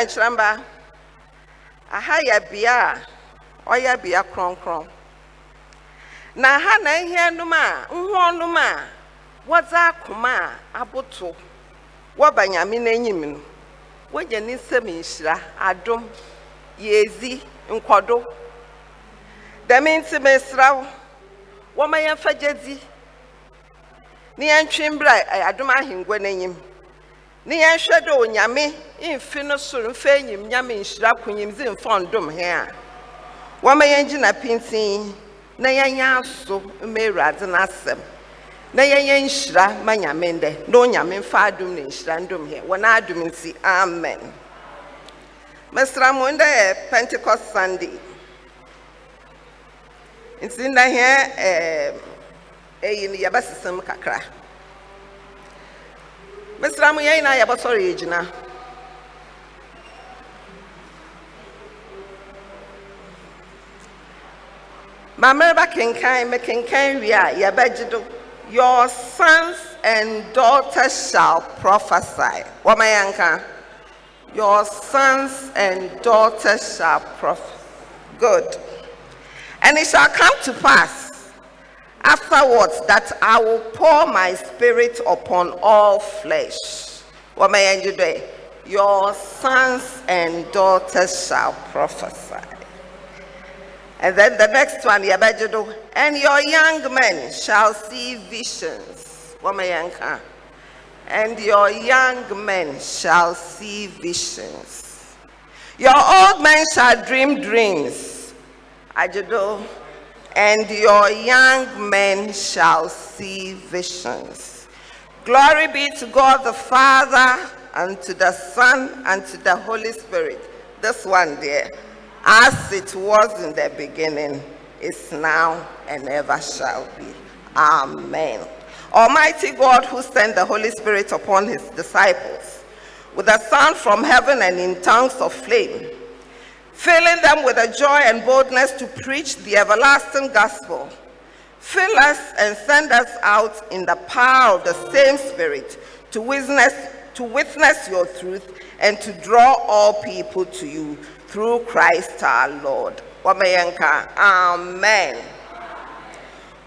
anuanom na nkyerɛ mba aha yɛ bea a ɔyɛ bea kronkron. Na ha na ihe num a nhụọnum a wɔdze akoma a aboto wɔba nyame n'enyim no. Wɔgya ne nsɛm nhyira adom yɛzi nkɔdo dɛm nti mesrɛ wo wɔma yɛmfa ne yɛntwe mbra adom ahengua n'enyim. Ne yɛnhwɛ dɛ onyame mfi no soro mfa enyim nyame nhyira konyimdzi mfa ndom he a wɔma yɛngyina pintin na yɛnyɛ aso mma awurade n'asɛm. Na yɛnyɛ nhyira ma nyame ndɛ na onyame mfa adom ne nhyira ndom he wɔ n'adom nti amen. Mesra mo ndɛ yɛ pentecost sunday. Nti ndɛ hɛ ɛɛ eyi no yɛbɛsesam kakra. Mesra mo yɛn nyinaa yɛbɛsɔre yɛgyina ma mereba kenkan mekenkan wie a yɛbɛgye do your sons and daughters shall prophesy. Wɔma yɛnka your sons and daughters shall prophesy. Good. And it shall come to pass afterwards that I will pour my spirit upon all flesh. What may I do? Your sons and daughters shall prophesy. And then the next one, Yabajido, and your young men shall see visions. What may I? And your young men shall see visions. Your old men shall dream dreams. Ajido, and your young men shall see visions. Glory be to God the Father, and to the Son, and to the Holy Spirit. This one there, as it was in the beginning, is now, and ever shall be. Amen. Almighty God, who sent the Holy Spirit upon his disciples with a sound from heaven and in tongues of flame, filling them with a joy and boldness to preach the everlasting gospel. Fill us and send us out in the power of the same Spirit to witness, to witness your truth and to draw all people to you through Christ our Lord. Amen.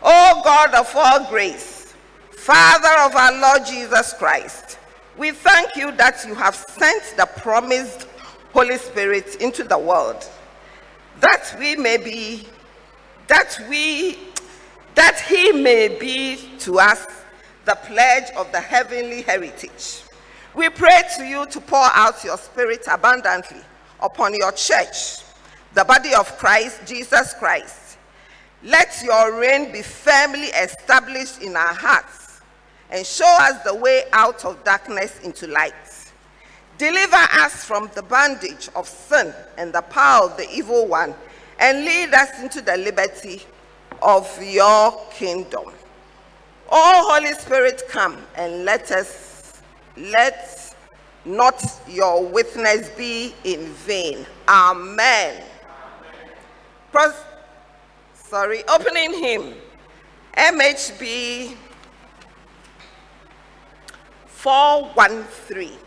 O God of all grace, Father of our Lord Jesus Christ, we thank you that you have sent the promised Holy Spirit into the world, that we may be, that we, that he may be to us the pledge of the heavenly heritage. We pray to you to pour out your spirit abundantly upon your church, the body of Christ, Jesus Christ. Let your reign be firmly established in our hearts and show us the way out of darkness into light. Deliver us from the bondage of sin and the power of the evil one, and lead us into the liberty of your kingdom. O Holy Spirit, come and let us, let not your witness be in vain. Amen. Pros- sorry, opening hymn, MHB 413.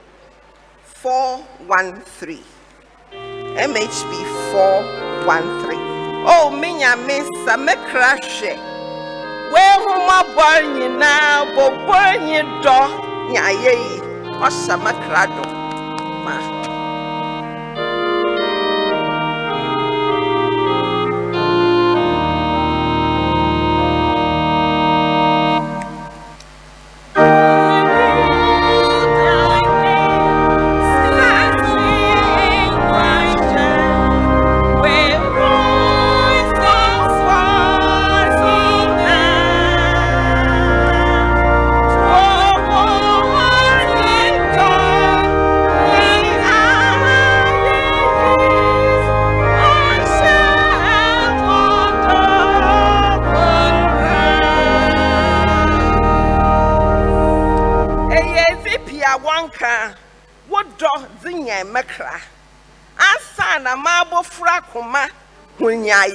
413. MHB 413. Oh, minya mesa mekra hwe. We homa bor nyina bo bor nyi do nya yeyi. Osha mekra do. Ma. Ho nya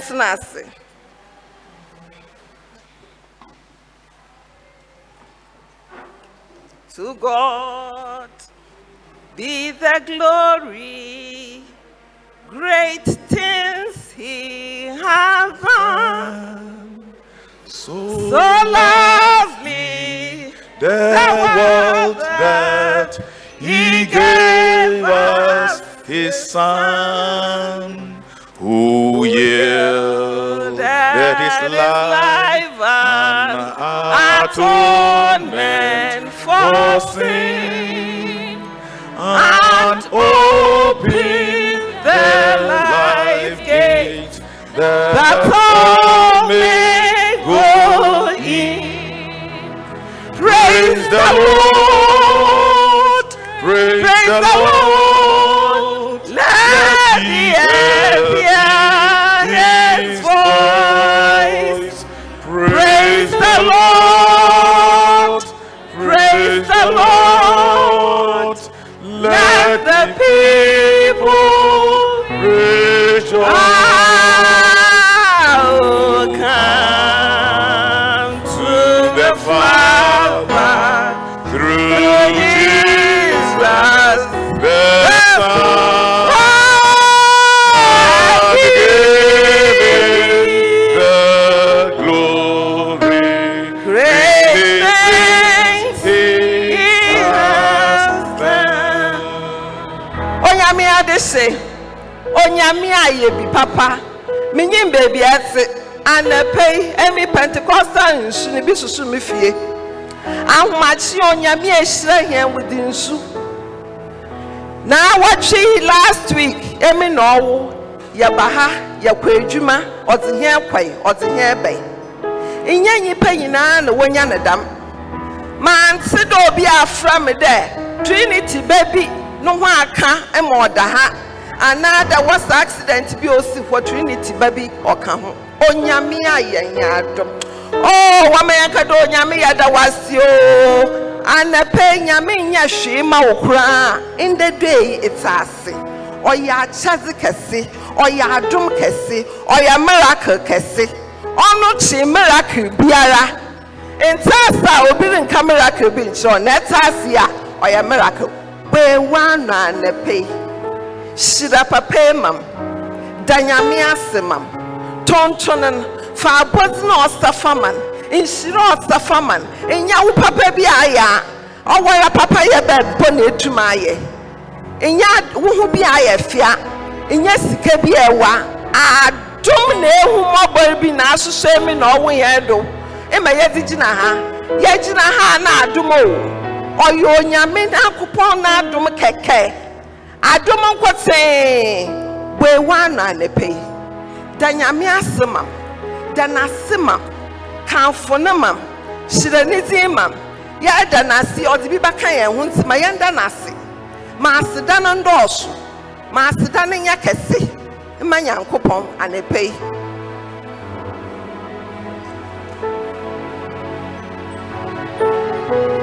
yɛ ɛdze yɛba ha yɛkɔ adwuma ɔdze hɛn kɔe ɔdze hɛn bɛn nyɛ nyimpa nyinaa na wonya ne dam. Mante dɛ obi afra me dɛ trinity ba bi ne ho aka ma ɔda ha anaa da wɔsa accident bi osi hɔ trinity ba bi ɔka ho. Onyame ayɛ nyɛ adom. Oh wɔma yɛnka dɛ onyame yɛda wase o. Anapa yi, nyame nyɛ hwee ma wo koraa. Ndɛ dɛ yi ɛte ase. Ɔyɛ akyɛdze kɛse. Ɔyɛ adom kɛse ɔyɛ miracle kɛse ɔno kye miracle biara. Ntaase a obi renka miracle bi nkyerɛ na ɛtaase a ɔyɛ miracle. Gbeewa ano anapa yi hyira papa mam da nyame ase mam. Tontono no fa abɔdze na ɔsafa man nhyira ɔsafa man nya wo papa bi ayɛ a ɔwɔyɛ papa yɛ bɛbɔ na etum ayɛ nya wo ho bi ayɛ fia. Nya sika bi ɛwa adom na ehu mmɔbɔ bi na ahyehyɛ mi na ɔwo yɛn do ma yɛde gyina ha. Yɛgyina ha na adom o. Ɔyɛ onyame nyankopɔn na adom kɛkɛ adom nkotee buewa ano anapa yi da nyame ase mam. Da n'ase mam. Kamfo ne mam. Hyerɛ ne din mam. Yɛda n'ase ɔde bi bɛka yɛn ho nti ma yɛnda n'ase ma aseda no ndɔɔso ma aseda no nyɛ kɛse. Ma nyankopɔn anapa yi ɛda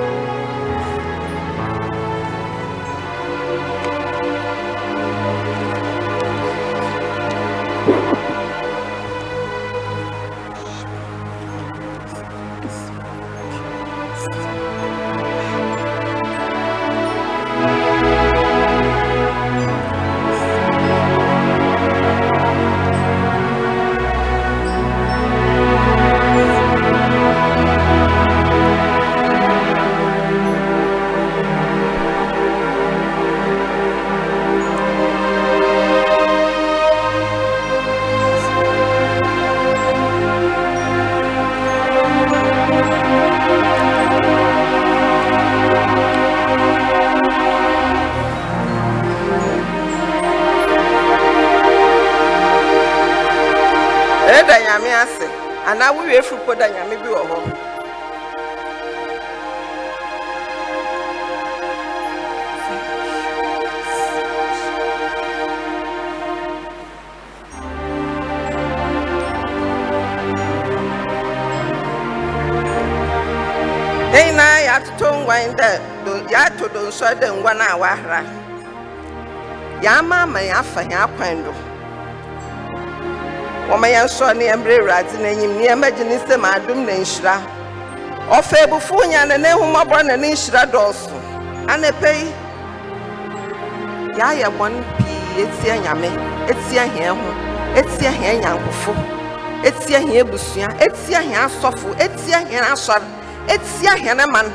yɛn yɛn nsɔ ne yɛn mmerɛ awurade n'anim nneɛma gye ne nsɛm adom na nhyira ɔfa abufuo nya ne ne nhomabɔ na ne nhyira dɔɔso anapɛ yi yɛayɛ bɔne pii etia nyame etia hɛn ho etia hɛn nyankofo etia hɛn abusua etia hɛn asɔfo etia hɛn asɔre etia hɛn man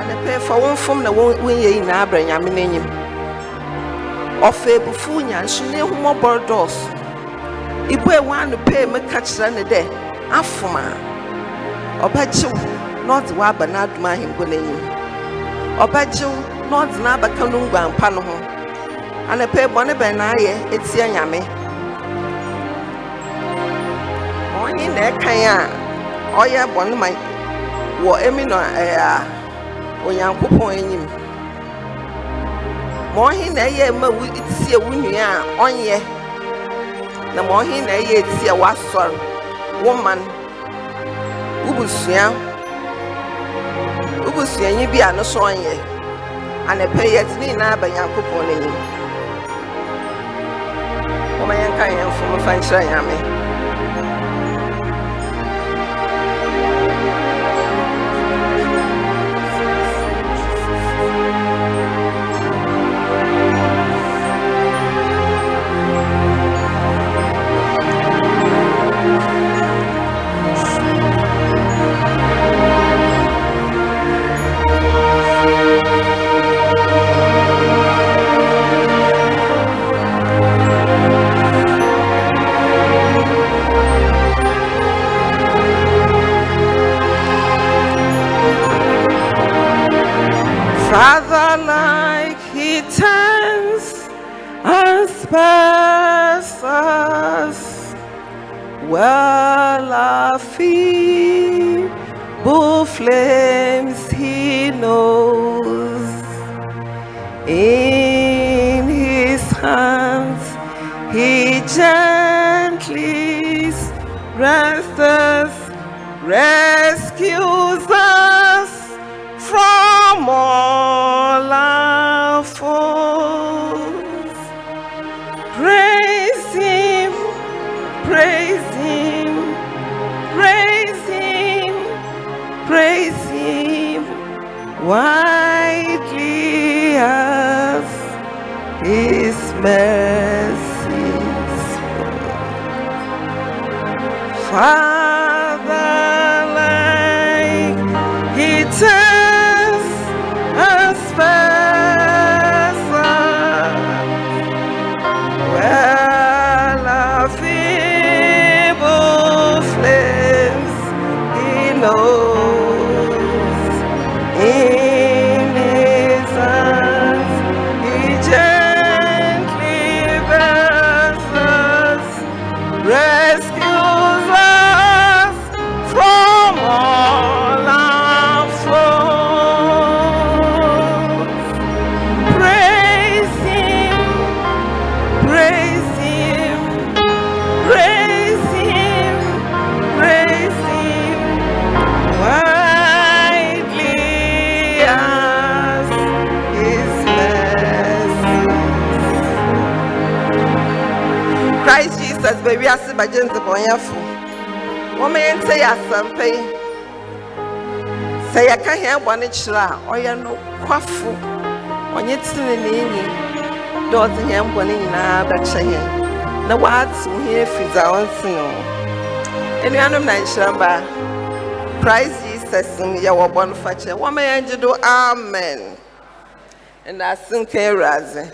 anapɛ fa wɔn fam na wɔn yɛ nyinaa brɛ nyame n'anim ɔfa abufuo nya nso ne nhomabɔ dɔɔso ibu ewu ano pee mu ka kyerɛ ne dɛ afom a ɔde waba n'adom ahemfo n'anim ɔbɛgyew na ɔde n'abɛka no nguampa no ho. Anapɛ bɔne bɛn na ayɛ etia nyame. Ɔnye na ɛkan a ɔyɛ bɔne ma wɔ emi na ɛɛ a onyankopɔn anim ma ɔhe na ɛyɛ ma wo tie wo nua a na ma ɔhe na ɛyɛ etie w'asɔre wo man wo busua wo busuanyi bi a no so ɔnyɛ anapɛ yi yɛde ne nyinaa ba nyankopɔn n'anim. Wɔma yɛnka yɛn mfom fa nkyerɛ nyame Father, like he turns and spares us, well our feeble flames he knows. In his hands he gently rests us, rescues us from all Praise him, praise him, praise him, praise him, widely as his mercies. Father, like he I see my gentle boyfriend. Wɔma yɛnte yɛ asɛmpa yi. Sɛ yɛka hɛn bɔne kyerɛ a ɔyɛ nokwafo. Ɔnyɛ teneneeni dɛ ɔde hɛn bɔne nyinaa bɛkyɛ yɛn. Na waate wo ho afiri dza ɔntene ho anuanom na nhyira mba. Christ jesus mu yɛwɔ bɔne fakyɛ wɔma yɛn gye do. Amen. Ɛna asenka awurade.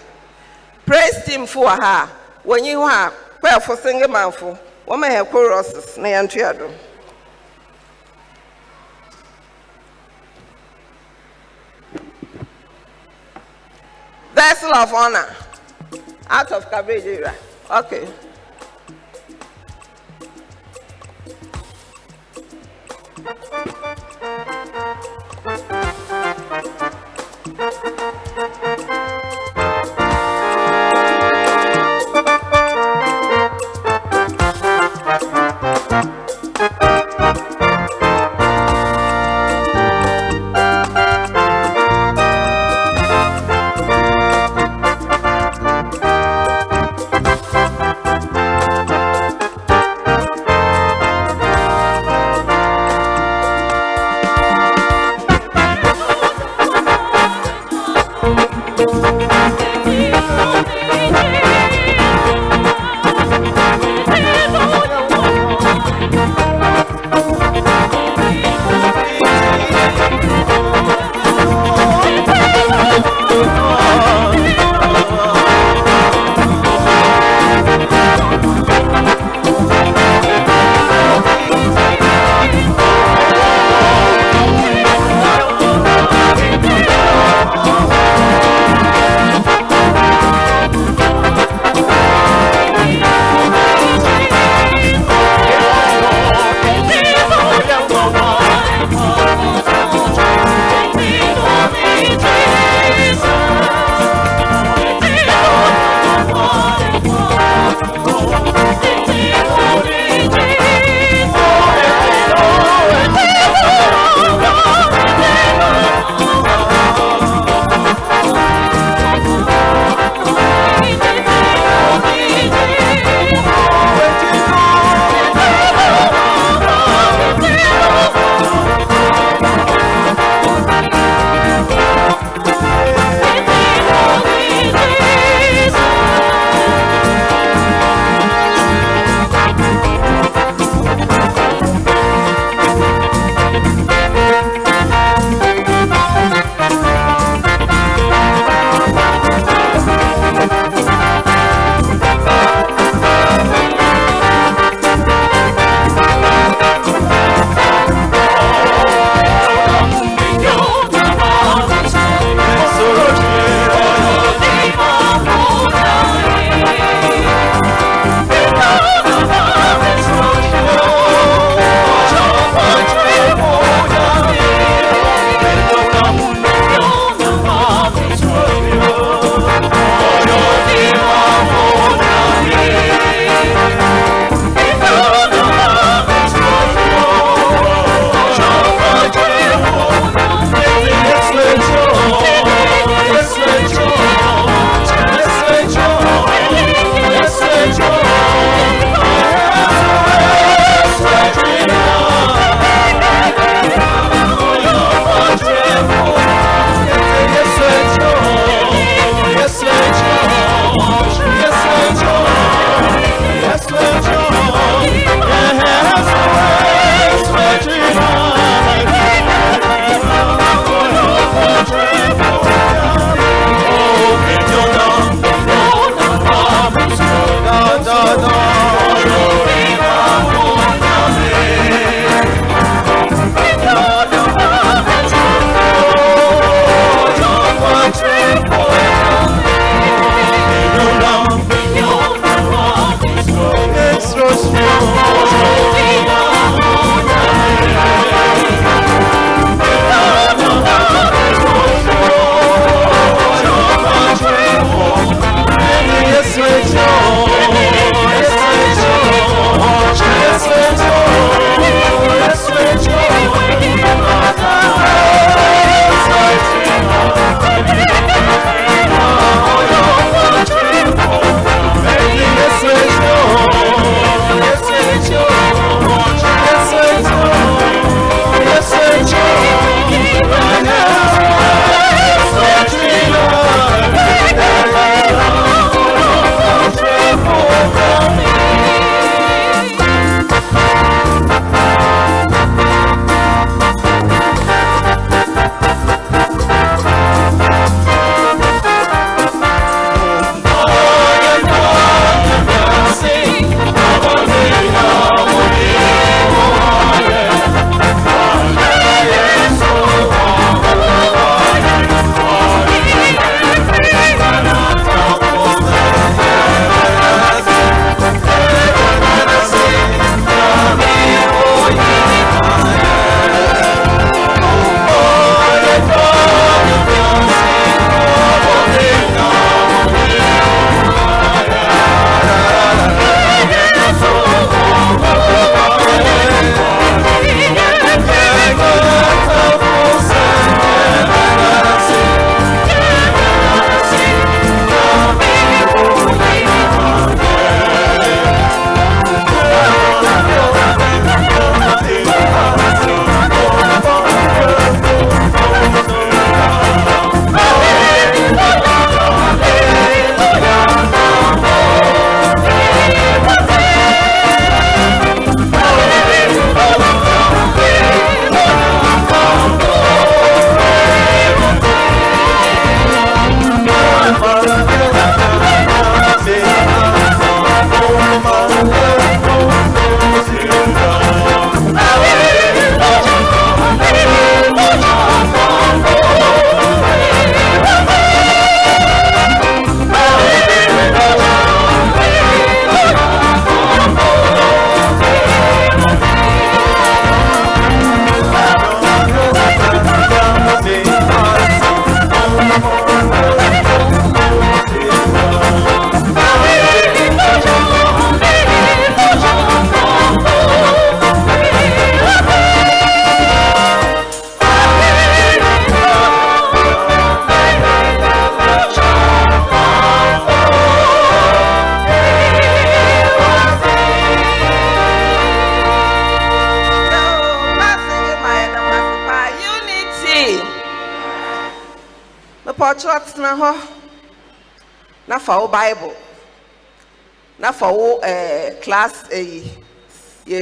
Praise team fo wɔ ha. A wɔnyi hɔ a well, for single for woman have chorus, nay and triado. Vessel of honor out of cabbage era. Okay.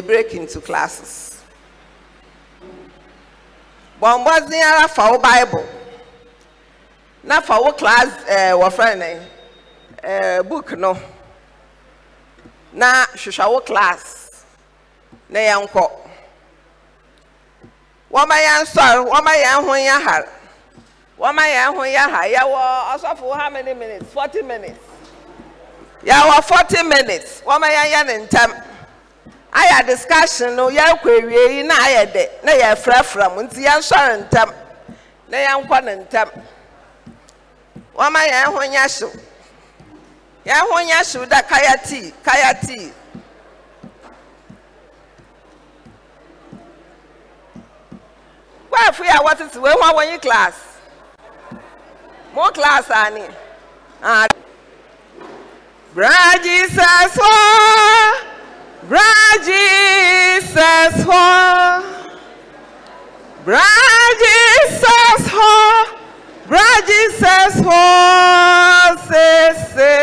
Break into classes. Bɔ mbɔden ara fa bible. Na fa class ɛɛ wɔfrɛ ne ɛɛ book no. Na hwehwɛ wo class na yɛn nkɔ wɔma yɛn nsɔre wɔma yɛn ho yɛn har wɔma yɛn ho yɛn har yɛwɔ ɔsɔfo how many minutes? Forty minutes. Yɛwɔ forty minutes. Wɔma yɛn yɛ ne ntɛm discussion no yɛrekɔ ewie yi na ayɛ dɛ na yɛfrɛfrɛ mu nti yɛn nsɔre ntɛm na yɛn nkɔ ne ntɛm wɔma yɛn ho nyɛ hyew. Yɛn ho nyɛ hyew dɛ kaya tea kaya tea. Why a wɔtete wei ho a wɔnyi class. Mo class ani. Ah. Bra jesus hɔ jesus hɔ bra jesus hɔ bra jesus hɔ sese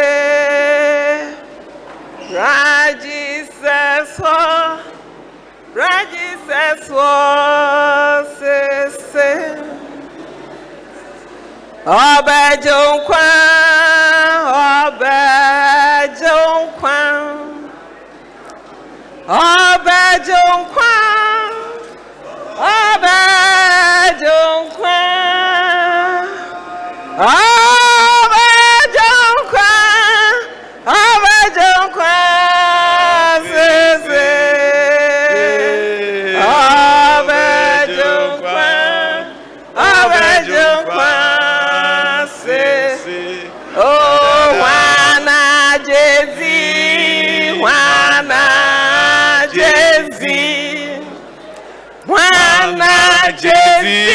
bra jesus hɔ. Bra Jesus was sese. Ọbẹ̀ jòǹkwá, Jezi,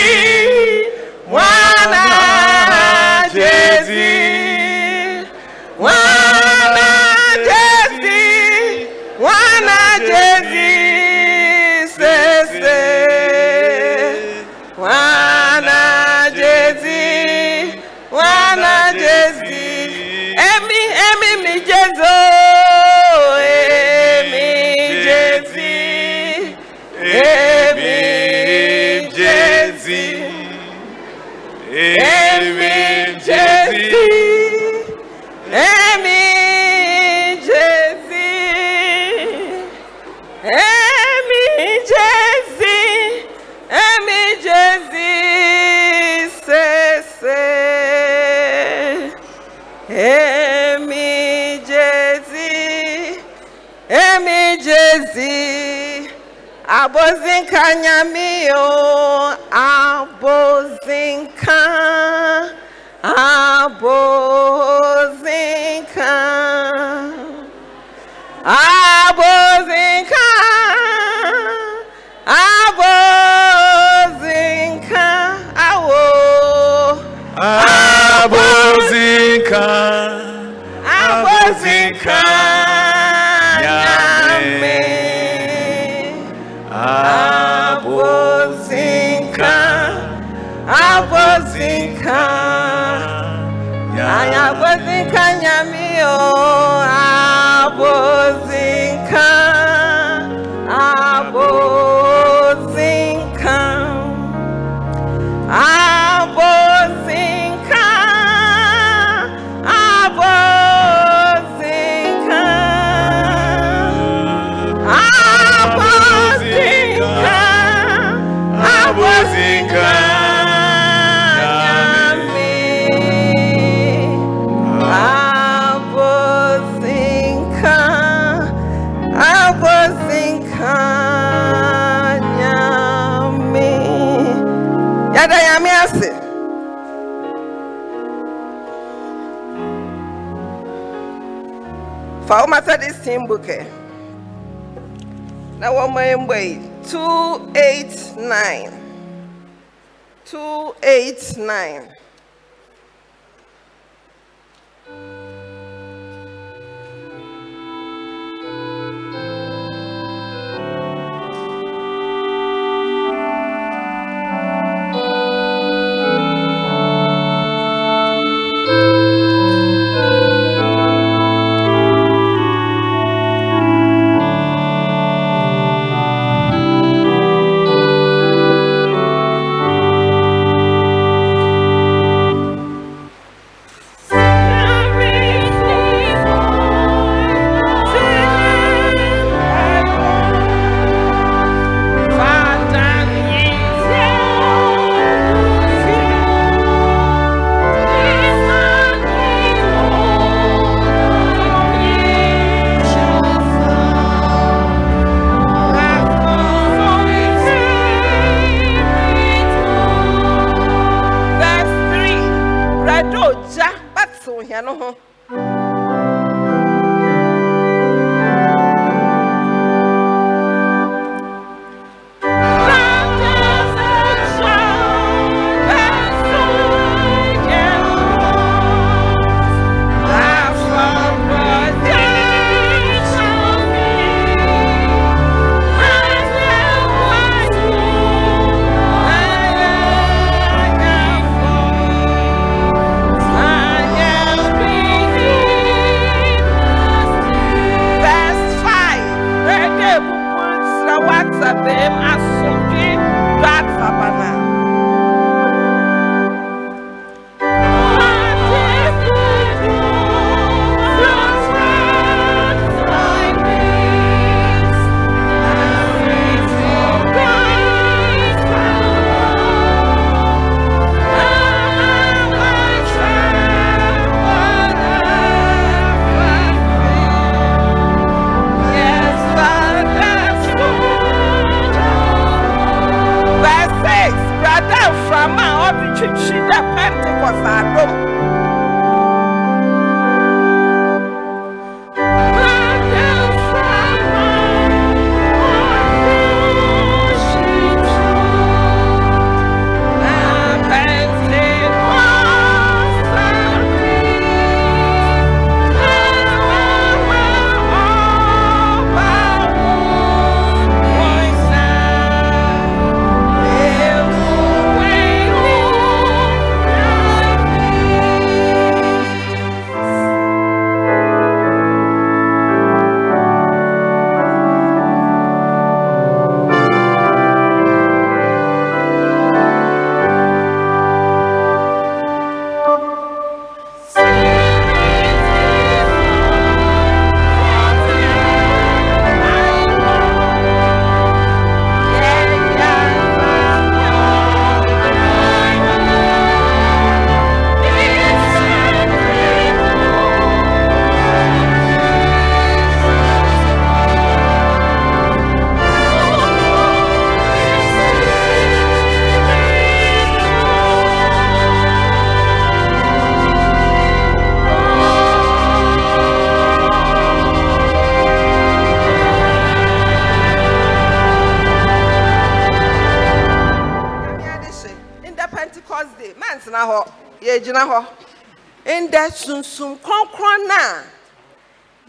hɔ. Yɛgyina hɔ the sunsum kɔnkɔn na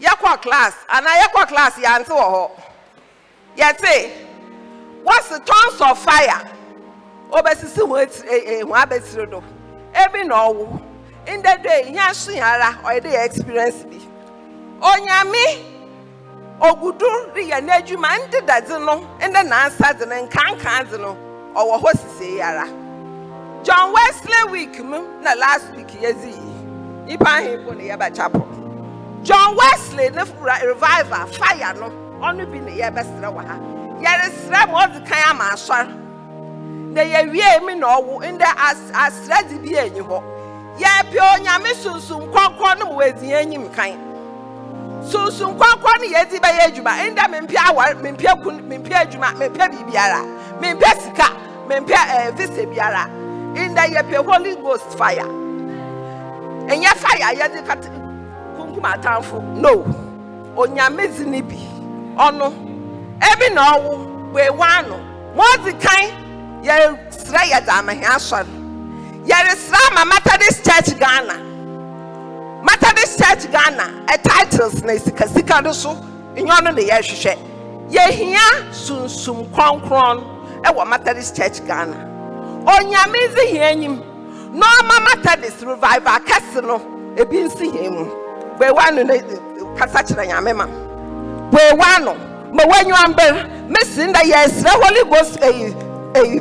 yɛkɔ class anaa yɛkɔ class yɛante wɔ hɔ. Yɛte wɔsi tons of fire. Obesisi wɔn etiri wɔn abetiri do ebi na ɔwo. In the day ihe aso yɛn ara ɔyɛ de yɛ experience bi. Onyame ogudu reyɛ n'adwuma ndị dadze no ndị nansa dze no nkankan dze no ɔwɔ hɔ sisi yara john wesley week mu na last week yɛdzi yi nipa ahemfo na yɛbɛ chapel john wesley ne ra- revival fire no ɔno bi na yɛbɛsrɛ wɔ ha. Yɛresrɛ ma ɔdze kan ama asɔr na yɛwie mi na ɔwo ndị as- asrɛ dze bi enyi hɔ yɛpɛ onyame sunsun kɔnkɔn no mu wɔ edzi enyim kan sunsun kɔnkɔn ne yɛdzi bɛyɛ adwuma ndɛ mempɛ awar mempɛ kun mempɛ adwuma mempɛ biribiara mempɛ sika mempɛ ɛɛ visa biara. Ndɛ yɛpɛ holy ghost fire. Ɛnyɛ fire a yɛdze kata kunkum atamfo. No. Onyame dzi ne bi. Ɔno ebi na ɔwo weewa no mɔdzi kan yɛsrɛ yɛdze amahia asɔre yɛresrɛ ama methodist church ghana. Methodist church ghana. Ɛ titles na sikasika do so. Nyɛ ɔno na yɛrehwehwɛ yɛhia sunsum kronkron. Ɛwɔ methodist church ghana. Onyame dzi hia enyim. Na ɔma methodist revival kɛse no ebi nsi hia mu. Beewa no na kasa kyerɛ nyame ma. Beewa no ma wɔnyiwa mbɛ mesi nda yɛsrɛ holy ghost eyi eyi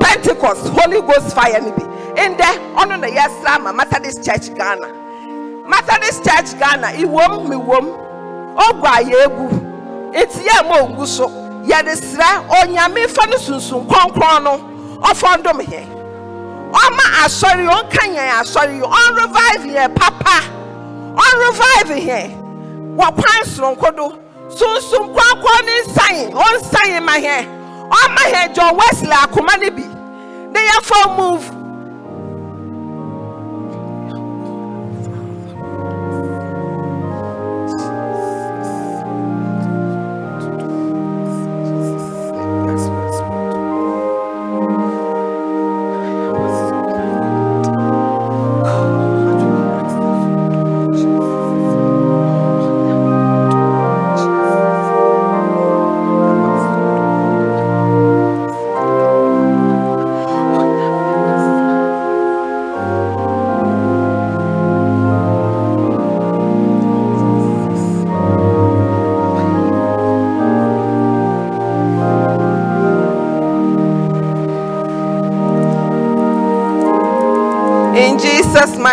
pentecost holy ghost fire no bi ndɛ ɔno na yɛsrɛ ama methodist church ghana. Methodist church ghana iwom miwom ogu a yɛegu eti yɛ ogu so. Yɛde srɛ onyame fa no sunsun kɔnkɔn no ɔfɔ ndom hɛ ɔma asɔre yi ɔnka yɛn asɔre yi ɔnrevive yɛn papa. Ɔnrevive yɛn wɔ kwan soronko do sunsun kɔnkɔn ne nsan ɔnsan ma yɛn ɔma yɛn john wesley akoma ne bi ne yɛfɔ move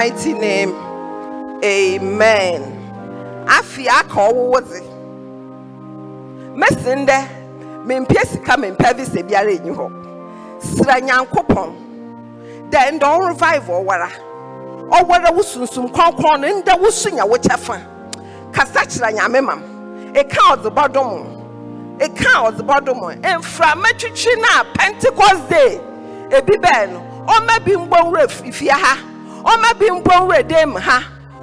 mighty name, amen. Afi aka ọwụwụ dzi. Mesin dɛ, mempie sika mempɛ visa biara enyi hɔ. Sra Nyankopɔn dɛ ndɛ ɔho revive ɔwara. Ɔwara wo sunsum kɔnkɔn no ndɛ wo so nya wo kyɛfa. Kasa kyerɛ Nyame mam. Eka ɔdze bɔdom wo. Eka ɔdze bɔdom wo. Mframa twitwi na Pentecost day. Ebi bɛɛ no, ɔma bi mbɔ nwura fi- fie ha. Ɔma bi mbɔ nwura dan mu ha.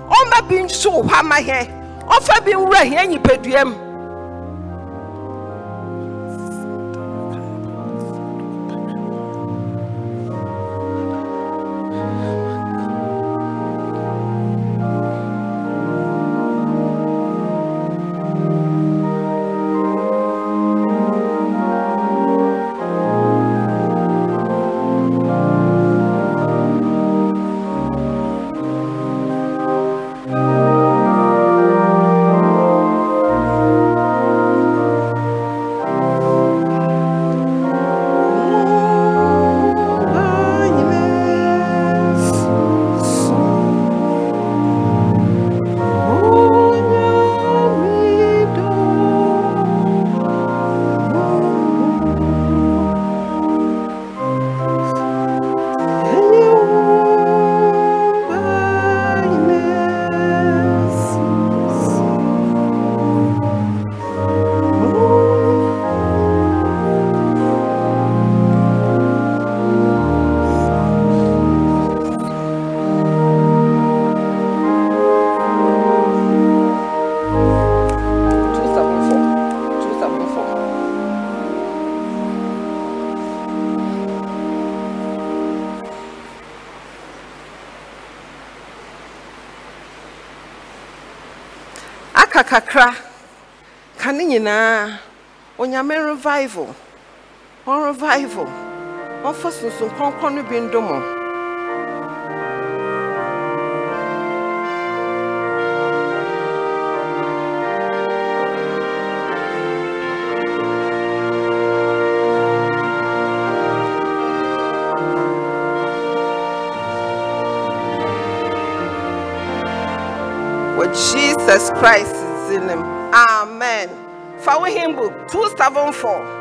Ɔma bi nso wɔ hɔ ama hɛ. Ɔfa bi nwura hia nipadua mu. Aka kakra ka nyinaa onyame revival. Ɔn revival. Ɔmfa sunsun kɔnkɔn no bi ndom wo. jesus christ fa wo hymn book 274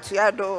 asɔ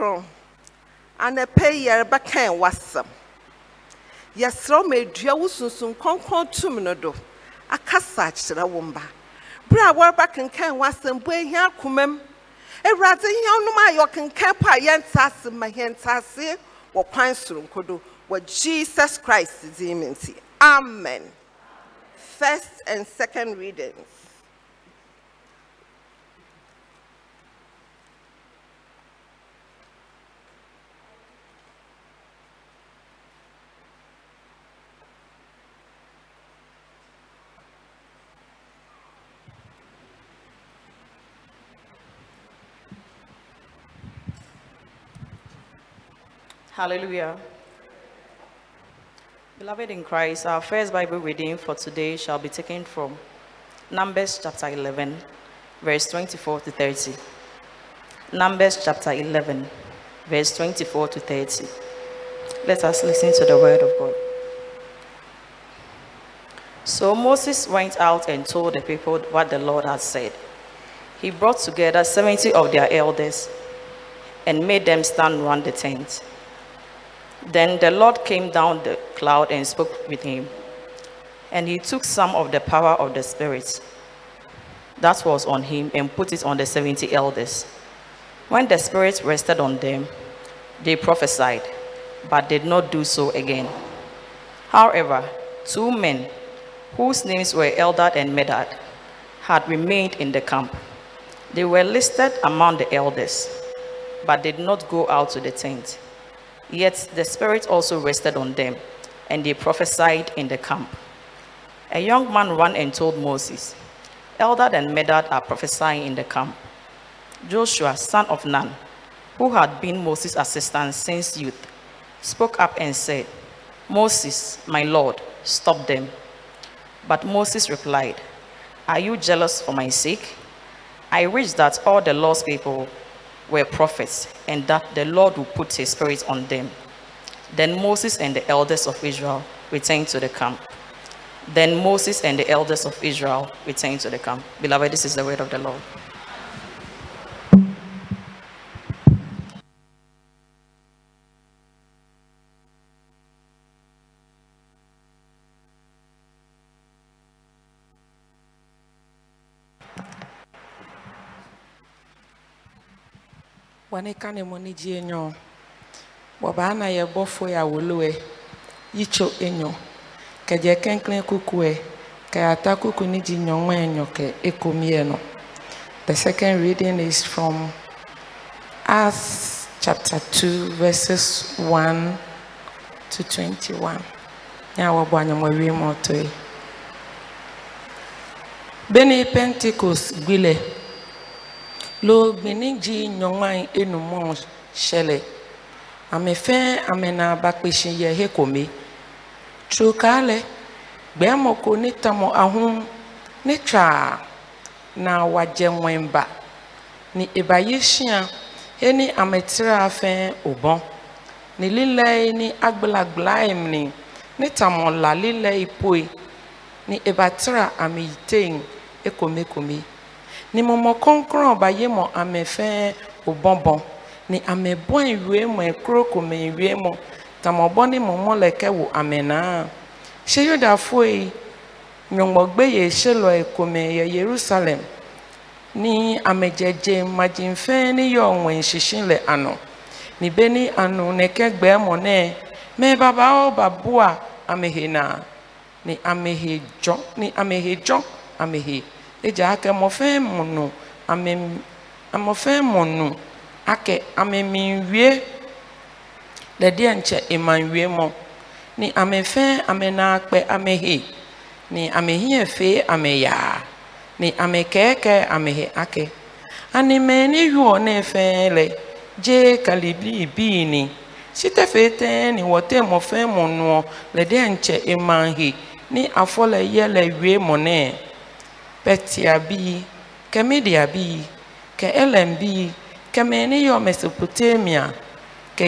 kronkron. Anɔpɛ yi yɛrebɛkan w'asɛm yɛserɛ wo ma adua wo sunsum kronkron tum no do. Akasa akyerɛ wo mba. Bere a wɔrebɛkenkan w'asɛm bo ahia akoma m awurade hia nom a yɛkenkan po a yɛnte ase ma yɛnte ase kwan soronko do. Wɔ jesus christ din mu nti. Amen. First and second readings Hallelujah. Beloved in Christ, our first Bible reading for today shall be taken from Numbers chapter 11, verse 24 to 30. Numbers chapter 11, verse 24 to 30. Let us listen to the word of God. So Moses went out and told the people what the Lord had said. He brought together 70 of their elders and made them stand round the tent. Then the Lord came down the cloud and spoke with him. And he took some of the power of the Spirit that was on him and put it on the 70 elders. When the Spirit rested on them, they prophesied, but did not do so again. However, two men, whose names were Eldad and Medad, had remained in the camp. They were listed among the elders, but did not go out to the tent. Yet the Spirit also rested on them, and they prophesied in the camp. A young man ran and told Moses, Eldad and Medad are prophesying in the camp. Joshua, son of Nun, who had been Moses' assistant since youth, spoke up and said, Moses, my Lord, stop them. But Moses replied, Are you jealous for my sake? I wish that all the Lord's people were prophets, and that the Lord would put his spirit on them. Then Moses and the elders of Israel returned to the camp. Then Moses and the elders of Israel returned to the camp. Beloved, this is the word of the Lord. Bɔne ka ne mo ne gye enyo. Bɔbaa na yɛ bɔfo ya woloe. Yitso enyo. Kɛdze kenklen kukue. Ke atakuku ni dzi nyɔŋue nyɔ ke ekomie no. The second reading is from Acts chapter 2 verses 1 to 21. Ya wɔbɔ anyamɔwie mɔtɔe. Bene Pentecost gbile. lo gbenedzi nyɔnua enumɔ sɛlɛ amefɛ amena bakpesi yɛ hekome tsoka lɛ gbɛmɔ ko ne tɔmɔ ahun ne tsaa na wadze ŋmɛnba ni eba yi sia eni ametira fɛ obɔn ni lilɛ ni agblagbla yi ni ne tɔmɔ la lilɛ yi poe ni eba tira ame yi ne mmɔmmɔkɔnkrɔn bayɛ mɔ amefɛn obɔbɔ ne amebɔn wie mɔ ekuro kɔmɛ wie mɔ tamɔbɔ ne mɔmɔ lɛkɛ wɔ amenaa hyɛ yudafoɔ yi nyɔngbɔgbe yɛ hyɛlɔ ekɔmɛ yɛ yerusalem. Ne amegyegye mmagyemfɛn ne yɛ ɔnwɛn hyehye lɛ ano ne ni ne ano ne kɛ gbɛɛ mɔ nɛ mɛ babaawo baboa amehe naa ne amehe ni ne amehe dzɔ amehe. egye aka mmɔfra mu no amem mmɔfra mu no akɛ amemmenwie deɛ nkyɛ emanwie mo ne amefɛn amenaakpɛ amehe ne amehiafe ameyaa ne amekɛɛkɛ amehe akɛ anemɛni yuɔ ne fɛn lɛ gye kalibili bii ne sitɛfetɛn ne wɔtɛ mmɔfra mu noɔ lɛ deɛ nkyɛ emanhe afɔ lɛ yɛ lɛ wie mo nɛɛ. Pɛtia bii ke media bii ke elem bii keme ni yɔ mesopotamia ke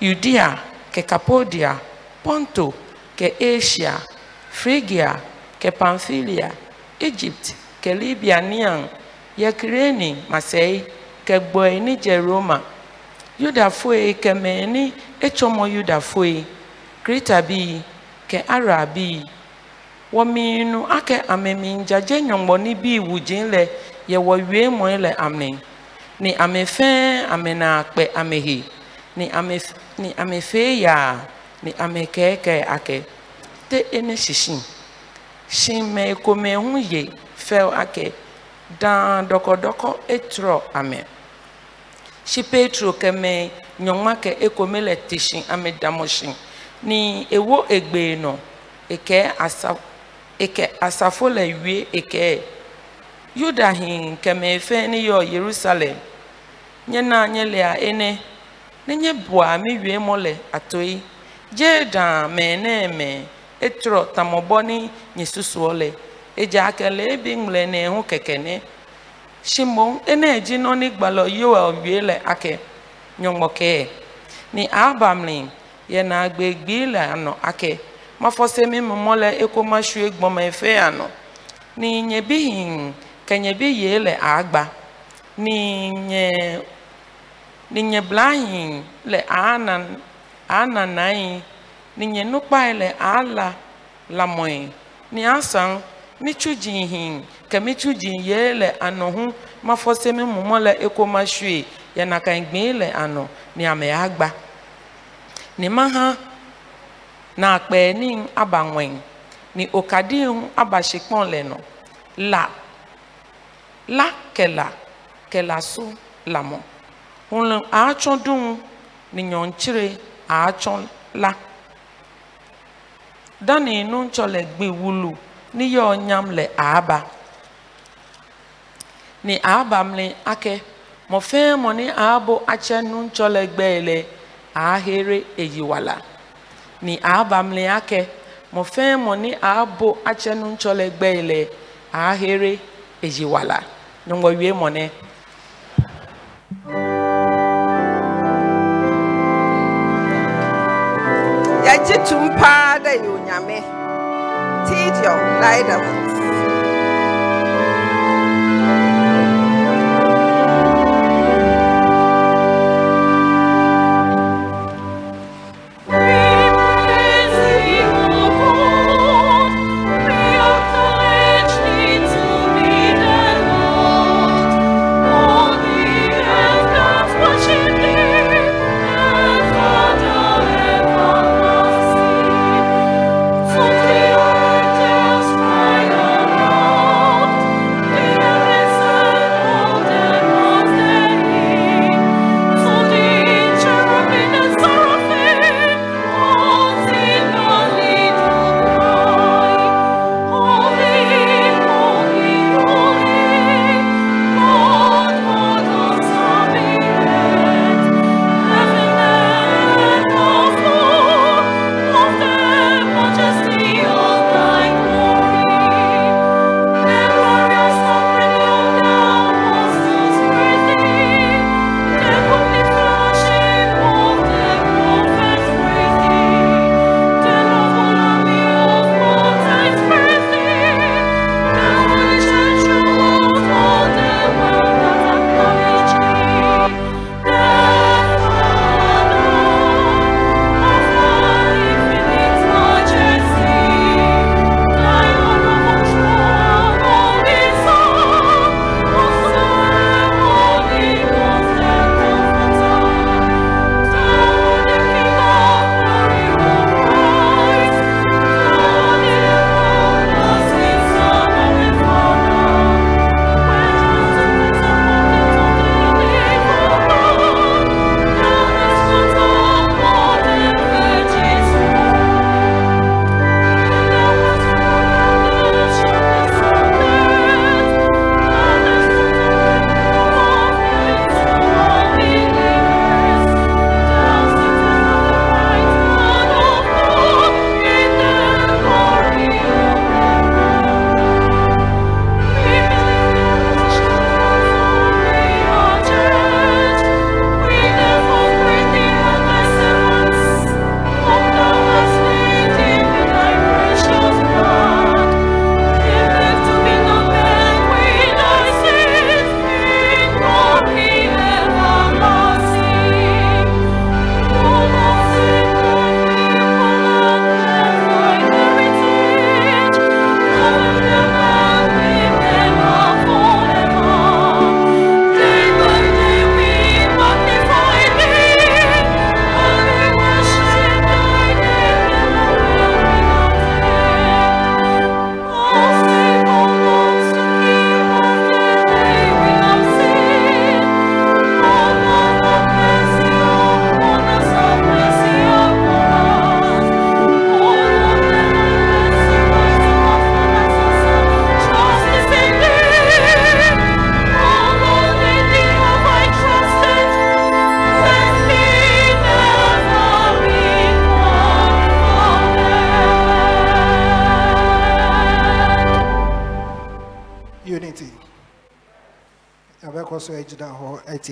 Judea ke Kapodia Ponto ke Asia Phrygia ke Pamphylia Egypt ke Libya nian ye Kireni Masei ke gbɔe ni Jeroma Yudafoe ke me ni etsɔmɔ Yudafoe Kreta bi ke Ara bi wɔ mmienu akɛ ameminja nyɔngbɔni bi wu lɛ yɛ wɔ wie mɔe le ame ne ame fɛn ame na ame he ne ame ne ame fɛn yaa ne ame kɛɛkɛɛ akɛ te ene sisi si mɛ kome ho ye fɛw akɛ dan dɔkɔdɔkɔ etrɔ ame. Si petro kɛmɛ nyɔnma kɛ ekome le tesi ame damɔ ni ewo egbe nɔ ekɛ asa. Eke asafo le wie yuda hin fɛn ni yɔ yerusalem. Nye na nye lea ene. Nenye boa mi wie mɔ le mɛ ne mɛ etrɔ tamɔbɔ ni nye susuɔ le. Edza kele ebi ŋlɔ ne ho keke ne. Simon ene dzi nɔni gbalɔ yoel wie le ake. Nyɔmɔkɛ ni abamli yena ake. Mafɔse mi mɔmɔ le eko masue gbɔmɛ fe anɔ ni nye bi hin bi ye le agba. Ni nye ni nye blahin le anan ana nai ni nye nukpae le ala lamɔe ni asan mitsu dzihin ke mitsu dzi ye le anɔ hu mafɔse mi mɔmɔ le eko masue yena ka gbe anɔ ni ame agba. Ni maha na akpɛ ni aba ŋɔe ni okadi ŋu aba sekpɔn le nɔ la. La kela kela so lamɔ ŋlɔ atsɔ dun ni nyɔntsire atsɔ la. Dani nutsɔ le gbe wulu. Ni yɔ nyam le aba ni aba mle ake mɔfɛn mɔ ni abo atsɛ nutsɔ le gbe le. Ahere eyiwala ni aba mle ake. Mɔfɛn mɔ ni abo atsɛ nutsɔ le gbe le ahere eyiwala nyɔngbɔ wie mɔ ne. yɛgye tum paa dɛ yɛ onyame. Tidion lidamos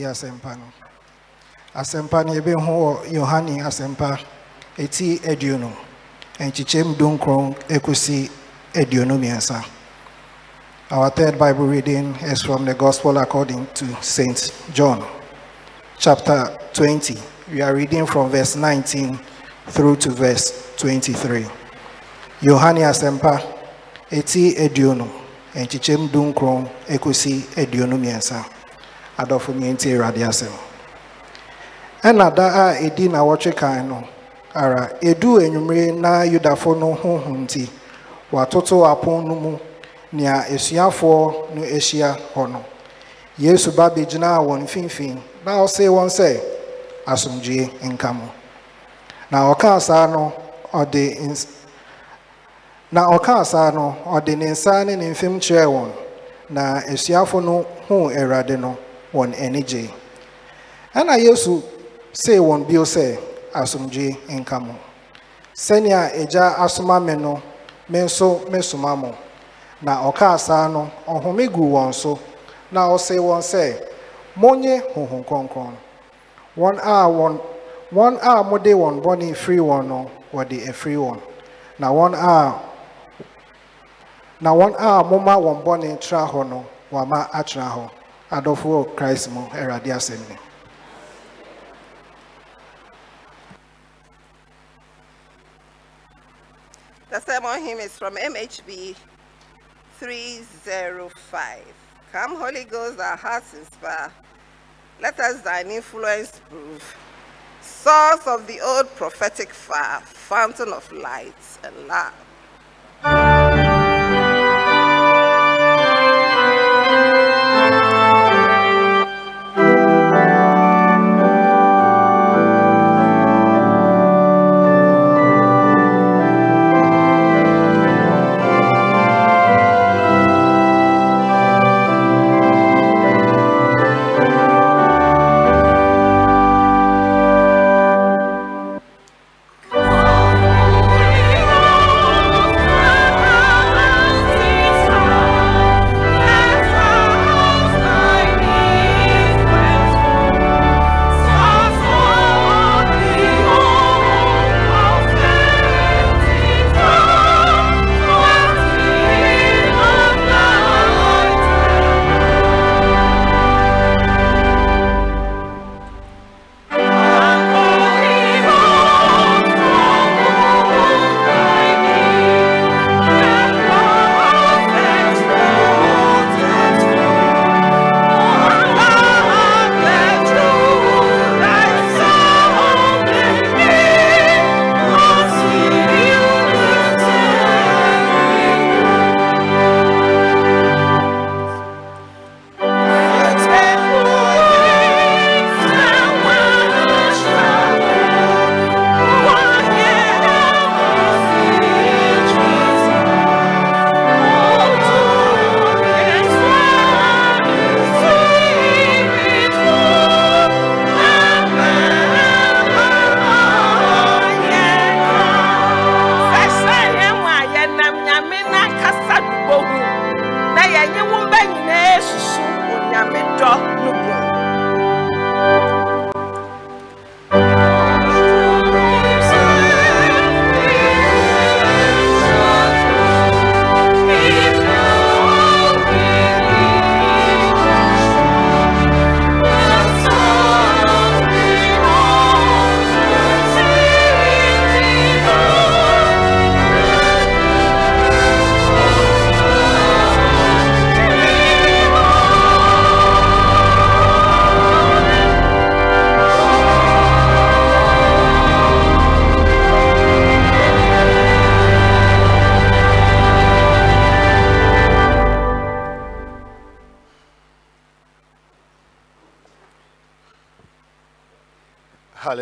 hɔ ati asɛmpa no. Asɛmpa no yɛbɛhu wɔ yohane asɛmpa ɛti aduonu. Nkyekyɛm dunkron ɛkɔsi aduonu mmiɛnsa. Our third bible reading is from the gospel according to saint john chapter 20 we are reading from verse 19 through to verse 23 yohane Asempa, Eti aduonu. Nkyekyɛm dunkron ɛkɔsi aduonu mmiɛnsa adɔfo mmiɛnti awurade asɛm. Ɛna da a ɛdi na kan no ara ɛduu anwummere na yudafo no honhom nti wɔatoto apon no mu nea asuafoɔ no ahyia hɔ no. Yesu ba bɛgyinaa wɔn mfimfini na ɔsee wɔn sɛ asomdwie nka mo. Na ɔkaa saa no ɔde ns na ɔkaa saa no ɔde ne nsa ne ne mfem kyerɛɛ wɔn. Na asuafo no huu awurade no wɔn ani gyee ɛna yesu see wɔn bio sɛ asomdwie nka mo sɛnea agya asoma me no me nso mesoma mo na ɔkaa saa no ɔhome guu wɔn so na ɔsee wɔn sɛ monnye honhom kronkron wɔn a wɔn wɔn a mode wɔn bɔne firi wɔn no wɔde afiri wɔn na wɔn a na wɔn a moma wɔn bɔne tra hɔ no wɔama atena hɔ adɔfo wɔ christ mu awurade asɛm ni The sermon hymn is from MHB 305. Come, Holy Ghost, our hearts inspire. Let us thine influence prove. Source of the old prophetic fire, fountain of light and love.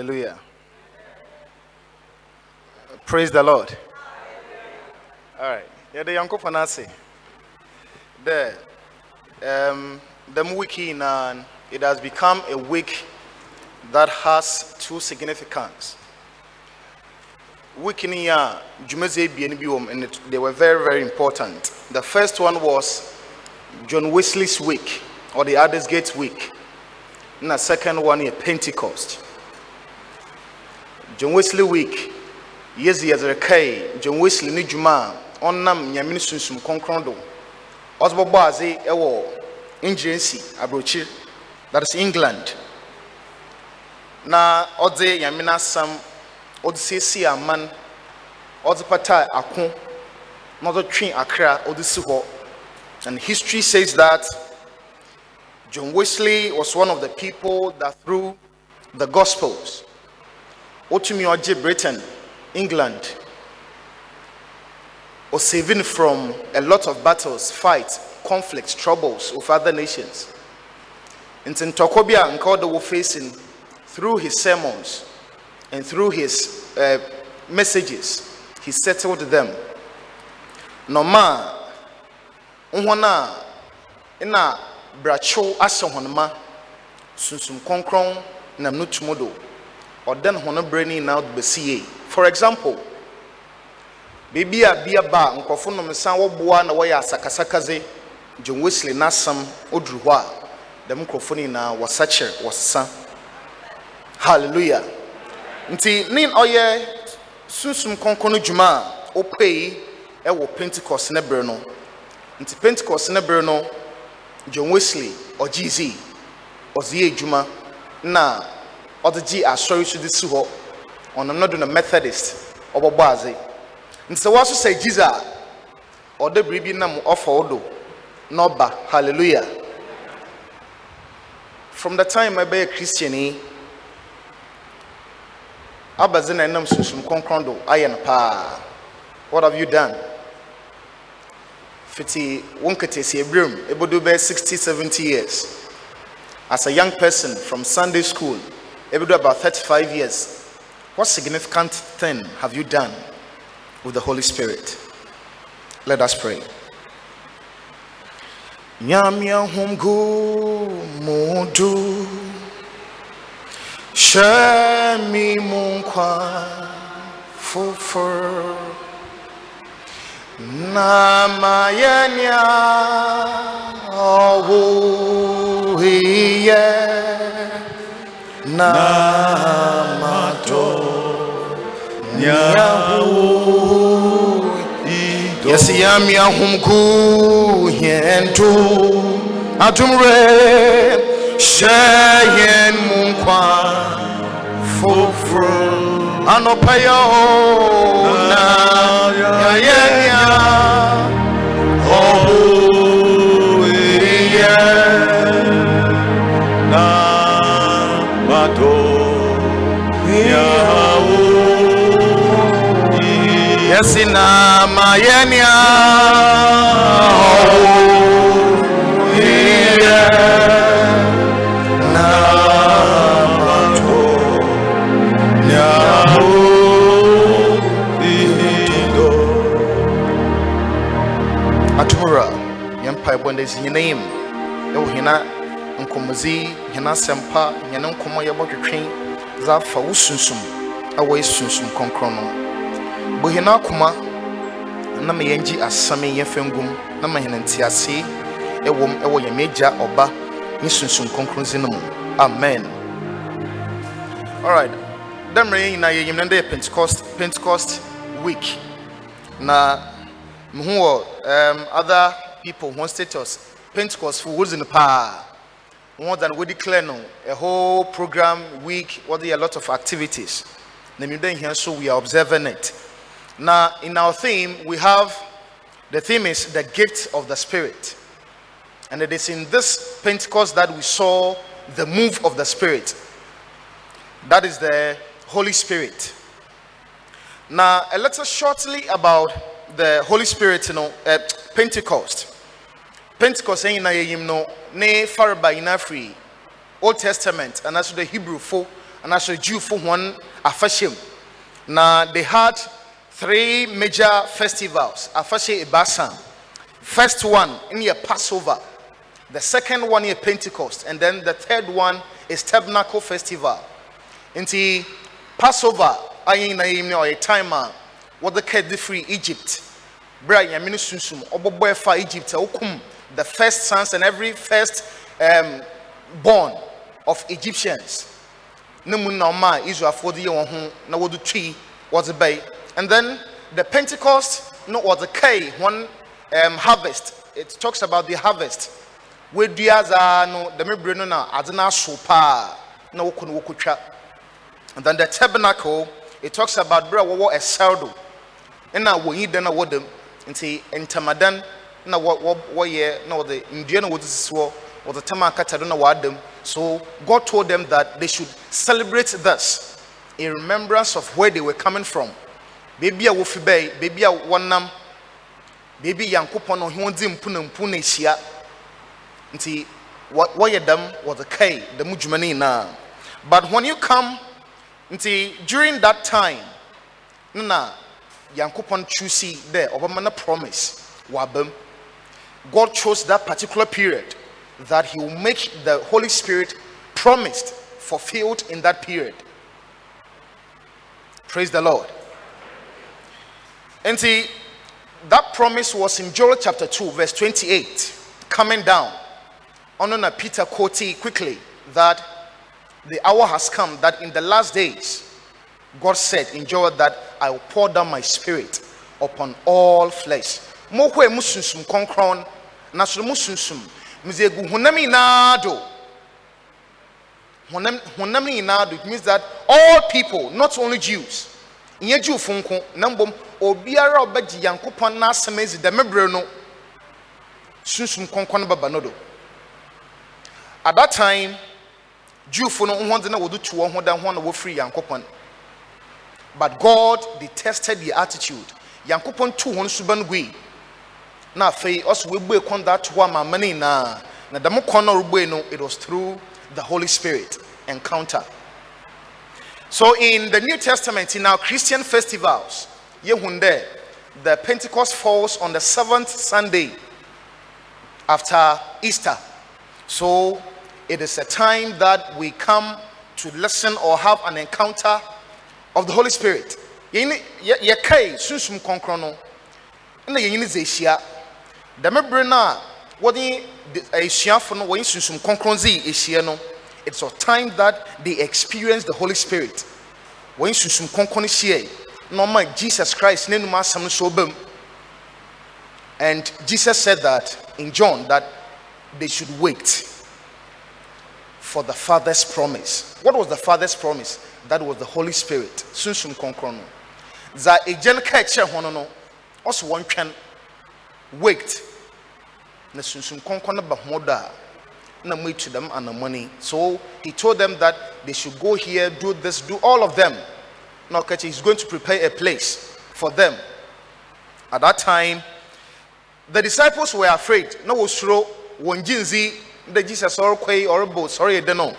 Hallelujah. Praise the Lord. All right. Yeah, the Yanko Fanasi. The um the wiki and it has become a week that has two significance. Wiki ni ya jumeze ebien bi wɔ mu, and they were very very important. The first one was John Wesley's week or the Aldersgate week. And the second one is Pentecost. John Wesley week. Yes, okay. John Wesley ni juma ɔnam nyame no sunsum kɔnkɔn do ɔsɛ bɔbɔ adze aburokyi that is england na ɔdze nyame no asɛm ɔdze siesie aman ɔdze pata ako na ɔdze akra ɔdze and history says that john wesley was one of the people that through the gospels otumi ɔgye britain england saving from a lot of battles, fights, conflicts, troubles with other nations. Nti ntɔkwa bi a nka facing through his sermons and through his uh, messages, he settled them. Nɔma a na brakyew ahyɛ hɔn ma sunsum kɔnkɔn nam no do ɔda ne hɔn brɛ ne nyinaa de bɛsi yie. For example, beebi a bia ba a nkurɔfo nom nsa wɔboa na john wesley n'asɛm oduru hɔ a dɛm nkurɔfo no nyinaa wɔsakyere wɔsesa. Hallelujah. Nti ne ɔyɛ sunsum kɔnkɔn no dwuma a pentecost ne no. Nti pentecost ne no john wesley ɔgye zi ɔdze yɛ adwuma na ɔdze gye asɔre so de si hɔ ɔnam no do no methodist. Ɔbɛbɔ adze nti sɛ wɔaso sɛ gyiz a ɔda biribi nam ɔfa wo do na ɔba hallelujah. From the time ɛbɛyɛ christiani eh, abadze na ɛnam sunsum kɔnkɔn do ayɛ no paa what have you done? Fiti wo nketesia berɛm ɛbɛdo bɛyɛ 60 70 years. As a young person from sunday school ɛbɛdo about 35 years what significant thing have you done with the Holy Spirit. Let us pray. Nyamia humgu mudu Shemi munkwa Namayanya hiye Namato Nyahu Yesi yami ahumku yentu Atumre Shayen munkwa Fufru Anopayo Na Yayenya Ohu Yesi na mayenya oh, yeah. na mato nyaho ido atumura yɛmpa ɛbɔ ndɛ si hena yim ɛwɔ hena nkɔmmɔdzi hena asɛmpa hena nkɔmmɔ yɛbɔ twetwe dza afa wo sunsum ɛwɔ yɛ hɛn akoma na ma yɛngye asɛm yɛmfa ngum na ma hɛn ntease ɛwɔ ɛwɔ yɛn agya ɔba ne amen. Alright da mmerɛ yɛn nyinaa yɛyim no dɛ yɛ pentecost pentecost week. Na mehu um, other people wɔn status pentecost fo wɔdzi no paa more than we declare no a whole program week there are a lot of activities. Na mi dɛ here so we are observing it now, in our theme, we have the theme is the gift of the Spirit. And it is in this Pentecost that we saw the move of the Spirit. That is the Holy Spirit. Now, a little shortly about the Holy Spirit, you know, uh, Pentecost. Pentecost, eh, na yɛyim ne faraba ina free Old Testament, and also the Hebrew fo, and also Jew fo one afashim. Now, they had three major festivals. Afahyɛ ebasa first one in your passover. The second one is pentecost. And then the third one is tabernacle festival. Passover na yim ne ɔyɛ time a wɔde kɛde firi egypt. Bere a nyame no sunsum ɔbɔbɔ egypt a okum the first sons and every first um, born of Egyptians. Ne mu na ɔma a Israelfoɔ de yɛ wɔn ho na. And then the Pentecost no wɔde kae wɔn um, harvest. It talks about the harvest. Wedua zaa no dɛm ebire no na ade no aso paa na wɔkɔ no. And then the tabernacle, it talks about bere a wɔwɔ ɛsɛl do ɛna wɔnyi dan a wɔdam nti ntamadan na wɔ wɔ wɔyɛ na wɔde ndua na wɔde sisi hɔ wɔde tam akata do na wɔadam so God told them that they should celebrate this in remembrance of where they were coming from beebi a wofi bɛyi beebi a wɔnam beebi yankopɔn na ɔhɛn di mpu na ehyia nti wɔyɛ dam wɔde kae dam dwuma no nyinaa but when you come nti during that time no na yankopɔn choose dɛ ɔbɛma no promise. Wabam god chose that particular period that he will make the holy spirit promised fulfilled in that period. Praise the lord and see that promise was in joel chapter 2 verse 28 coming down on peter quoted quickly that the hour has come that in the last days God said in Joel that I will pour down my spirit upon all flesh. Mo hwe mu sunsum konkron na so mu sunsum mze gu honam nyinaa do. Honam honam it means that all people not only Jews. Nye Jew funko na mbom obiara a obagye Yankopɔn na asɛm ezi da mebrɛ no sunsum konkron baba no do. At that time Jewfo no ho de na wɔde tu wɔn ho da ho na wɔfiri Yankopɔn. But God detested the attitude. Yankopɔn tu wɔn suba no gui. Na afei ɔso wɔebue kɔn da to hɔ ama ama ne nyinaa. Na dɛm kɔn na ɔrebue no it was through the Holy Spirit encounter. So in the New Testament, in our Christian festivals, yehun dɛ the Pentecost falls on the seventh Sunday after Easter. So it is a time that we come to listen or have an encounter of the Holy Spirit. Yɛkae sunsum kɔnkɔn eh, no na yɛnyini dze sunsum no it's a time that they experience the Holy Spirit wɔnye sunsum kɔnkɔn no ɔma Jesus Christ n'anum asɛm no so and Jesus said that in John that they should wait for the Father's promise. What was the Father's promise? That was the Holy Spirit. Sunsum konkron. Za ejen ka eche hono no. Also one twan wait. Na sunsum konkron ba hoda na mu to them and money. So he told them that they should go here, do this, do all of them. Now catch he's going to prepare a place for them. At that time, the disciples were afraid. No osuro wonjinzi the Jesus or Quay or sorry, I don't know.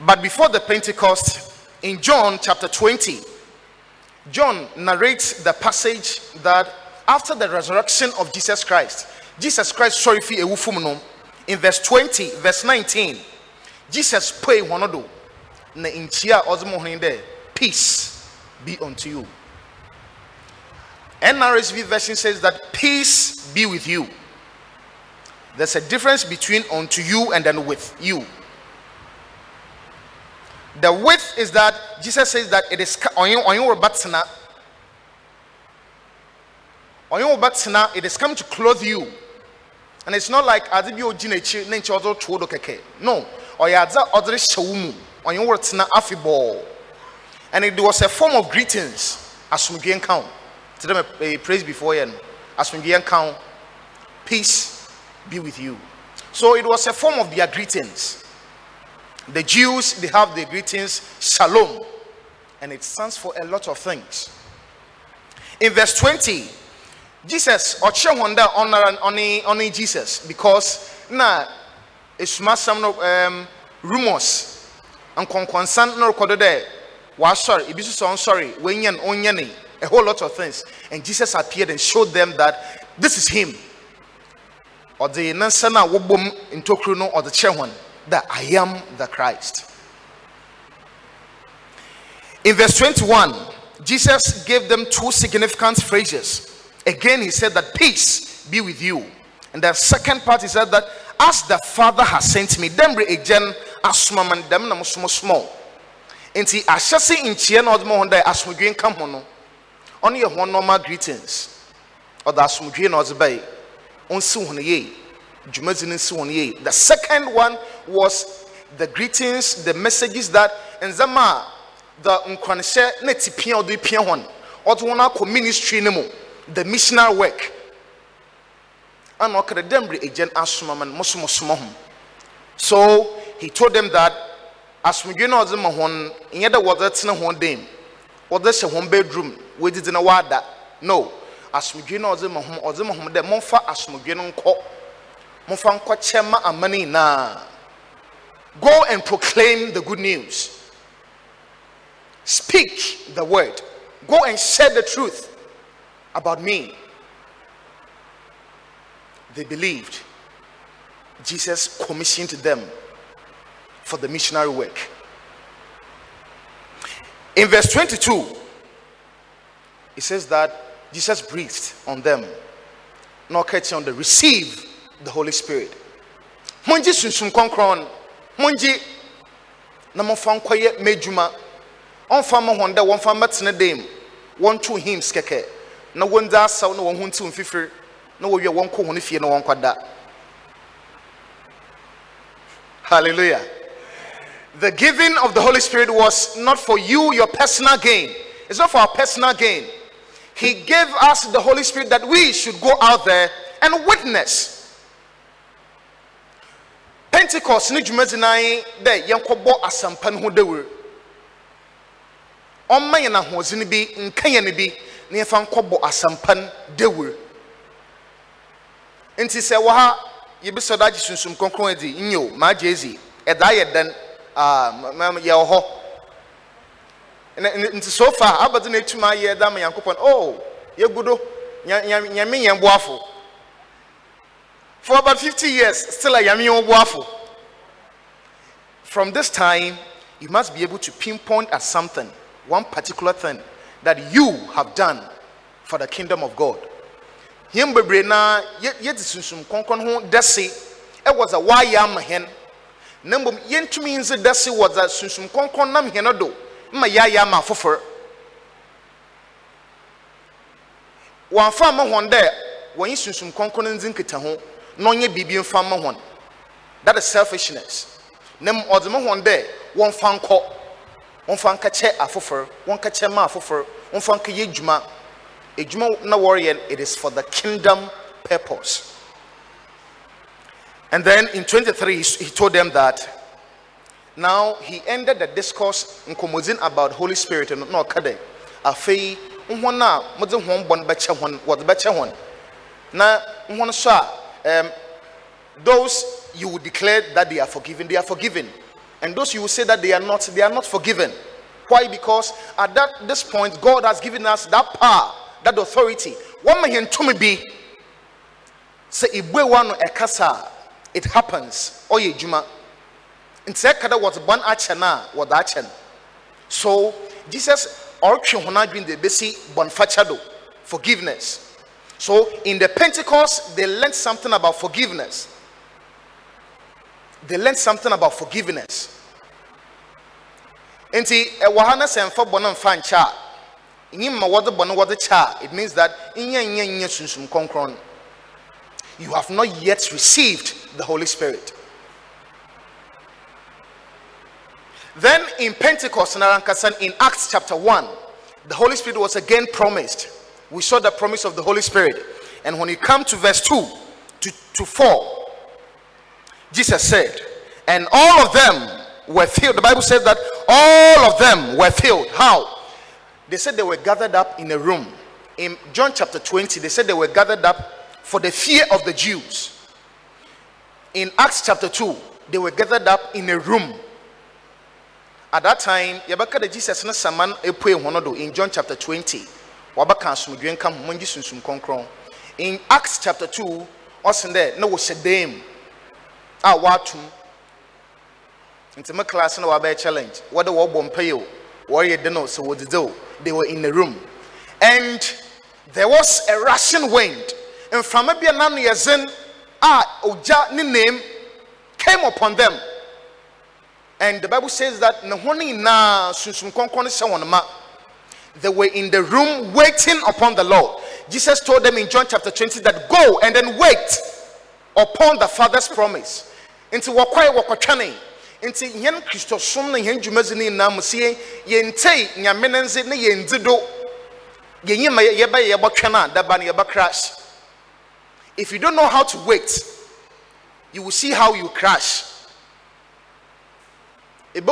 But before the Pentecost, in John chapter 20, John narrates the passage that after the resurrection of Jesus Christ, Jesus Christ sorry for a in verse 20, verse 19, Jesus pray one do na ozmo there, peace be unto you. NRSV version says that peace be with you. There's a difference between unto you and then with you. The with is that Jesus says that it is it is come to clothe you. And it's not like adibio jinechi nature other chuodo keke. No. Or yadza other shawumu. On your batsana afiball. And it was a form of greetings. As we count. To them a praise before you. As we count. Peace be with you. So it was a form of their greetings. The Jews, they have the greetings, shalom, and it stands for a lot of things. In verse 20, Jesus, or Chewanda honor only Jesus because na esuma some um, rumors and konkonsan no record there. Was sorry, if you so sorry, wenyan onyane, a whole lot of things. And Jesus appeared and showed them that this is him ɔde ne nsa no a wɔbom ntokuro no ɔde kyerɛ wɔn that I am the Christ. In verse 21, Jesus gave them two significant phrases. Again, he said that peace be with you. And the second part he said that as the Father has sent me, them agent asoma man them na mo small. Nti ahyɛ se nkyia na ɔde ma wɔn dɛ asomdwe nka ho no ɔno normal greetings. Ɔde asomdwe na ɔde bɛyɛ. Ɔnsi wɔn yie. Dwumadzi no nsi yie. The second one was the greetings the messages that ndzɛmba a the nkwanhyɛ na ti pia ɔde pia wɔn ɔde wɔn akɔ ministry no the missionary work. Ana ɔkara dɛm re agyan asoma man mosomosoma ho so he told them that asomdwe na ɔdze ma wɔn nyɛ dɛ wɔdze tena wɔn dan mu wɔdze hyɛ wɔn bedroom wɔdidi na wɔada no asomdwe na ɔdze ma wɔn ɔdze ma wɔn dɛ momfa asomdwe no nkɔ momfa nkɔkyɛ ma amana nyinaa go and proclaim the good news. Speak the word. Go and share the truth about me they believed jesus commissioned them for the missionary work. In verse 22, it says that Jesus breathed on them. No catching on the receive the Holy Spirit. Munji sunsum konkron. Munji na momfa nkɔyɛ m'adwuma ɔmfa ma hɔn dɛ wɔmfa mmɛtena dam wɔnto hymns kɛkɛ na wɔndze asaw na wɔn ho ntew mfifiri na wɔwie wɔnkɔ wɔn fie na wɔnkɔda hallelujah the giving of the Holy Spirit was not for you, your personal gain. It's not for our personal gain. He gave us the Holy Spirit that we should go out there and witness. Pentecost ni dwumadzi nan dɛ yɛnkɔbɔ asɛmpa no ho dawuro ɔmma yɛn ahoɔdzen bi nka yɛn bi na yɛfa nkɔbɔ asɛmpa no dawuro nti sɛ wɔ ha yɛbisɛ do agye sunsum kronkron adi nye o maa gye ezi. Ɛdaa yɛ dɛn? Ah yɛwɔ hɔ. Nti so far abɛdze na etum ayɛ da ma yankopɔn oh yɛgu do. Nya- nya- nyame yɛn boafo for about 50 years still a yame yɛn boafo from this time you must be able to pinpoint at something one particular thing that you have done for the kingdom of god. Yɛn bebree na yɛde sunsum kɔnkɔn ho dɛse ɛwɔ dza wɔayɛ ama hɛn na mmom yɛntumi nze dɛse wɔ dza sunsum kɔnkɔn nam hɛn do ma yɛayɛ ama afoforɔ wɔamfa ama wɔn dɛ wɔnye sunsum kɔnkɔn no ndzi nkitaho na ɔnyɛ biribi mfa ma wɔn that is selfishness. Na mmom ɔdze ma wɔn dɛ wɔmfa nkɔ wɔmfa nkɛkyɛ afoforɔ wɔnkɛkyɛ ma afoforɔ wɔmfa nkɛyɛ adwuma. Adwuma na wɔreyɛ no, it is for the kingdom purpose. And then in 23 he told them that now he ended the discourse nkɔmmɔdzen about holy spirit and no na ɔka dɛ afei nhɔn a modze hɔn bɔn bɛkyɛ hɔn wɔdze bɛkyɛ hɔn. Na nhɔn so a um, those you will declare that they are forgiven they are forgiven. And those you will say that they are not they are not forgiven why? Because at that this point god has given us that power that authority. Wɔn ma yɛn tumi bi sɛ ibue wa no ɛkasa a, it happens. Ɔyɛ adwuma nti sɛ ɛka dɛ wɔdze bɔn akyɛ no a ah, wɔdze so jesus ɔretwe hɔn adwene de besi bɔnfakyɛ do forgiveness. So in the pentecost they learned something about forgiveness. They learned something about forgiveness nti ɛwɔ ha na sɛ nfa bɔn mfa nkyɛ a nyi ma wɔdze bɔn wɔdze kyɛ a it means that nyɛ nyɛ nyɛ sunsum kɔnkɔn you have not yet received the holy spirit. Then in pentecost narankasa in acts chapter 1 the holy spirit was again promised. We saw the promise of the holy spirit. And when you come to verse 2 to, to 4 jesus said and all of them were filled. The bible says that all of them were filled. How? They said they were gathered up in a room. In john chapter 20 they said they were gathered up for the fear of the jews. In acts chapter 2 they were gathered up in a room. At that time yɛbɛka jesus ne saman epue no do in john chapter 20 wabɛka asomdwe nka ho sunsum kɔnkrɔn in acts chapter 2 ɔsen na wɔhyɛ dan mu nti me class na wabɛyɛ challenge. Wɔde wɔbɔ mpae o. Wɔreyɛ den o sɛ wɔdedɛ o. They were in the room. And there was a rushing wind. Mframa bi a n'ano yɛ zen a ah, ogya ne came upon them. And the bible says that ne wɔn ma. They were in the room waiting upon the lord. Jesus told them in john chapter 20 that go and then wait upon the father's promise. Nti wɔkɔe wɔkɔtwane nti yɛn ne yɛn ne nyinaa mu yɛn nyame ne nze ne do yɛbɛyɛ a daba crash. If you don't know how to wait you will see how you crash. But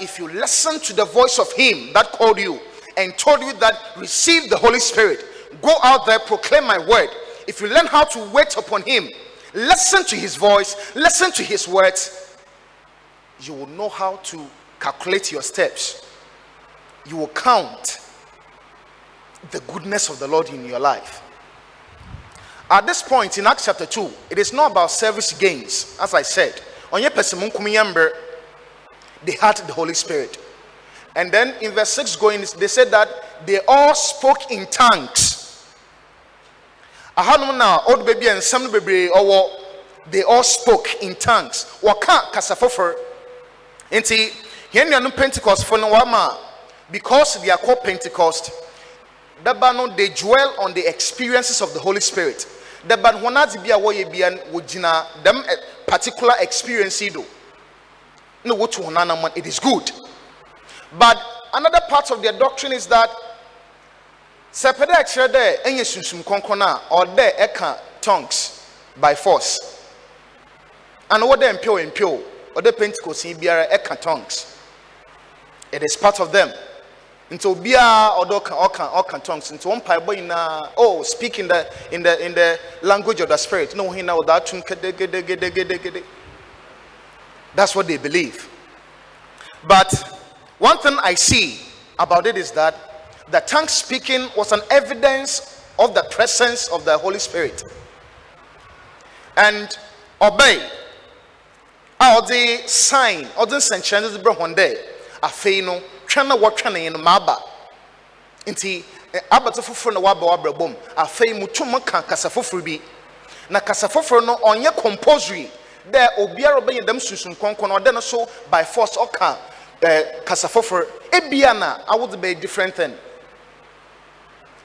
if you listen to the voice of him that called you and told you that receive the holy spirit go out there proclaim my word. If you learn how to wait upon him listen to his voice listen to his words you will know how to calculate your steps you will count the goodness of the lord in your life at this point in Acts chapter 2, it is not about service gains, as I said. They had the Holy Spirit. And then in verse 6 going, they said that they all spoke in tongues. Ahanom na old baby and some baby or they all spoke in tongues. Waka kasa fofor. Enti here no Pentecost for no wama because they are called Pentecost. Daba no they dwell on the experiences of the Holy Spirit. Daba no adi bia wo ye bia wogina them eh, particular experience do. No what to honana it is good. But another part of their doctrine is that sepede akyerɛ dɛ ɛnyɛ sunsum kɔnkɔn a ɔdɛ ɛka tongues by force. And wɔdɛ mpio mpio. Ɔdɛ pentecost yi biara ɛka tongues. It is part of them. Nti obiara ɔdɛ ɔka ɔka ɔka tongues. Nti wɔn mpaebɔ nyinaa oh speak in the in the in the language of the spirit. Na wɔn nyinaa ɔdɛ atum kedegedegedegede that's what they believe but one thing I see about it is that the tongue speaking was an evidence of the presence of the Holy Spirit. And obey. A ɔde sign, ɔde nsɛnkyerɛnne de brɛ wɔn dɛ afei no twɛn na wɔtwɛn no no maba. Nti eh, abata foforɔ na waba w'abrabɔ mu afei mutum ka kasa foforɔ bi. Na kasa foforɔ no ɔnyɛ compulsory. Dɛ obiara ɔbɛyɛ dɛm sunsun kɔnkɔn ɔde no so by force ɔka ɛɛ kasa foforɔ ebia na awo de different thing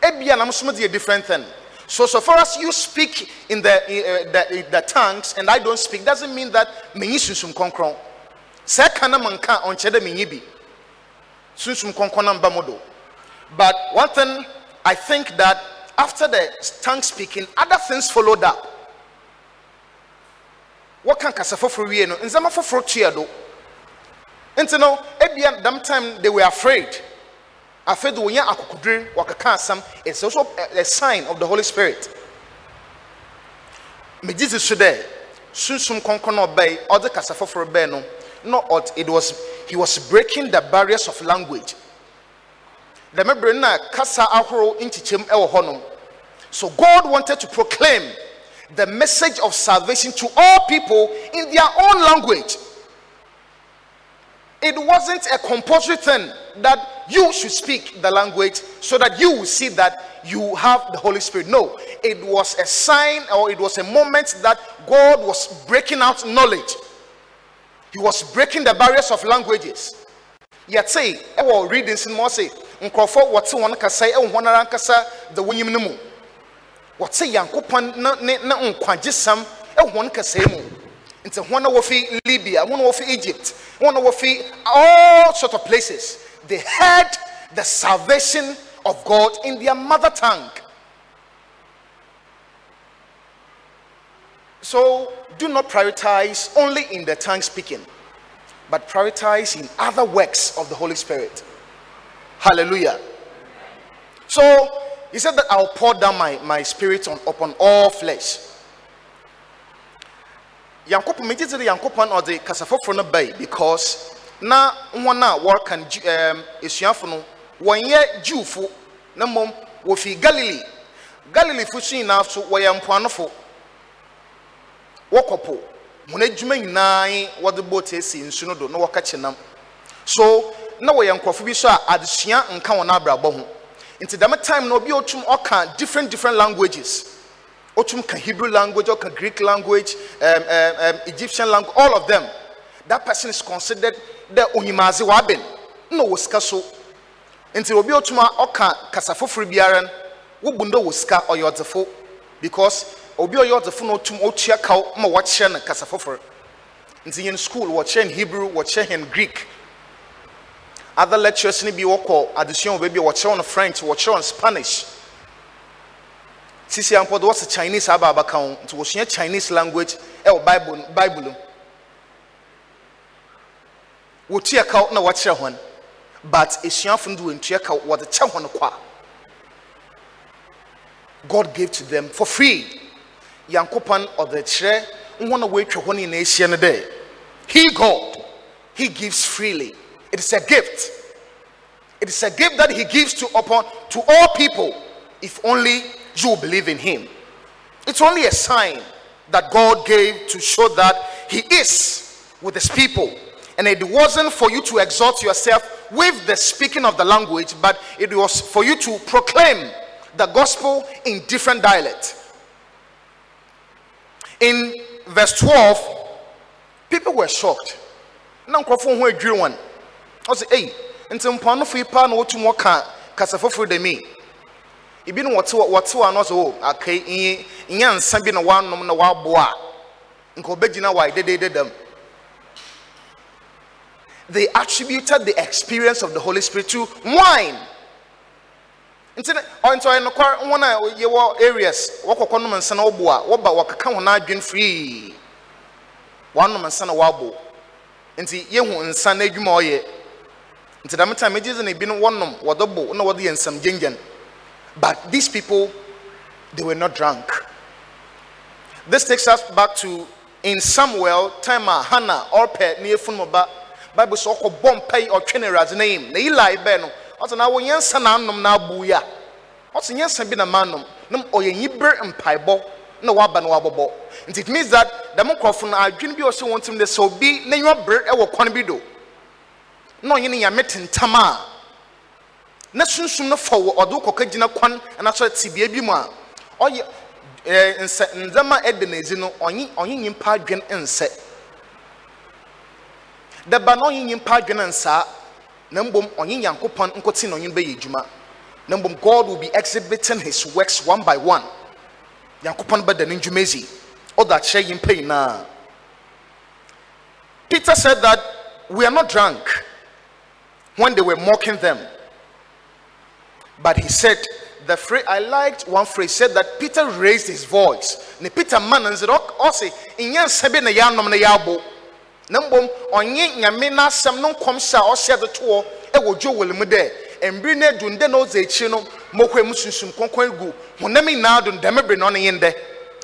ebia na mo de a different thing. So so far as you speak in the uh, the, the tongues and I don't speak doesn't mean that menyi sunsun kɔnkɔn sɛ ɛka na mo nka ɔnkyɛ dɛ menyi bi. Sunsun kɔnkɔn na mba mo do but one thing I think that after the tongue speaking other things followed up. Wɔka kasa foforɔ wie no? Ndzɛmba foforɔ tua do. Nti no ebia dam time they were afraid afei de wonya akokodire wɔkeka asɛm. It's also a, a sign of the holy spirit. Megye ti so dɛ sunsum kɔnkɔn na ɔbɛn ɔde kasa foforɔ bɛn no no ɔd it was he was breaking the barriers of language. Dɛmɛ bere na kasa ahorow nkyekyɛm ɛwɔ so god wanted to proclaim the message of salvation to all people in their own language it wasn't a compulsory thing that you should speak the language so that you will see that you have the Holy Spirit. No, it was a sign or it was a moment that God was breaking out knowledge. He was breaking the barriers of languages. Yet say, ɛwɔ readings in Mose, nkurɔfoɔ wɔte wɔn kasa ɛwɔ wɔn ara nkasa the wɔnyim no mu. Wɔte Yankopɔn na ne na nkwagyesɛm ɛwɔ wɔn kasa mu. Nti wɔn a libya wɔn a egypt wɔn a all sort of places they heard the salvation of god in their mother tongue. So do not prioritize only in the tongue speaking but prioritize in other works of the holy spirit. Hallelujah. So he said that i'll pour down my, my spirit on, upon all flesh yankopɔn megye dze de yankopɔn na ɔde kasa foforɔ no bae because na wɔn a wɔreka ɛɛm, esuafo no wɔnyɛ jiwfo na mmom wofi galilei. Galilefo so nyinaa so wɔyɛ mpoanofo. Wɔkɔ wɔn adwuma nyinaa yi wɔde boat esi nsu no do na wɔka kye nam. So na wɔyɛ nkurɔfo bi so a adesua nka wɔn abrabɔ ho. Nti dɛm time na obi otum ɔka different different languages otum ka hebrew language or ka greek language um, um, um, egyptian language all of them. That person is considered the ohimaze waben No, wɔ sika so. Nti obi a otum a ɔka kasa foforɔ biara no wobu ndo wɔ sika ɔyɛ ɔdzefo because obi a ɔyɛ ɔdzefo na otum otua kaw ma wɔkyerɛ no kasa foforɔ nti school no hebrew hɛn greek. Other lectures ni bi wɔkɔ adesua wɔ no french wɔkyerɛ no spanish sisi ampo de wɔsɛ chinese aba abaka ho nti wɔsua chinese language ɛwɔ bible bible. Wɔtua kaw na wɔkyerɛ hɔn but esuafo no de wɔntua kaw wɔde kyɛ hɔn kwa. God gave to them for free. Yankopɔn ɔde kyerɛ wɔn a wɔatwa hɔ no nyinaa ahyia no dɛ he god he gives freely. It is a gift. It is a gift that he gives to upon to all people. If only you believe in him. It's only a sign that god gave to show that he is with his people. And it wasn't for you to exalt yourself with the speaking of the language but it was for you to proclaim the gospel in different dialects. In verse 12 people were shocked. Na nkurɔfoɔ ho adwiri wɔn ɔsɛ ei nti mpoanofo yi paa na wɔtum wɔka kasa foforɔ da mi wɔte wɔ- wɔte wɔ ano sɛ oh, o akai nye bi na wɔanom na wɔaboa nka ɔbɛgyina wɔ they attributed the experience of the holy spirit to wine. Nti ɔnti ɔyɛ nokwar wɔn a yɛwɔ areas wɔkɔkɔ nom nsa na wɔbo a wɔba wɔkeka wɔn adwene firii wɔanom nsa na wɔabo nti yɛhu nsa na adwuma ɔyɛ. Nti dɛm time megye dze na ebinom wɔnom wɔde na wɔde yɛ gyengyen but these people they were not drunk. This takes us back to in samuel a hannah ɔrepɛ ne yɛfunu ba bible sɛ ɔkɔbɔ mpa yi ɔtwe ne awurade no yim. Na eli bɛɛ no ɔsɛ na wɔnyɛ nsa na anom na abo yi a ɔsɛ nyɛ nsa bi na ma anom na ɔyɛ nyibere mpaebɔ na waba na wabɔbɔ nti it means that dɛm nkurɔfo no adwene bi a ɔhyɛ wɔn tirim de sɛ obi n'enyiwa bere ɛwɔ kwan bi do na ɔnyɛ ne nyame tentam a na sunsun no fa ɔde kɔkɔ gyina kwan anaasɛ tibea bi mu a ɔyɛ ɛɛ nsɛ ndzɛmba ɛda n'edzi no ɔnye ɔnye nyimpa adwene nsɛ daba na ɔnye nyimpa adwene nsaa na mbom ɔnye nyankopɔn nkote na ɔnye bɛyɛ adwuma. Na mbom god will be exhibiting his works one by one. Nyankopɔn bɛda ne ndwuma ezi ɔda akyerɛ nyimpa nyinaa. Peter said that we are not drunk when they were mocking them but he said the phrase i liked one phrase said that peter raised his voice. Ne peter man nze oh, ɔse nyɛ nsa bi na yɛanom na yɛabo na mmom ɔnye nyame n'asɛm no nkɔmhyɛ a ɔhyɛ de toɔ ɛwɔ joel mu dɛ mbiri no adu ndɛ na akyiri no mmɔkɔ mu sunsum kɔnkɔn gu. Honam nyinaa do ndɛm bere na ɔne yɛ ndɛ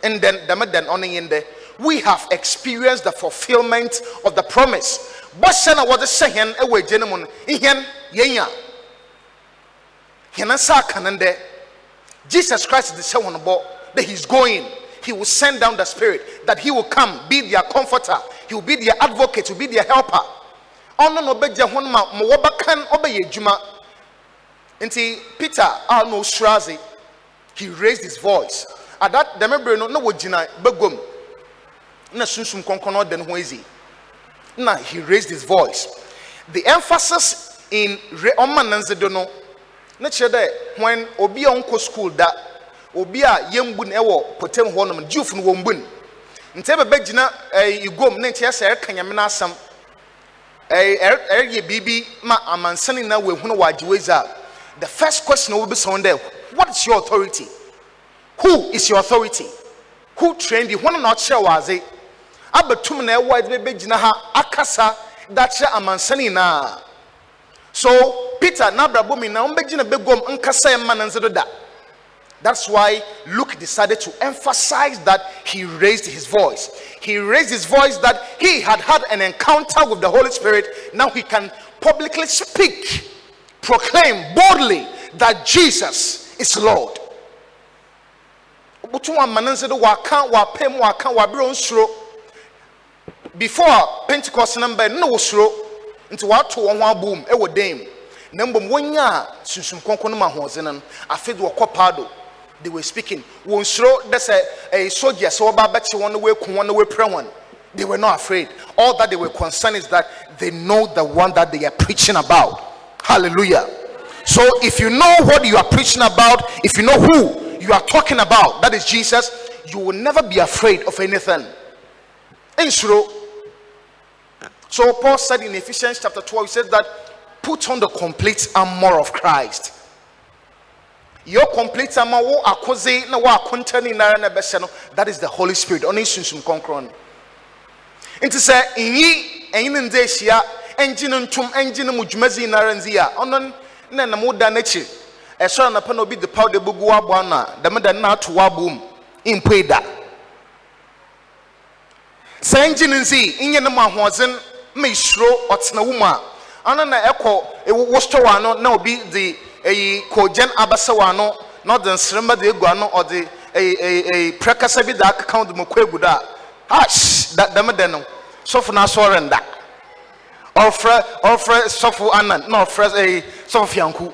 ndɛ ndɛm dɛn ɔne yɛ ndɛ we have experienced the fulfilment of the promise. Bɔhyɛ na wɔde hyɛ hɛn ɛwɔ agye no jesus christ de hyɛ wɔn bɔ that he's going. He will send down the spirit that he will come be their comforter. He will be their advocate he will be their helper. Ɔno na peter a na osura he raised his voice. At that dɛm ebere no na wɔgyina bagom na sunsun kɔnkɔn na ɔda ne ho he raised his voice. The emphasis in ɔma nansi do no ne kyerɛ dɛ when obi a ɔnkɔ school da obi a yɛmbu no ɛwɔ potem hɔ nom jewfo no wɔmbu no. Nti ɛbɛbɛ gyina igom ne nkyɛn sɛ ɛreka nyame n'asɛm ɛɛ ɛr- ɛreyɛ biribi ma amansani na wɔehunu wɔ agyewa a the first question a wɔbɛsa wɔn dɛ what is your authority? Who is your authority? Who trained you? Wɔn na ɔkyerɛ wɔ adze. Abɛtum na a ɛde bɛgyina ha akasa dakyerɛ amansani nyinaa so peter n'abrabɔ mi na wɔn bɛgyina bɛgom nkasa that's why luke decided to emphasize that he raised his voice. He raised his voice that he had had an encounter with the holy spirit. Now he can publicly speak proclaim boldly that jesus is lord. Before pentecost number no wɔsuro nti wato wɔn ho abom ɛwɔ dan mu. Na mbom wɔnya a sunsum kɔnkɔn mu no afei de wɔkɔ paado. They were speaking. Wɔn soro dɛ sɛ ɛyɛ soldiers sɛ wɔba abɛkye wɔn na wɔaku wɔn na wɔapira wɔn. They were not afraid. All that they were concerned is that they know the one that they are preaching about. Hallelujah. So if you know what you are preaching about if you know who you are talking about that is jesus you will never be afraid of anything. Nsoro so paul said in ephesians chapter 12 he says that put on the complete armor of christ. Your complete armor wo akoze na wo akonta ni nara na bɛhyɛ no that is the holy spirit. Ɔne sunsum kɔnkɔn no nti sɛ nyi ɛnyi ne ndze ahyia ɛngye ne ntom ɛngye ne mu dwumadzi nara a ɔno na nam wo da n'akyi ɛsɔre anapa na obi de powder bugu w'abo ano a dɛm da na ato w'abo mu mpoe da sɛ ɛngye ne nzi nyɛ ne mu ahoɔdzen ma esuro ɔtena wo mu a ɔno na ɛkɔ wosɔ wɔ ano na obi de eyi kɔgyan abasa wɔ ano na ɔde nsirima de egu ano ɔde eyi eyi eyi prɛkasa bi da akeka ɔde mu kɔ egu do a hash da dɛm da no. Sɔfo na asɔre nda. Ɔfrɛ ɔfrɛ sɔfo anan na ɔfrɛ eyi sɔfo fianku.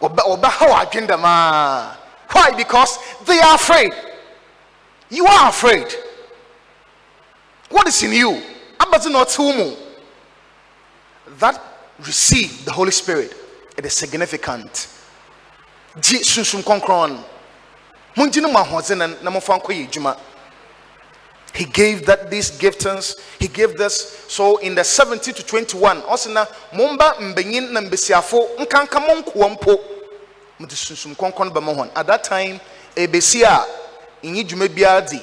Ɔbɛ ɔbɛ ha wɔ adwene dɛm aa why? Because they are afraid. You are afraid. What is in you abati that receive the holy spirit it is significant. Gye sunsum kɔnkɔn no mongye no nkɔ he gave that these giftings he gave this so in the 70 to 21 ɔsɛ na momba mbanyin na mbesiafo nkanka mo nkoa mpo sunsum kɔnkɔn bɛma hɔn at that time ebesi a nyi dwuma biara di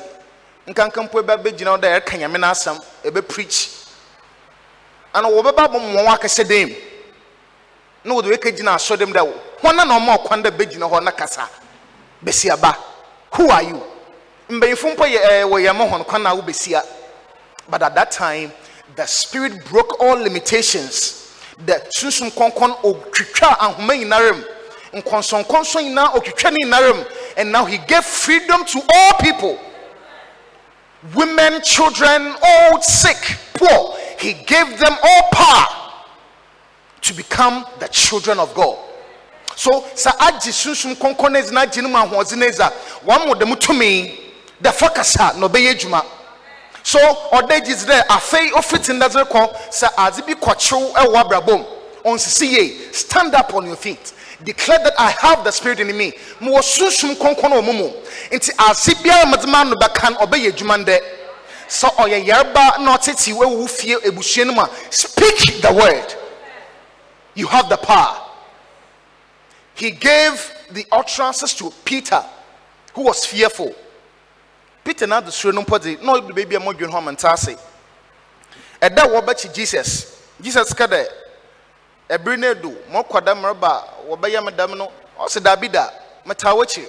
nkanka mpo ebe bɛgyina hɔ dɛ ɛka nyame no asɛm ebe preach. Ana wɔbɛba bɔ mmɔn akɛsɛ dɛm. Na wɔde weka gyina asɔ dɛm dɛ wɔn na na ɔmo ɔkwan dɛ bɛgyina hɔ na kasa. Besiaba who are you? Mbɛnyinfo mpo yɛ eh, ɛɛ wɔyɛ mo hɔn kwan na wobɛsia but at that time the spirit broke all limitations. The sunsun kɔnkɔn otwitwa ahoma nyinara mu. Nkɔnsɔnkɔnsɔn nyinaa otwitwa ne nyinara mu. And now he gave freedom to all people women children old sick poor. He gave them all power to become the children of god. So sɛ agye sunsun kɔnkɔn na agye ne mu ahoɔdzen ne dze a wɔn mo na so ɔda gye dze dɛ afei ofiti ndadze kɔ sɛ adze bi kɔkyew ɛwɔ abrabom ɔnsisi yie stand up on your feet declare that i have the spirit in me mo wɔ sunsun kɔnkɔn wɔ mo mu nti adze biara mo dze ma no ɔbɛyɛ adwuma ndɛ sɛ ɔyɛ yareba na ɔtete ewu fie mu speak the word you have the power he gave the utterances to Peter, who was fearful. Peter now the sure no podi no the baby mo dwen ho amantase. Ɛda wɔbɛkyi Jesus. Jesus ka ɛbere no adu mo kwada mraba wɔbɛyɛ me dam no ɔsɛ dabi da meta wɔkyi.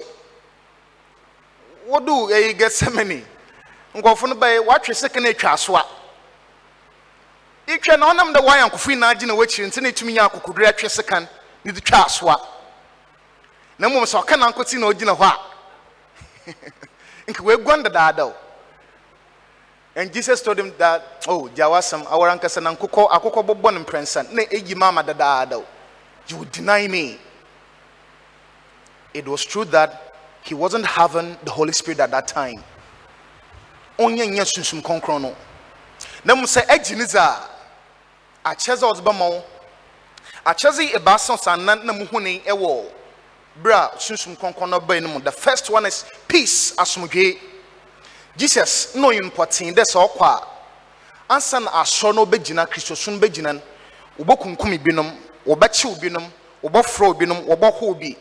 Wodu ɛyi Gethsemane. Nkɔfo no bɛyɛ watwe seke na atwa aso a. Itwa na ɔnam dɛ wɔayɛ nkɔfo gye na wɔkyi nti na etumi nya akokoduru atwe sekan ne de twa aso a. na mmom sɛ ɔka na nkɔti na ogyina hɔ a nka wɔaguan dadaada and jesus told him that oh gya wasɛm awara nkasa na nkokɔ akokɔ bɔbɔ no mprɛnsa na ɛyi ma dadaada you deny me. It was true that he wasn't having the holy spirit at that time. Ɔnyɛ nyɛ sunsum kɔnkrɔn no. Na mmom sɛ agyi ne dze a akyɛ sɛ ɔdze bɛma wo akyɛ sɛ ebaasa sanna na muhu ne ɛwɔ bra sunsum kɔnkɔn no bɛn no mu. The first one is peace asomdwe jesus na ɔyɛ mpɔtee dɛ sɛ ɔkɔ ansa na asɔ no bɛgyina kristoso no bɛgyina no wɔbɛkunkum binom wɔbɛkyew binom wɔbɛforɔ binom wɔbɛhɔ bi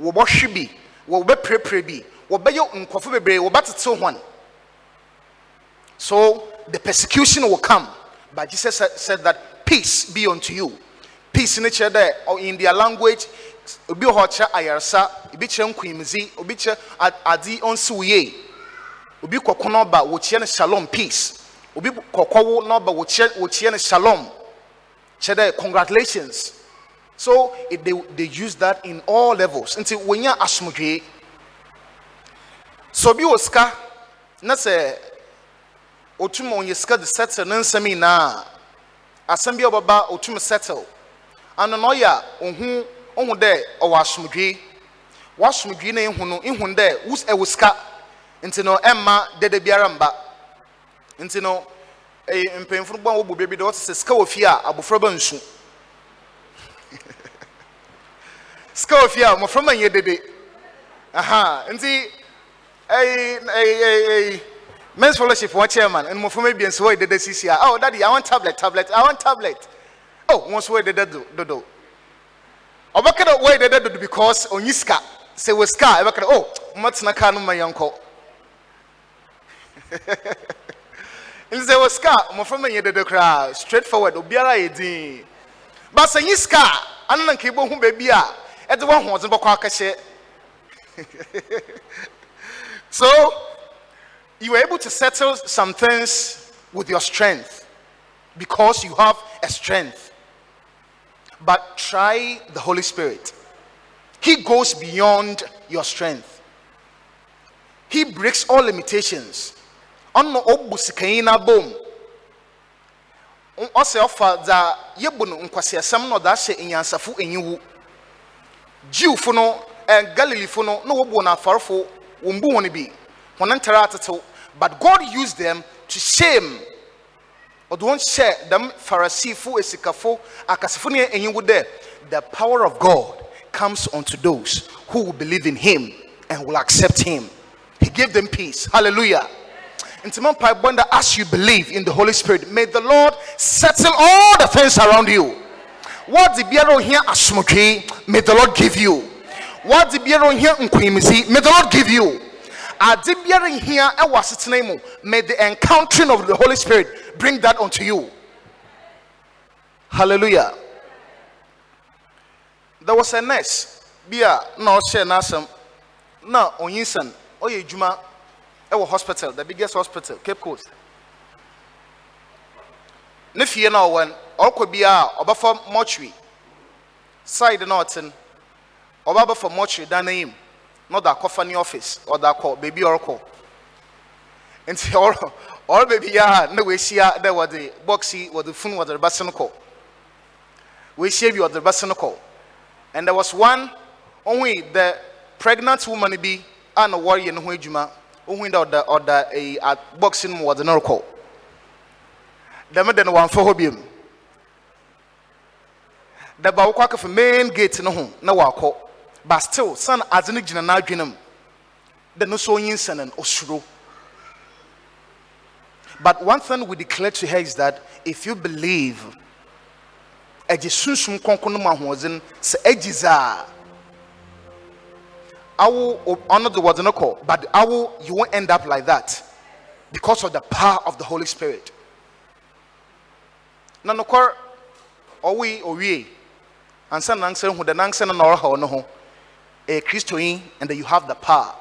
wɔbɛhwe bi wɔbɛpirepire bi wɔbɛyɛ nkɔfo bebree wɔbɛtetew wɔn so the persecution will come but jesus said, said that peace be unto you. Peace ne kyerɛ dɛ or oh, in their language obi wɔ hɔ kyerɛ ayaresa obi kyerɛ obi kyerɛ ad- ade ɔnsi wo obi kɔkɔ wɔkyerɛ no shalom peace. Obi kɔkɔ wo wɔkyerɛ no shalom. Kyerɛ dɛ congratulations. So it, they, they use that in all levels. Nti wɔnya asomdwee so obi wɔ sika na sɛ otum ɔnyɛ sika de settle ne nsɛm nyinaa asɛm bi a ɔbɛba otum settle. Ano na ɔyɛ a ohu ohu dɛ ɔwɔ asomdwee wasomdwee na ihu no ihu dɛ sika nti no ɛmma dede biara mba. Nti no eh, ɛyɛ mpanyinfo no bɔ a wɔbɔ beebi dɛ wɔte sɛ sika wɔ fie a abɔfra ba nsu. Sika wɔ fie a nyɛ dede. Nti ɛyi ɛyi men's fellowship wɔn chairman ɛna mmɔfra ma ebien so wɔyɛ dede sisi a. Oh daddy i want tablet tablet i want tablet. Oh wɔn nso wɔyɛ dede do- dodo. Ɔbɛka dɛ wɔyɛ dede dodo because onyi sika. Sɛ wɔ sika ɛbɛka dɛ oh mo tena kaa no ma yɛn kɔ nti sɛ wɔ sika mmɔfra ma nyɛ dede koraa straight forward obiara yɛ din. Basa nyi sika a ano na nka baabi a ɛde wɔn ahoɔden bɛkɔ akɛhyɛ so you were able to settle some things with your strength because you have a strength. But try the holy spirit. He goes beyond your strength. He breaks all limitations ɔno ɔbu sikanyi n'abom ɔsɛ ɔfa dza yɛbu no nkwasiasɛm na ɔde ahyɛ nyansafo enyiwu. Jiwfo no eh, ɛɛ galilifo no na wɔbu wɔn afɔrofo wɔn bu wɔn bi wɔn ntare atetew. But god used them to shame. Ɔde wɔn hyɛ dɛm farisifo esikafo akasifo ne enyiwu dɛ the power of god comes unto those who believe in him and will accept him. He gave them peace. Hallelujah mo mpae bɔ that as you believe in the holy spirit may the lord settle all the things around you. What the biara ohia asomdwee may the lord give you. What the biara ohia nkwimisi may the lord give you. Ade biara ohia ɛwɔ eh, asetena mu may the encountering of the holy spirit bring that unto you. Hallelujah. There was a nurse bi a na ɔhyɛ n'asɛm um, na onyinsɛn ɔyɛ adwuma ɛwɔ hospital the biggest hospital cape coast. Ne fie na ɔwɔ no ɔrekɔ biara ɔbɛfa mortuary. Side na ɔte no ɔba bɛfa mortuary dan na akɔfa ne office ɔde akɔ beebi a ɔrekɔ nti ɔrɔ ɔrɔ beebi a na wɔahyia dɛ wɔde box yi wɔde funu wɔde rebɛse no kɔ wɔahyia bi wɔde rebɛse no kɔ and there was one only the pregnant woman bi a na wɔreyɛ ne ho adwuma ohun dɛ ɔda ɔda a box no mu wɔde no rekɔ dɛm de no wɔamfa hɔ biom wokɔ akɔfa main gate no ho but still san adze no gyina n'adwene mu. No so but one thing we declare to her is that if you believe ɛgye sunsum kɔnkɔn no mu ahoɔdzen sɛ awo ɔno de wɔde no kɔ but awo you won't end up like that because of the power of the holy spirit. Na nokɔr ɔwoi owie. Ansa na nansɛ hu the nansɛ no na ɔreha ɔno ho. Eh, Ɛyɛ kristoyi and then you have the power.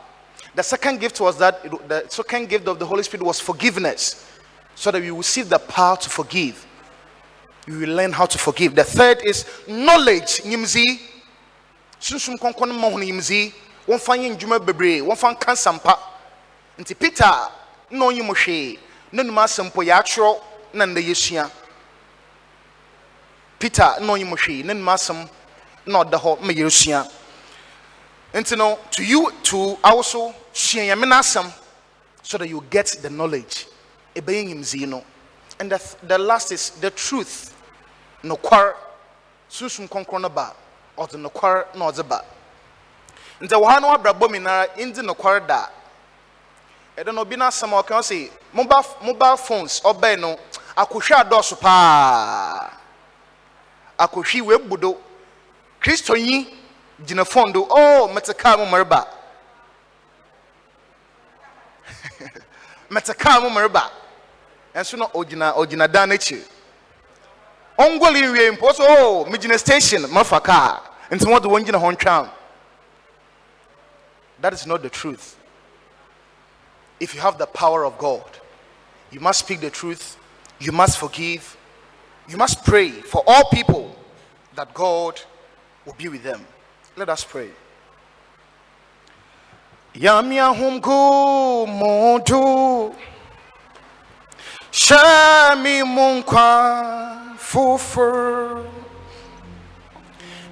The second gift was that the second gift of the holy spirit was forgiveness so that you will receive the power to forgive. You will learn how to forgive. The third is knowledge nyimzi wɔmfa nyɛ ndwuma bebree wɔmfa nka nsampa. Nti peter na ɔnyi mo hwee na num asɛm po na nnɛ yɛsua peter na ɔnyi mo hwee na num asɛm na ɔda hɔ ma yɛsua nti no to you to also sua nyame n'asɛm so that you get the knowledge. Ɛbɛyɛ nyimzii no. And the, the last is the truth. Nokwar sunsum kɔnkɔn no ba. Ɔde nokwar na ɔde ba nti wɔ ha no mi nara ndi nokwar da. Ɛdɛ no obi ɔka mobile mobile phones ɔbɛn no akɔhwɛ adɔɔso paa. Akɔhwi webu do. Kristo yi gyina phone do. Oh mete kaa mu mmereba mete kaa mu mmereba ɛnso na ogyina ogyina dan n'akyi ɔngoli nwie mpo so oh megyina station mafa kaa. Nti wɔde wɔn gyina hɔ ntwam that is not the truth. If you have the power of god you must speak the truth you must forgive you must pray for all people that god will be with them. Let us pray. Yamia humgu modu Shami munkwa fufu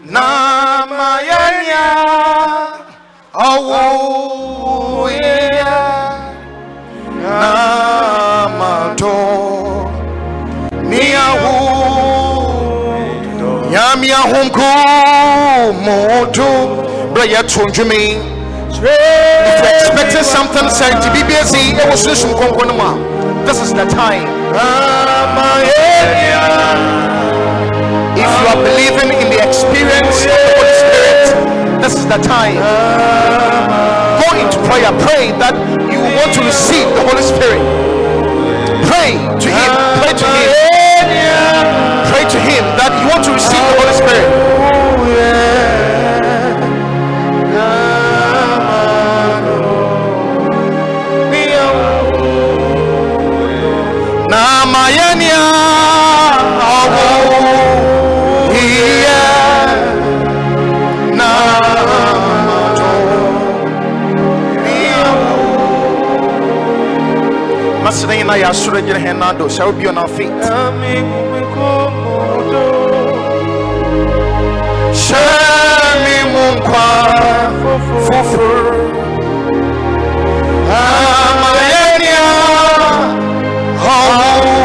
Na yeah namato niahu nyame ahomko moto bra yɛto ndwome if you're expecting something say to bbc it was sunsun konko no mu a this is the time. If you are believing in the experience this is the time. Go into prayer. Pray that you want to receive the holy spirit. Pray to him. Pray to him. Pray to him that you want to receive the holy spirit Na jira henado shall we be on our feet. Shami munkwa fufur Amayania Oh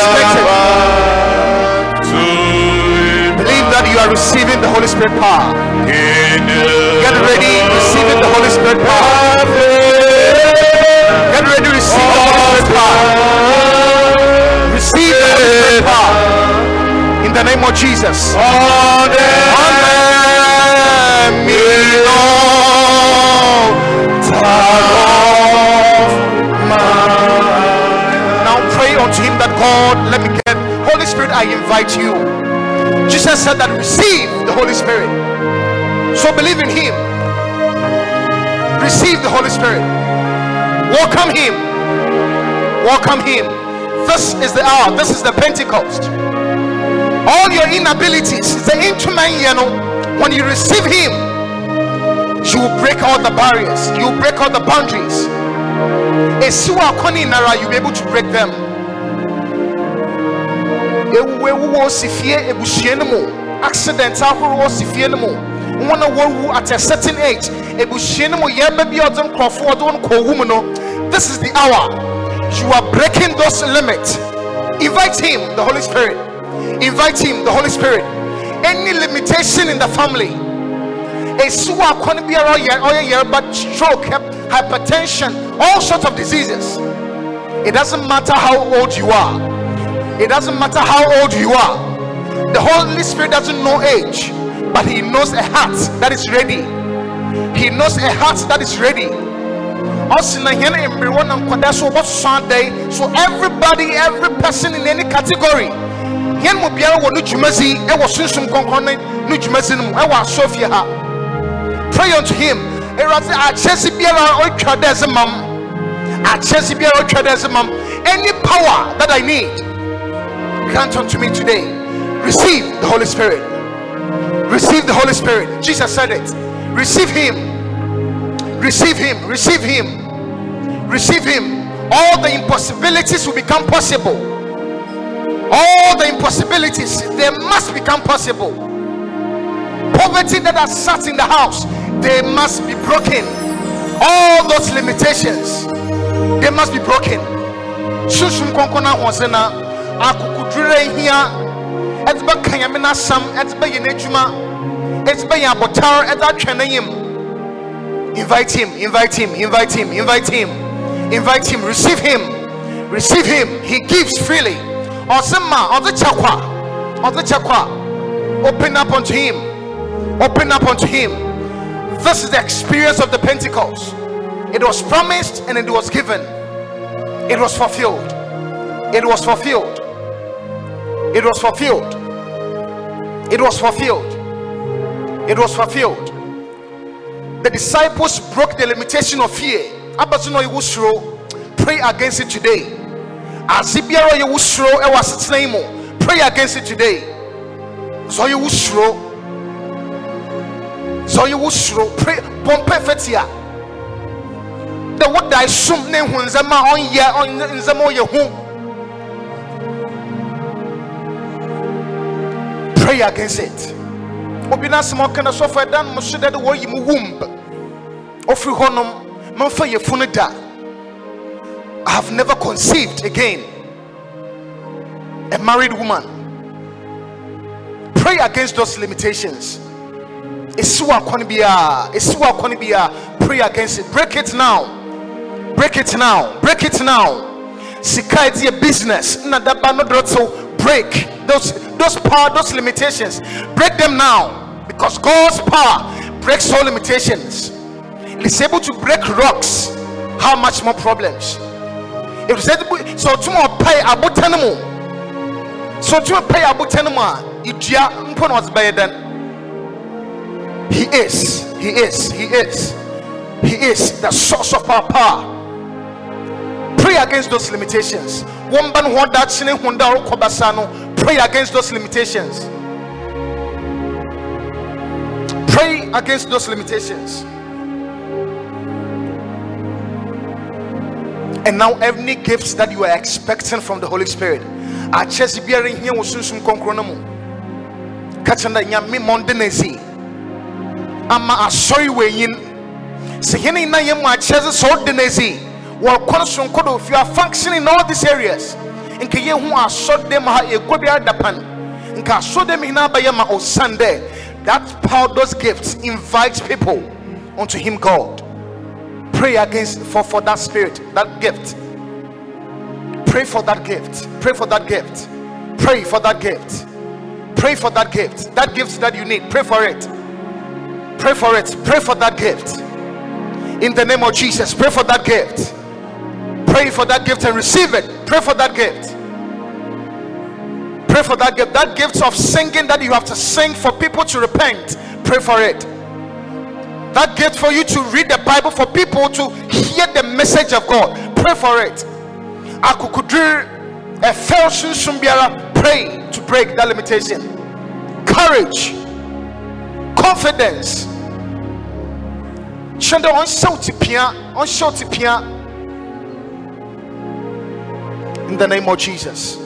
that you. Believe that you are receiving the Holy Spirit power. Get ready, receiving the Holy Spirit power. Get ready, receive the Holy Spirit power. Receive the Holy Spirit power. In the name of Jesus. Now pray unto him that God, let me get Holy Spirit, I invite you. Jesus said that receive the Holy Spirit. So believe in him. Receive the Holy Spirit. Welcome him. Welcome him. This is the hour. This is the Pentecost. All your inabilities, the instrument, you know, when you receive him, you will break all the barriers, you will break all the boundaries. Esiwa akɔne nara, you'll be able to break them. Ewu ewu wɔ si fie ebusua no mu, accident ahorow wɔ si fie no mu. Wɔn a at a certain age, ebusua no mu yɛreba bi a ɔdze nkorɔfo kɔ owu mu no. This is the hour. You are breaking those limits. Invite him, the Holy Spirit. Invite him, the Holy Spirit. Any limitation in the family. Esuwa akɔne biara ɔyɛ ɔyɛ yɛreba stroke, hep- hypertension, all sorts of diseases. It doesn't matter how old you are. It doesn't matter how old you are. The Holy Spirit doesn't know age, but He knows a heart that is ready. He knows a heart that is ready. So everybody every person in any category pray unto him ɛwurade akyɛse biara ɔtwa dɛ ɛsɛ mam. Akyɛse biara ɔtwa dɛ ɛsɛ mam. Any power that I need grant unto me today. Receive the Holy Spirit. Receive the Holy Spirit. Jesus said it. Receive him. Receive him. Receive him. Receive him. All the impossibilities will become possible. All the impossibilities they must become possible. Poverty that has sat in the house they must be broken. All those limitations they must be broken. Sunsun kɔnkɔn ahoɔsen na akokuduro ehia ɛde bɛ ka nyame n'asam ɛde bɛ yɛ n'adwuma ɛde bɛ yɛ abɔtar ɛde atwɛ n'anim invite him invite him invite him invite him. Invite him receive him. Receive him. He gives freely. Ɔsɛ ma ɔde kyɛ kwa ɔde kyɛ open up unto him. Open up unto him this is the experience of the pentecost. It was promised and it was given. It was fulfilled. It was fulfilled. It was fulfilled. It was fulfilled. It was fulfilled. The disciples broke the limitation of fear. Wo suro pray against it today. Suro ɛwɔ asetena pray against it today. Wo suro sɛ ɔyɛ wo suro pray. Bɔmpɛ fɛtia dɛ woda som ne hu nsɛm a ɔnyɛ ɔnyɛ- nsɛm a ɔyɛ hu pray against it. Obi n'asɛm a ɔka na sɔfo ɛda no mo so dɛ de wɔyi mu womb ɔfiri hɔnom mamfa yɛ funu da. I have never conceived again a married woman. Pray against those limitations esiwa akɔne biara esiwa akɔne biara pray against it. Break it now. Break it now. Break it now. Sika edi a business. Na daba no dɔrɔtew break those those power those limitations. Break them now. Because God's power breaks all limitations. It is able to break rocks. How much more problems? It is able so ɔtuma ɔpae abotɛ no mu so ɔtuma pae abotɛ no mu a idua mpo na ɔdze bɛyɛ dɛn he is he is he is. He is the source of our power. Pray against those limitations. Pray against those limitations. Pray against those limitations. And now any gifts that you are expecting from the holy spirit akyɛ sɛ biara hia wɔ sunsum kɔnkɔn no mu ka kyerɛ ama asɔre wɔ enyin sɛ hene na yɛ mu akyɛ sɛ sɛ ɔde na esi. No sonko do if you are functioning in all these areas. Nka yɛ hu asɔre ma ha egua biara da pan. Nka asɔre mu nyinaa bɛyɛ ma osan dɛ that power those gifts invites people unto him god. Pray against for for that spirit that gift. Pray for that gift. Pray for that gift. Pray for that gift. Pray for that gift. That gift that you need pray for it pray for it. Pray for that gift. In the name of jesus pray for that gift. Pray for that gift and receive it. Pray for that gift. Pray for that gift. That gift of singing that you have to sing for people to repent. Pray for it. That gift for you to read the bible for people to hear the message of god. Pray for it. Pray to break that limitation. Courage. Confidence hyɛn dɛ ɔnhyɛ pia. Ɔnhyɛ pia. In the name of jesus.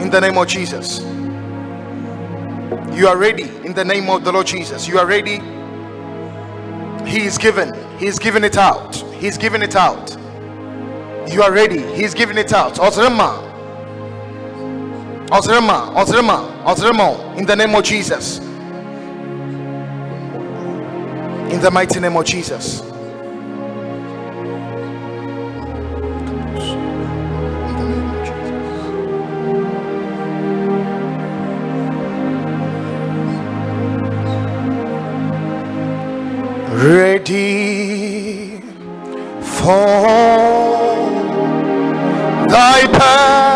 In the name of jesus. You are ready. In the name of the lord jesus. You are ready. He is given. He's giving it out. He's giving it out. You are ready. He's giving it out ozrema ozrema ozrema in the name of jesus. In the mighty name of jesus. Ready for thy perfect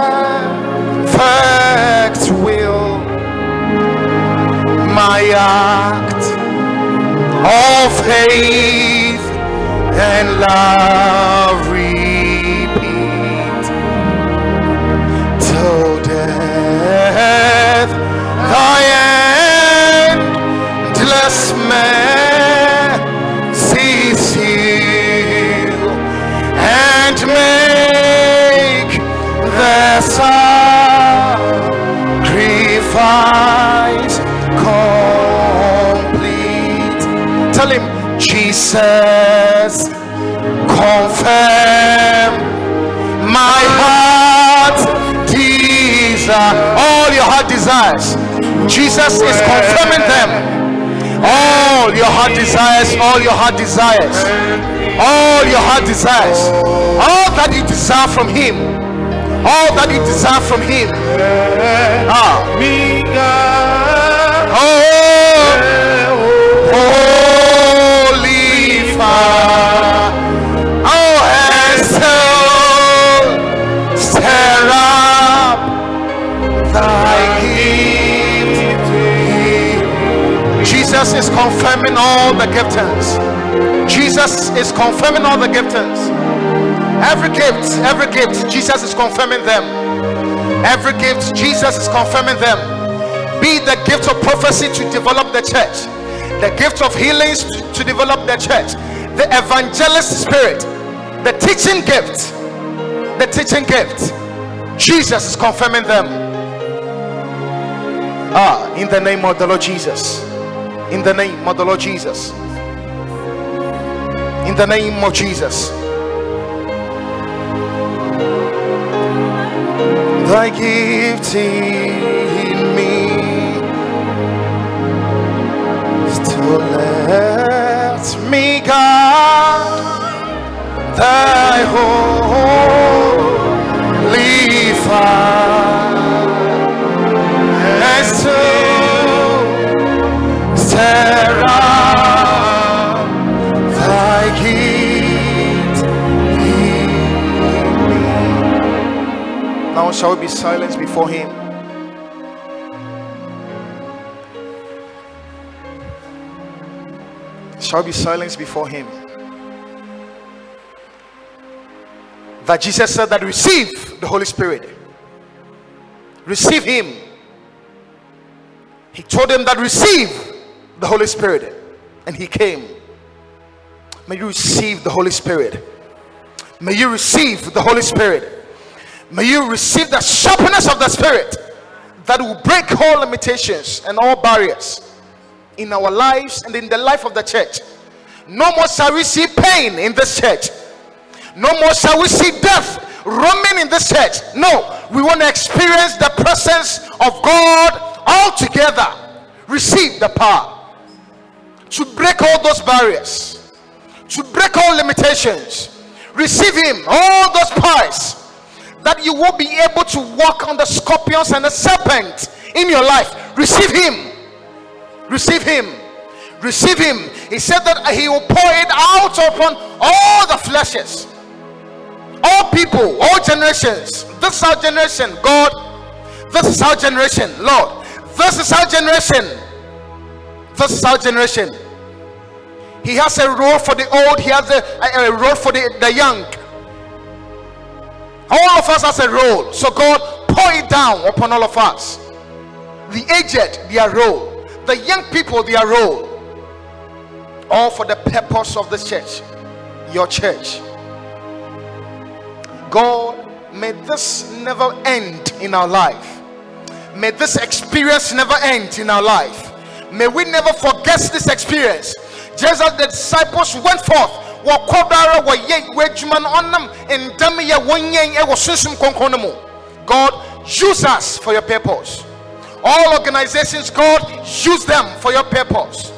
act of faith and love desires. Jesus is confirming them. All your heart desires, all your heart desires, all your heart desires, all that you desire from Him, all that you desire from Him. Ah. Jesus is confirming all the giftings. Jesus is confirming all the giftings. Every gift, every gift, Jesus is confirming them. Every gift, Jesus is confirming them. Be the gift of prophecy to develop the church, the gift of healings to develop the church, the evangelist spirit, the teaching gift, the teaching gift. Jesus is confirming them. Ah, in the name of the Lord Jesus. In the name of the Lord Jesus. In the name of Jesus. Thy gift in me is to let me guide thy holy fire as to Now shall we be silent before him? Shall be silent before him? That Jesus said that receive the Holy Spirit. Receive him. He told them that receive the Holy Spirit. And he came. May you receive the Holy Spirit. May you receive the Holy Spirit. May you receive the sharpness of the Spirit that will break all limitations and all barriers in our lives and in the life of the church. No more shall we see pain in this church. No more shall we see death roaming in this church. No, we want to experience the presence of God all together. Receive the power to break all those barriers, to break all limitations. Receive Him, all those powers that you will be able to walk on the scorpions and the serpent in your life. Receive Him. Receive Him. Receive Him. He said that He will pour it out upon all the fleshes, all people, all generations. This is our generation, God. This is our generation, Lord. This is our generation. This is our generation. He has a role for the old, He has a, a, role for the, the young. All of us has a role. So God pour it down upon all of us. The aged, their role. The young people, their role. All for the purpose of the church. Your church. God, may this never end in our life. May this experience never end in our life. May we never forget this experience. Just as the disciples went forth. God, use us for your purpose. All organizations, God, use them for your purpose.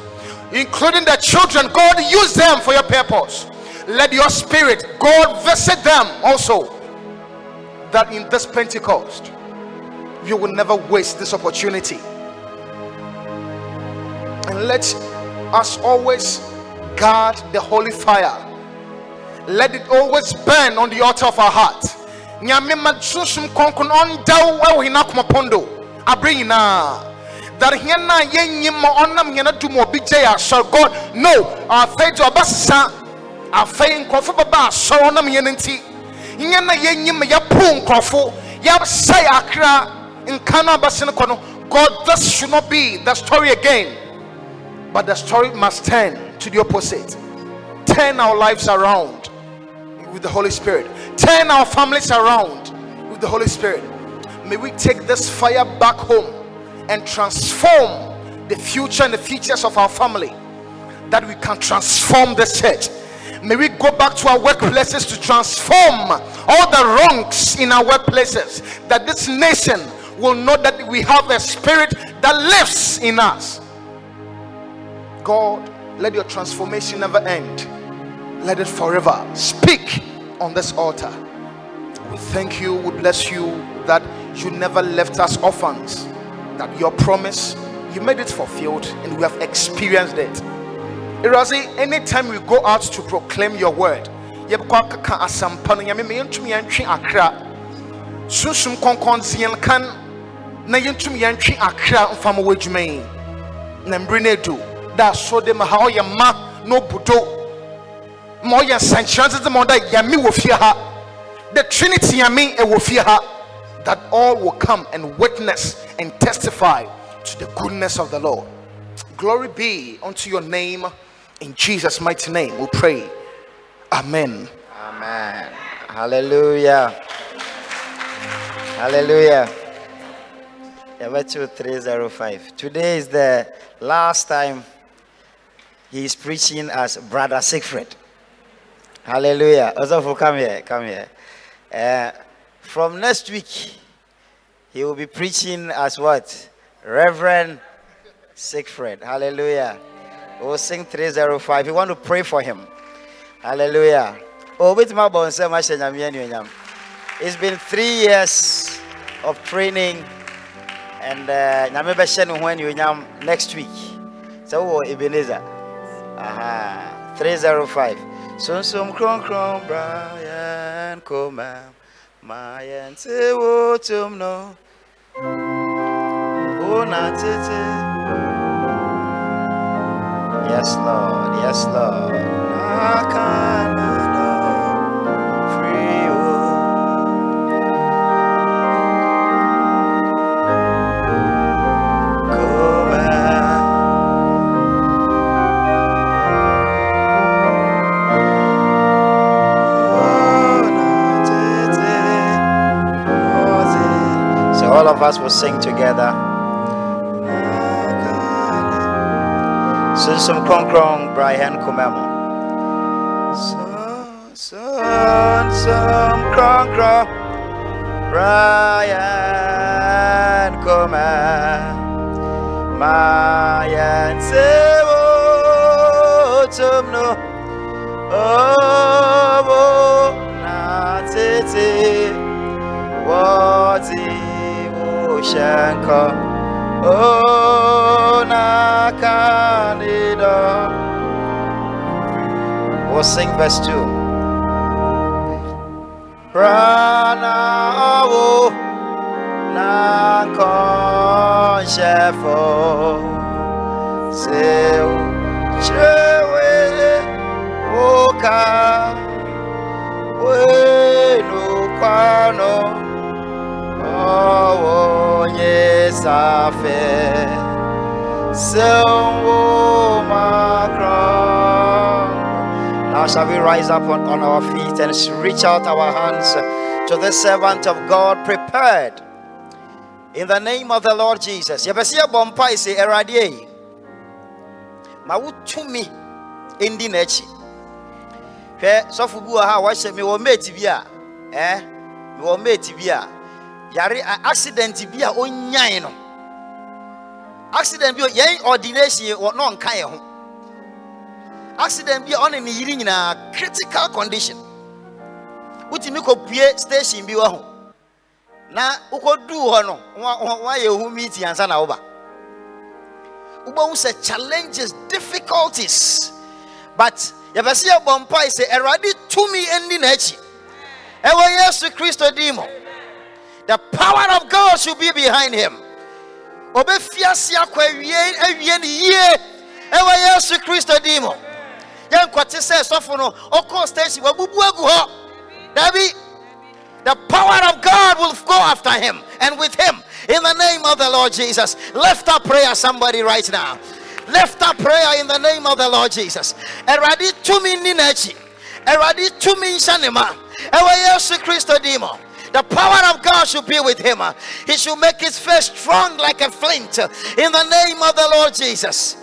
Including the children, God, use them for your purpose. Let your spirit, God, visit them also. That in this Pentecost, you will never waste this opportunity. And let us always guard the holy fire. Let it always burn on the altar of our heart. That hɛn na yɛnyim ma ɔnam hɛn adum obi gye yɛ asɔr God no afei de ɔbɛsesa afei nkurɔfo bɛba asɔr ɔnam hɛn nti. Hɛn na yɛnyim ma yɛpo nkurɔfo. Yɛsɛ akra. Nka no abɛsɛn kɔ no. God this should not be the story again. But the story must turn to the opposite. Turn our lives around with the Holy Spirit. Turn our families around with the Holy Spirit. May we take this fire back home and transform the future and the features of our family. That we can transform the church. May we go back to our workplaces to transform all the wrongs in our workplaces. That this nation will know that we have a spirit that lives in us. God, let your transformation never end. Let it forever speak on this altar. We thank you, we bless you that you never left us orphans, that your promise, you made it fulfilled, and we have experienced it. Erazi, anytime we go out to proclaim your word, na akra na da so de ma ha ɔyɛ ma na obudo ma ɔyɛ nsɛnkyerɛnne tete ma ɔda yɛme wɔ fie ha the trinity yɛme ɛwɔ fie ha that all will come and witness and testify to the goodness of the lord glory be unto your name in jesus mighty name we pray amen Amen. Hallelujah. Hallelujah. Number 2305. Today is the last time he is preaching as Brother Siegfred. Hallelujah. Also, come here. Come here. Uh, from next week, he will be preaching as what? Reverend Siegfred. Hallelujah. We'll sing 305. We want to pray for him. Hallelujah. Oh. It's been three years of training, and uh, next week. So, oh, Ebenezer. Aha. 305. Sunsum kron kron Brian Koma. Mayan te wotum no. Una oh, tete. Yes, Lord. Yes, Lord. Nakanado. Of us will sing together. Oh, Sunsum krong krong Brian Kumemo. Sunsum Brian Kumemo. Mayan sewo tumno. Wushanko Oh Nakanida We'll sing verse 2 Prana sewo makron now shall we rise up on, on our feet and reach out our hands to the servant of god prepared. In the name of the lord jesus. Mpae sɛ awurade ei ma wotumi ndi n'akyi hwɛ sɔfo bi wɔ ha a wɔhyɛ mewɔ mate bi a ɛ eh? mewɔ mate bi a yare accident bi a ɔnyae no. Accident bi yɛn ordination wɔ na ɔnka yɛn ho. Accident bi a ɔne ne yere nyinaa critical condition. Wotumi kɔpue station bi wɔ ho na wokɔduu hɔ no woayɛ ohu meeting ansa na woba. Wobɛhu sɛ challenges difficulties. But yɛpɛ sɛ yɛbɔ mpae sɛ awurade tumi ani n'akyi. Ɛwɔ yesu kristo din mu. The power of god should be behind him ɔbɛfi ase akɔ awie awie ne yie ɛwɔ yesu kristo din mu yɛnkɔte sɛ sɔfo no ɔkɔɔ station wabubu agu hɔ dabi the power of God will go after him and with him in the name of the Lord Jesus. Lift up prayer, somebody right now. Lift up prayer in the name of the Lord Jesus. Eradi tumi ninachi. Eradi tumi shanima. Ewa Yesu Christo dimo. The power of God should be with him. He should make his face strong like a flint in the name of the Lord Jesus.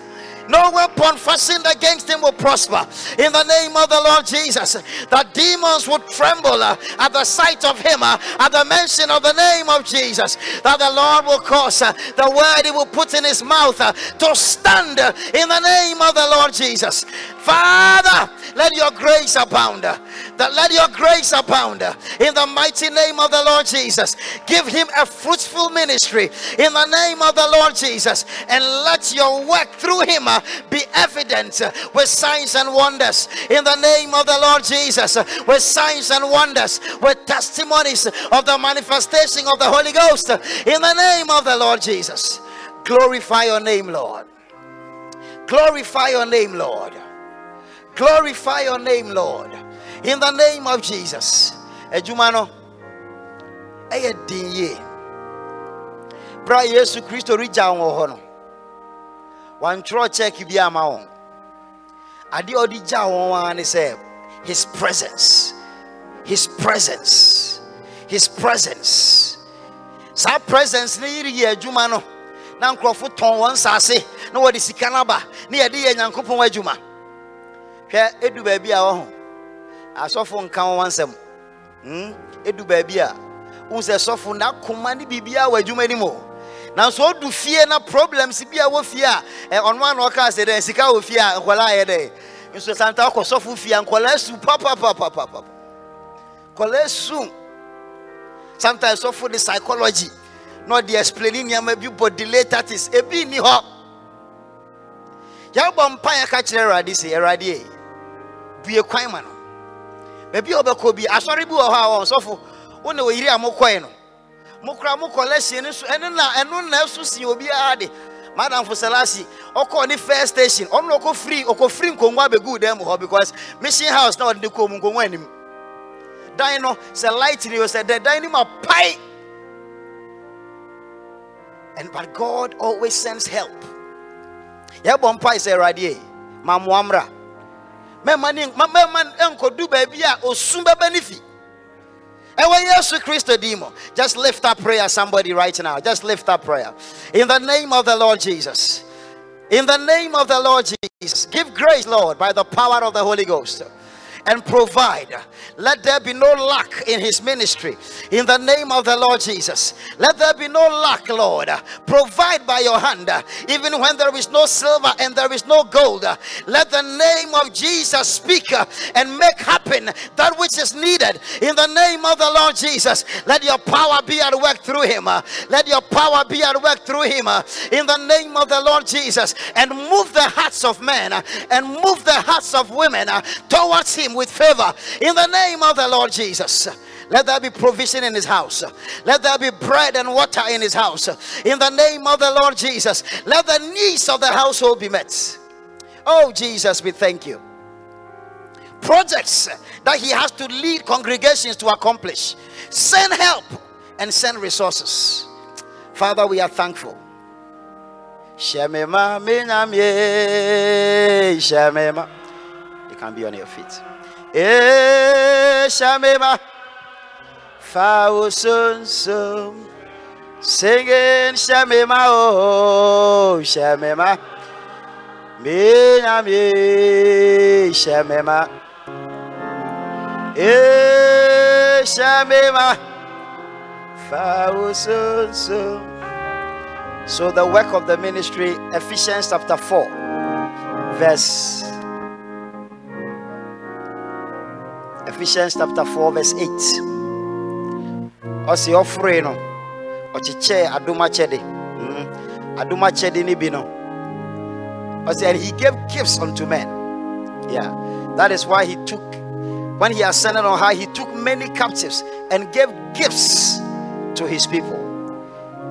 No weapon fashioned against him will prosper. In the name of the Lord Jesus, the demons would tremble uh, at the sight of him, uh, at the mention of the name of Jesus. That the Lord will cause uh, the word he will put in his mouth to stand in the name of the Lord Jesus. Father, let your grace abound. That let your grace abound in the mighty name of the Lord Jesus. Give him a fruitful ministry in the name of the Lord Jesus, and let your work through him uh, be evident uh, with signs and wonders in the name of the Lord Jesus. uh, With signs and wonders, with testimonies of the manifestation of the Holy Ghost in the name of the Lord Jesus. Glorify your name, Lord. Glorify your name, Lord. Glorify your name, Lord. In the name of Jesus. Adwuma no ɛyɛ den yie. Bra Yesu Kristo wɔn wɔ hɔ no. Wantwerɛ check bi ama wɔn. Adeɛ a ɔde gya wɔn ara his presence. His presence. His presence. Saa presence ne yiri adwuma no. Na nkurɔfo tɔn wɔn nsase na wɔde sika no aba na yɛde yɛ Nyankopɔn adwuma. Hwɛ edu baabi a wɔho. Asɔfo nka wɔn nsɛm. Hmm? Edu baabi a wohu sɛ sɔfo n'akoma ne biribiara wɔ adwuma anim o. nanso odu fie na problems bi a wɔ fie a ɔno ano ɔka sɛ dɛ sika wɔ fie a nkɔla ayɛ dɛ nso santa ɔkɔ sɔfo fie a nkɔla su papapapapapa nkɔla su sometimes sɔfo de psychology na ɔde explain nneɛma bi bɔ delay tactics ebi ni hɔ yɛabɔ mpa yɛ ka kyerɛ awurade sɛ awurade e bue kwan ma no. Baabi a wɔbɛkɔ bi asɔre bi wɔ hɔ a wɔn sɔfo wo ne wɔyiri a mokɔe no. Mokora mo collection no so ɛno na ɛno na ɛso si obiara de. Madam fosalasi ɔkɔɔ ne first station ɔno na ɔkɔ firi ɔkɔ firi nkonnwa abɛgu dan mu hɔ because mission house na ɔde ne kɔn mu nkonnwa anim. Dan no sɛ light ni o sɛ dɛ dan no mu apae. And but god always sends help. Yɛbɔ mpae sɛ awurade ma mmoa mmra mɛma ne ma- mɛma nkɔdu baabi a osu bɛbɛ ne yesu just lift up prayer somebody right now. Just lift up prayer. In the name of the lord jesus. In the name of the lord jesus. Give grace lord by the power of the holy ghost and provide. Let there be no lack in his ministry. In the name of the Lord Jesus. Let there be no lack, Lord. Provide by your hand, even when there is no silver and there is no gold. Let the name of Jesus speak and make happen that which is needed. In the name of the Lord Jesus. Let your power be at work through him. Let your power be at work through him. In the name of the Lord Jesus. And move the hearts of men and move the hearts of women towards him with favor in the name of the Lord Jesus. Let there be provision in his house. Let there be bread and water in his house. In the name of the Lord Jesus. Let the needs of the household be met. Oh, Jesus, we thank you. Projects that he has to lead congregations to accomplish. Send help and send resources. Father, we are thankful. Shemema, minyamye, Shemema. You can be on your feet. Shamema, Fausonsum, singing Shamema, oh, Shamema, Minami, Shamema, Eh, Shamema, Fausonsum. So, the work of the ministry, Ephesians chapter 4, verse Ephesians chapter 4, verse 8. Ɔsi ɔfure no, ɔkyekyɛ adoma kyɛde. Mm. Adoma kyɛde ni bi no. Ɔsi and he gave gifts unto men. Yeah, that is why he took, when he ascended on high, he took many captives and gave gifts to his people.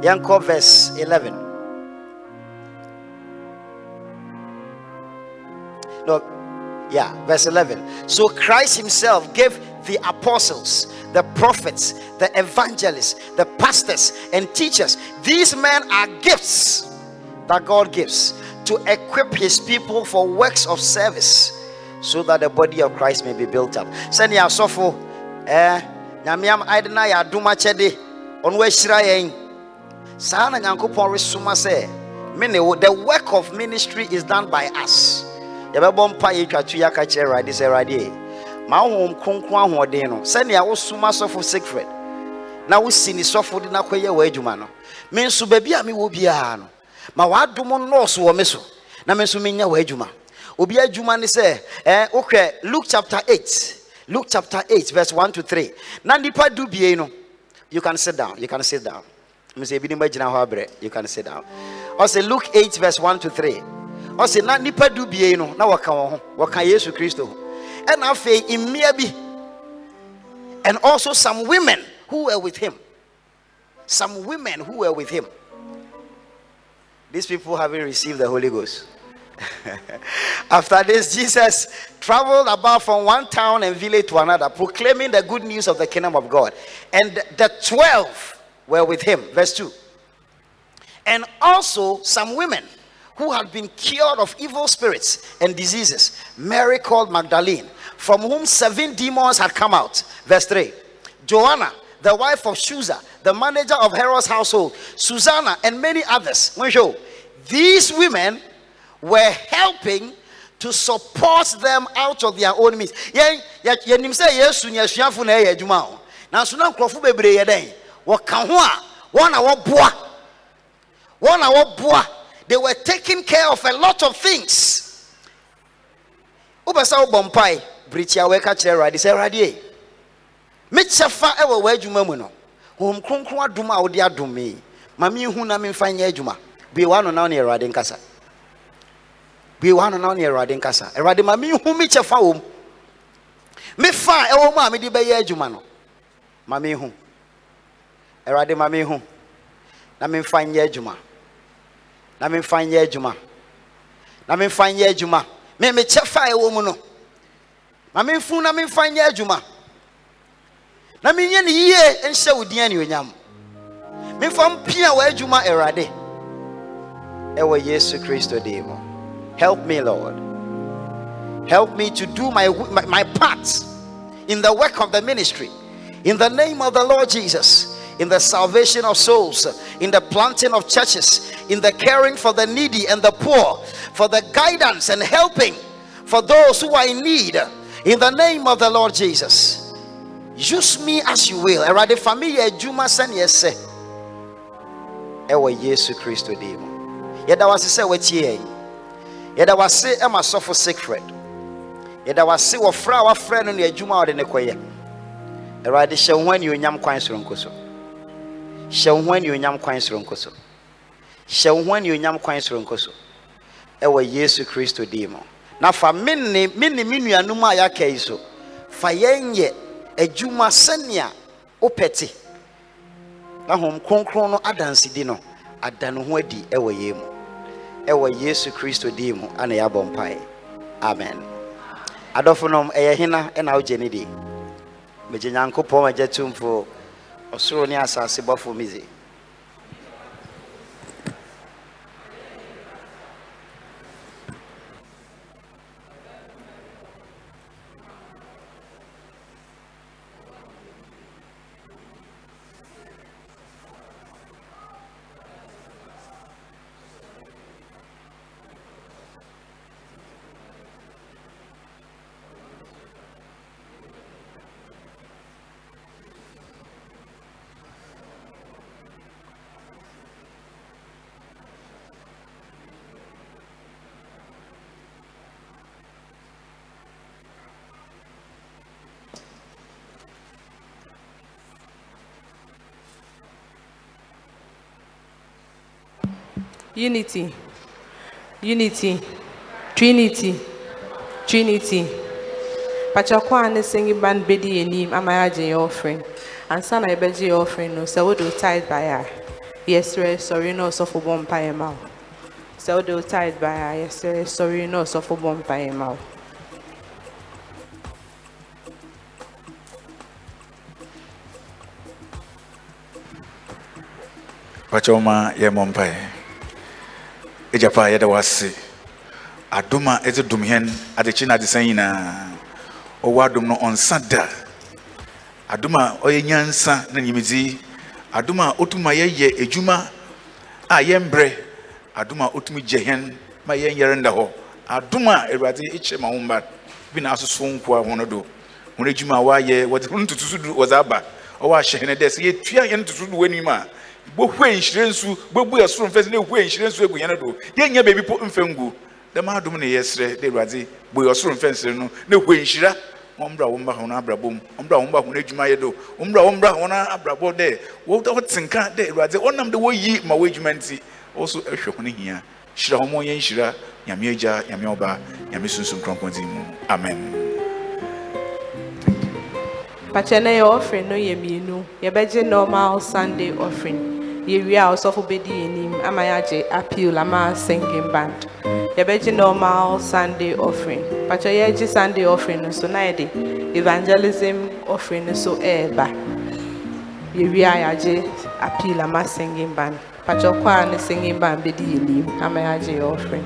Yankov verse 11. No, yeah, verse 11. So Christ Himself gave the apostles, the prophets, the evangelists, the pastors, and teachers. These men are gifts that God gives to equip His people for works of service so that the body of Christ may be built up. Send sofo, eh, nyamiam aidena ya aduma chede, onwe shira yen. Saa na Nyankopɔn resoma sɛ me ne wo the work of ministry is done by us yɛbɛbɔ mpa yɛtwa to yɛaka kyerɛ awurade sɛ awurade ma honhom kronkron ahoɔden no sɛnea wosoma sɔfo Siegfred na wosi ne sɔfo de nakɔyɛ w'adwuma no me nso baabi a mewɔ biara no ma w'adom nnɔɔso wɔ me so na me nso menyɛ w'adwuma. Obi adwuma ne sɛ eh, wohwɛ luke chapter 8 luke chapter 8 verse 1 to 3 na nnipa du bie no you can sit down you can sit down. Mr. ebi ni ma gyina hɔ abrɛ you can sit down. Ɔsɛ luke 8 verse 1 to 3 ɔsɛ na nipa du bie no na wɔka wɔn ho wɔka yesu kristo ho ɛna afei mmea bi and also some women who were with him some women who were with him these people haven't received the holy ghost After this, Jesus traveled about from one town and village to another, proclaiming the good news of the kingdom of God. And the 12 were with him. Verse 2. And also some women who had been cured of evil spirits and diseases. Mary called Magdalene, from whom seven demons had come out. Verse 3. Joanna, the wife of Chuza, the manager of Herod's household, Susanna, and many others. Show. These women were helping to support them out of their own means. Yɛnim sɛ Yesu ne asuafo na ɛyɛ o. Na nkurɔfo bebree yɛ dɛn? Wɔka ho a wɔn na wɔboa. Wɔn na wɔboa. They were taking care of a lot of things. Sɛ wobɔ mpae birikyi a wɔka kyerɛ Awurade sɛ Awurade e, mekyɛ fa ɛwɔ w'adwuma mu no? Honhom kronkron adom a ma? Na memfa nyɛ adwuma bue na wo ne nkasa bue w'ano na wo ne awurade nkasa ma menhu me kyɛfa wɔ no ma menhu awurade ma menhu na memfa adwuma na memfa nyɛ adwuma. Na memfa nyɛ adwuma. Me mekyɛfa a ɛwɔ mu no. Ma memfu na memfa nyɛ adwuma. Na menyɛ ne yie nhyɛ wo din anuonyam. Memfa mpia w'adwuma awurade. Ɛwɔ yesu kristo mu. Help me lord. Help me to do my, my, my part in the work of the ministry. In the name of the lord jesus in the salvation of souls in the planting of churches in the caring for the needy and the poor for the guidance and helping for those who are in need. In the name of the lord jesus. Use me as you will. Awurade fa me yɛ adwuma sɛneɛ sɛ ɛwɔ yesu kristo din mu yɛda wase sɛ watie yɛn yɛda wase ɛma sɔfo Siegfred yɛda wase wɔfrɛ a wafrɛ no ne adwuma a ɔde ne kɔyɛ awurade hyɛ ho anuonyam kwan soronko so hyɛ wo ho anuonyam kwan soronko so. Hyɛ wo ho anuonyam kwan soronko so. Ɛwɔ yesu kristo din mu. Na fa me ne me nuanom a yɛaka yi so fa yɛn yɛ adwuma sɛnea wopɛ na hom kronkron no adansedi no ada ne ho adi ɛwɔ yɛn mu. Ɛwɔ yesu kristo din mu ana yɛabɔ mpae. Amen. Adɔfo ɛyɛ hena ɛna wogye ne di megye nyankopɔn agya tumfo ɔsoro ne asase bɔfo mi Unity, unity, trinity, trinity. Pachakwa ne singing band bedi enim amaya je your offering. And son I offering no so do tithe by her. Yes, sir, sorry no so for one pie mouth. So do tithe by her. Yes, sir, sorry no so for one pie mouth. Pakyɛ ma yɛmmɔ mpae agyapa a yɛda wase. Adom a ɛdze dom hɛn adekye no adesa nyinaa no ɔnsa da adom a nyansa na nimdzi adom a ɔtumi ma yɛyɛ a yɛmbrɛ adom a ɔtumi gye ma yɛnyɛre nda hɔ adom a awurade ma wo mba bi na asoso nkoa ho do wɔn adwuma a wɔayɛ wɔde ho do wɔdze aba ɔwɔ ahyɛ hɛn dɛ sɛ yɛtua do wɔ a bohwe nhyire nsu bobu ɛsoro mfɛs ne ehwe nhyire nsu egu yɛn do yɛnyɛ baabi po mfɛ ngu dɛm adom ne yɛsrɛ de awurade bo ɔsoro mfɛnsere no ne hwe nhyira wɔn mbra wɔn mba wɔn abrabɔ mu wɔn mbra wɔn mba wɔn adwuma yɛ do wɔn mbra wɔn mbra wɔn abrabɔ dɛ wɔtenka dɛ awurade ɔnam de wɔyi ma wɔn adwuma nti. Ɔso ɛhwɛ wɔn hia. Hyira wɔn yɛn hyira nyame agya nyame ɔba nyame sunsun kronkron ti mu. Amen. Pacha na your offering no yɛ mmienu. Yɛbɛgye normal Sunday offering. Yɛwie a ɔsɔfo bɛdi yɛn anim ama yɛagye appeal ama singing band. yɛbɛgye normal sunday offering. Patwɛ yɛgye sunday offering no so na yɛde evangelism offering no so ɛɛba. Yɛwie a yɛagye appeal ama singing band. Patwɛ kɔ a ne singing band bɛdi yɛ nim ama yɛagye yɛ offering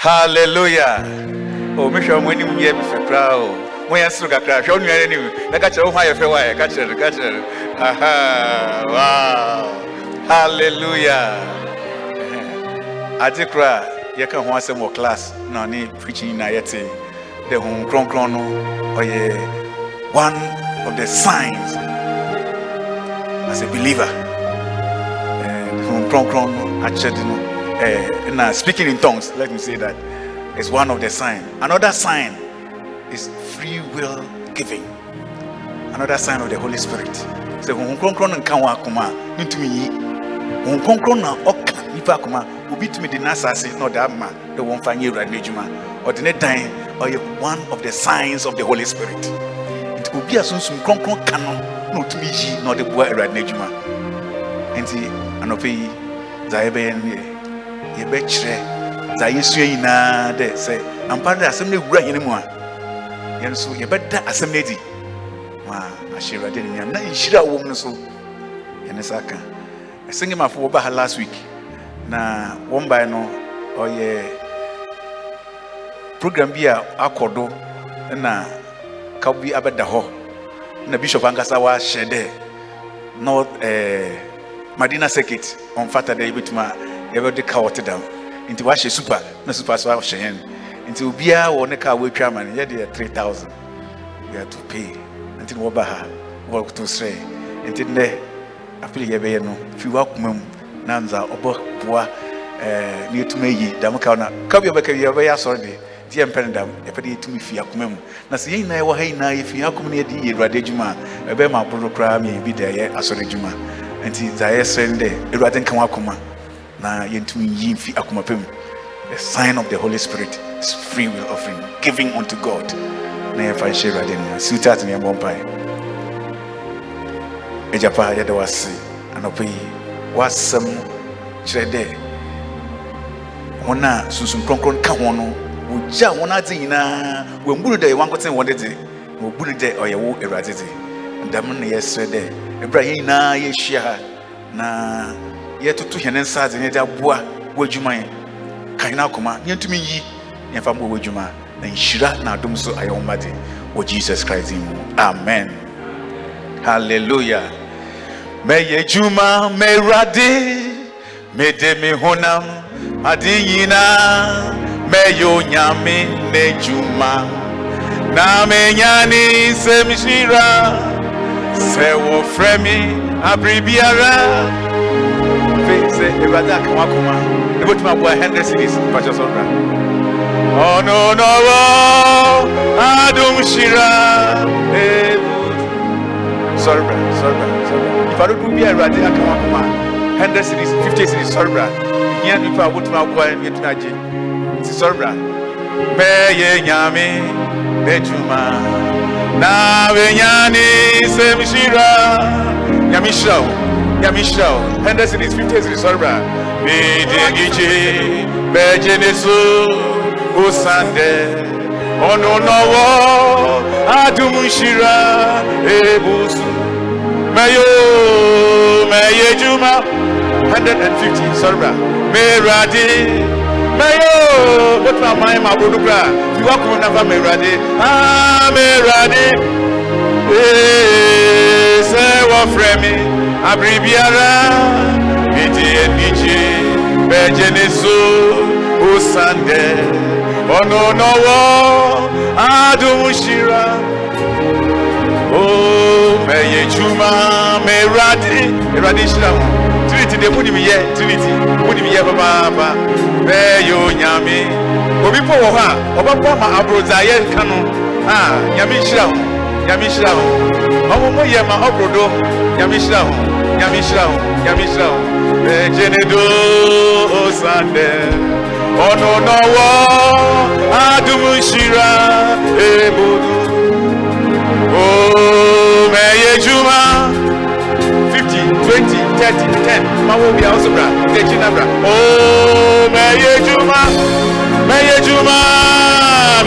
Hallelujah. Oh, me sure mweni mye bi fekra o. Mo ya suru kakra, hwe onu ya ni. Na ka chere ho ha ye fe wa ye, ka chere, ka chere. Aha. Wow. Hallelujah. Ade kra ye ka ho asem wɔ class na ne preaching na yete. The hon kronkron no ɔyɛ one of the signs as a believer. Eh, from Kronkron actually no uh, na speaking in tongues let me say that is one of the sign. Another sign is free will giving. Another sign of the holy spirit. Ɔka nipa akoma obi tumi de n'asase na ɔde ama dɛ wɔmfa nyɛ awurade n'adwuma ɔde ne dan ɔyɛ one of the signs of the holy spirit. Nti obi a sunsum kronkron ka no na ɔtumi yi na ɔde boa awurade n'adwuma nti anɔpɛ yi dza yɛbɛyɛ no yɛ yɛbɛkyerɛ dza yɛsua nyinaa dɛ sɛ ampa dɛ asɛm no awura yɛn mu a yɛn nso yɛbɛda asɛm no adi. Ma ahyɛ animuonyam na nhyira no so sa ka ɛsɛngɛmafo wɔba ha last week. Na wɔn bae no ɔyɛ program bi a akɔ do na ka bi abɛda hɔ. Na bishop ankasa wahyɛ dɛ north ɛɛ madina circuit ɔmfata dɛ yɛbɛtumi yɛbɛde car ɔte dam nti wahyɛ super na super so ahyɛ yɛn nti obiara wɔ ne car wɔatwa ama no yɛde yɛ three thousand. We have to pay. Nti na wɔba ha wɔto srɛ nti nnɛ afei yɛbɛyɛ no. Fi wakoma mu na nza ɔbɔ boa ɛɛ ne yɛtumi ayi dam kaw na kaw bi ɔbɛka bi yɛbɛyɛ asɔre de nti yɛmpɛ no dam yɛpɛ de yɛtumi fi akoma mu. Na sɛ yɛn nyinaa yɛwɔ ha nyinaa yɛfi akoma no yɛde yɛ awurade adwuma a ɛbɛyɛ ma aboro koraa mmiɛn bi da ɛyɛ asɔre adwuma nti dza yɛsrɛ no dɛ awurade nka ho akoma na yɛntumi nyi mfi akoma pɛ mu the sign of the holy spirit is free will offering giving unto god. Na yɛmfa nhyɛ awurade no siwtat ne yɛmmɔ mpae agya pa yɛda wase anɔpa yi. Woasɛm kyerɛ dɛ wɔn a sunsum kronkron ka ho no wɔgya wɔn adze nyinaa wɔmbu dɛ wankoten wɔn de na wɔbu no dɛ ɔyɛ wo awurade dze dɛm na yɛsrɛ dɛ ɛberɛ yɛn nyinaa yɛahyia ha na yɛtoto hɛn nsa adze na yɛde aboa wɔ adwuma yɛn. Ka hɛn akoma na yɛntumi na yɛmfa mbɔ wɔ adwuma na nhyira na adom so ayɛ de wɔ jesus christ mu. Amen. Hallelujah. Mɛyɛ adwuma mɛwurade mede me honam ade nyinaa mɛyɛ onyame n'adwuma na menya ne nsɛm hyira sɛ wɔfrɛ sɛ awurade aka ho akoma na bɛtumi aboa 100 cities mpakyɛ sɛ ɔbra ɔno nɔwɔ adom hyira ebu sɔre bra sɔre bra nipa dodoɔ bi a awurade akoma a 100 cities 50 cities sɔre bra hia nipa a wotumi aboa yɛtumi agye nti sɔre bra bɛyɛ nyame n'adwuma na bɛnya ne nsɛm hyira nyame hyira wo nyame 100 cities 50 cities sɔre bra mede gigye bɛgye ne so osan dɛ ebusu mɛyo mɛyɛ adwuma 150 sɔre bra mɛwurade mɛyo wotumi aman ma aburo no kora fi wakoma nafa mɛwurade aa mɛwurade ee sɛ wɔfrɛ me abere biara mede anigye bɛgye ne so osan dɛ ɔno nɔwɔ adom hyira o mɛyɛ dwuma mɛwurade awurade hyira ho trinity de mu nim yɛ trinity mu nim yɛ papaapa bɛyɛ onyame obi po wɔ hɔ a ɔbɛbɔ ama aburodza yɛ ka no a nyame nhyira ho nyame nhyira ho ɔmo mo yɛ ma ɔborodo nyame nhyira ho nyame nhyira ho nyame nhyira ho bɛgye ne do osandɛ ɔno nɔwɔ adum nhyira ebodu o mɛyɛ 50, 20, 30, 10. Mawo bi a ɔso bra, nkekyi na bra. Oo, mɛyɛ dwuma, mɛyɛ dwuma,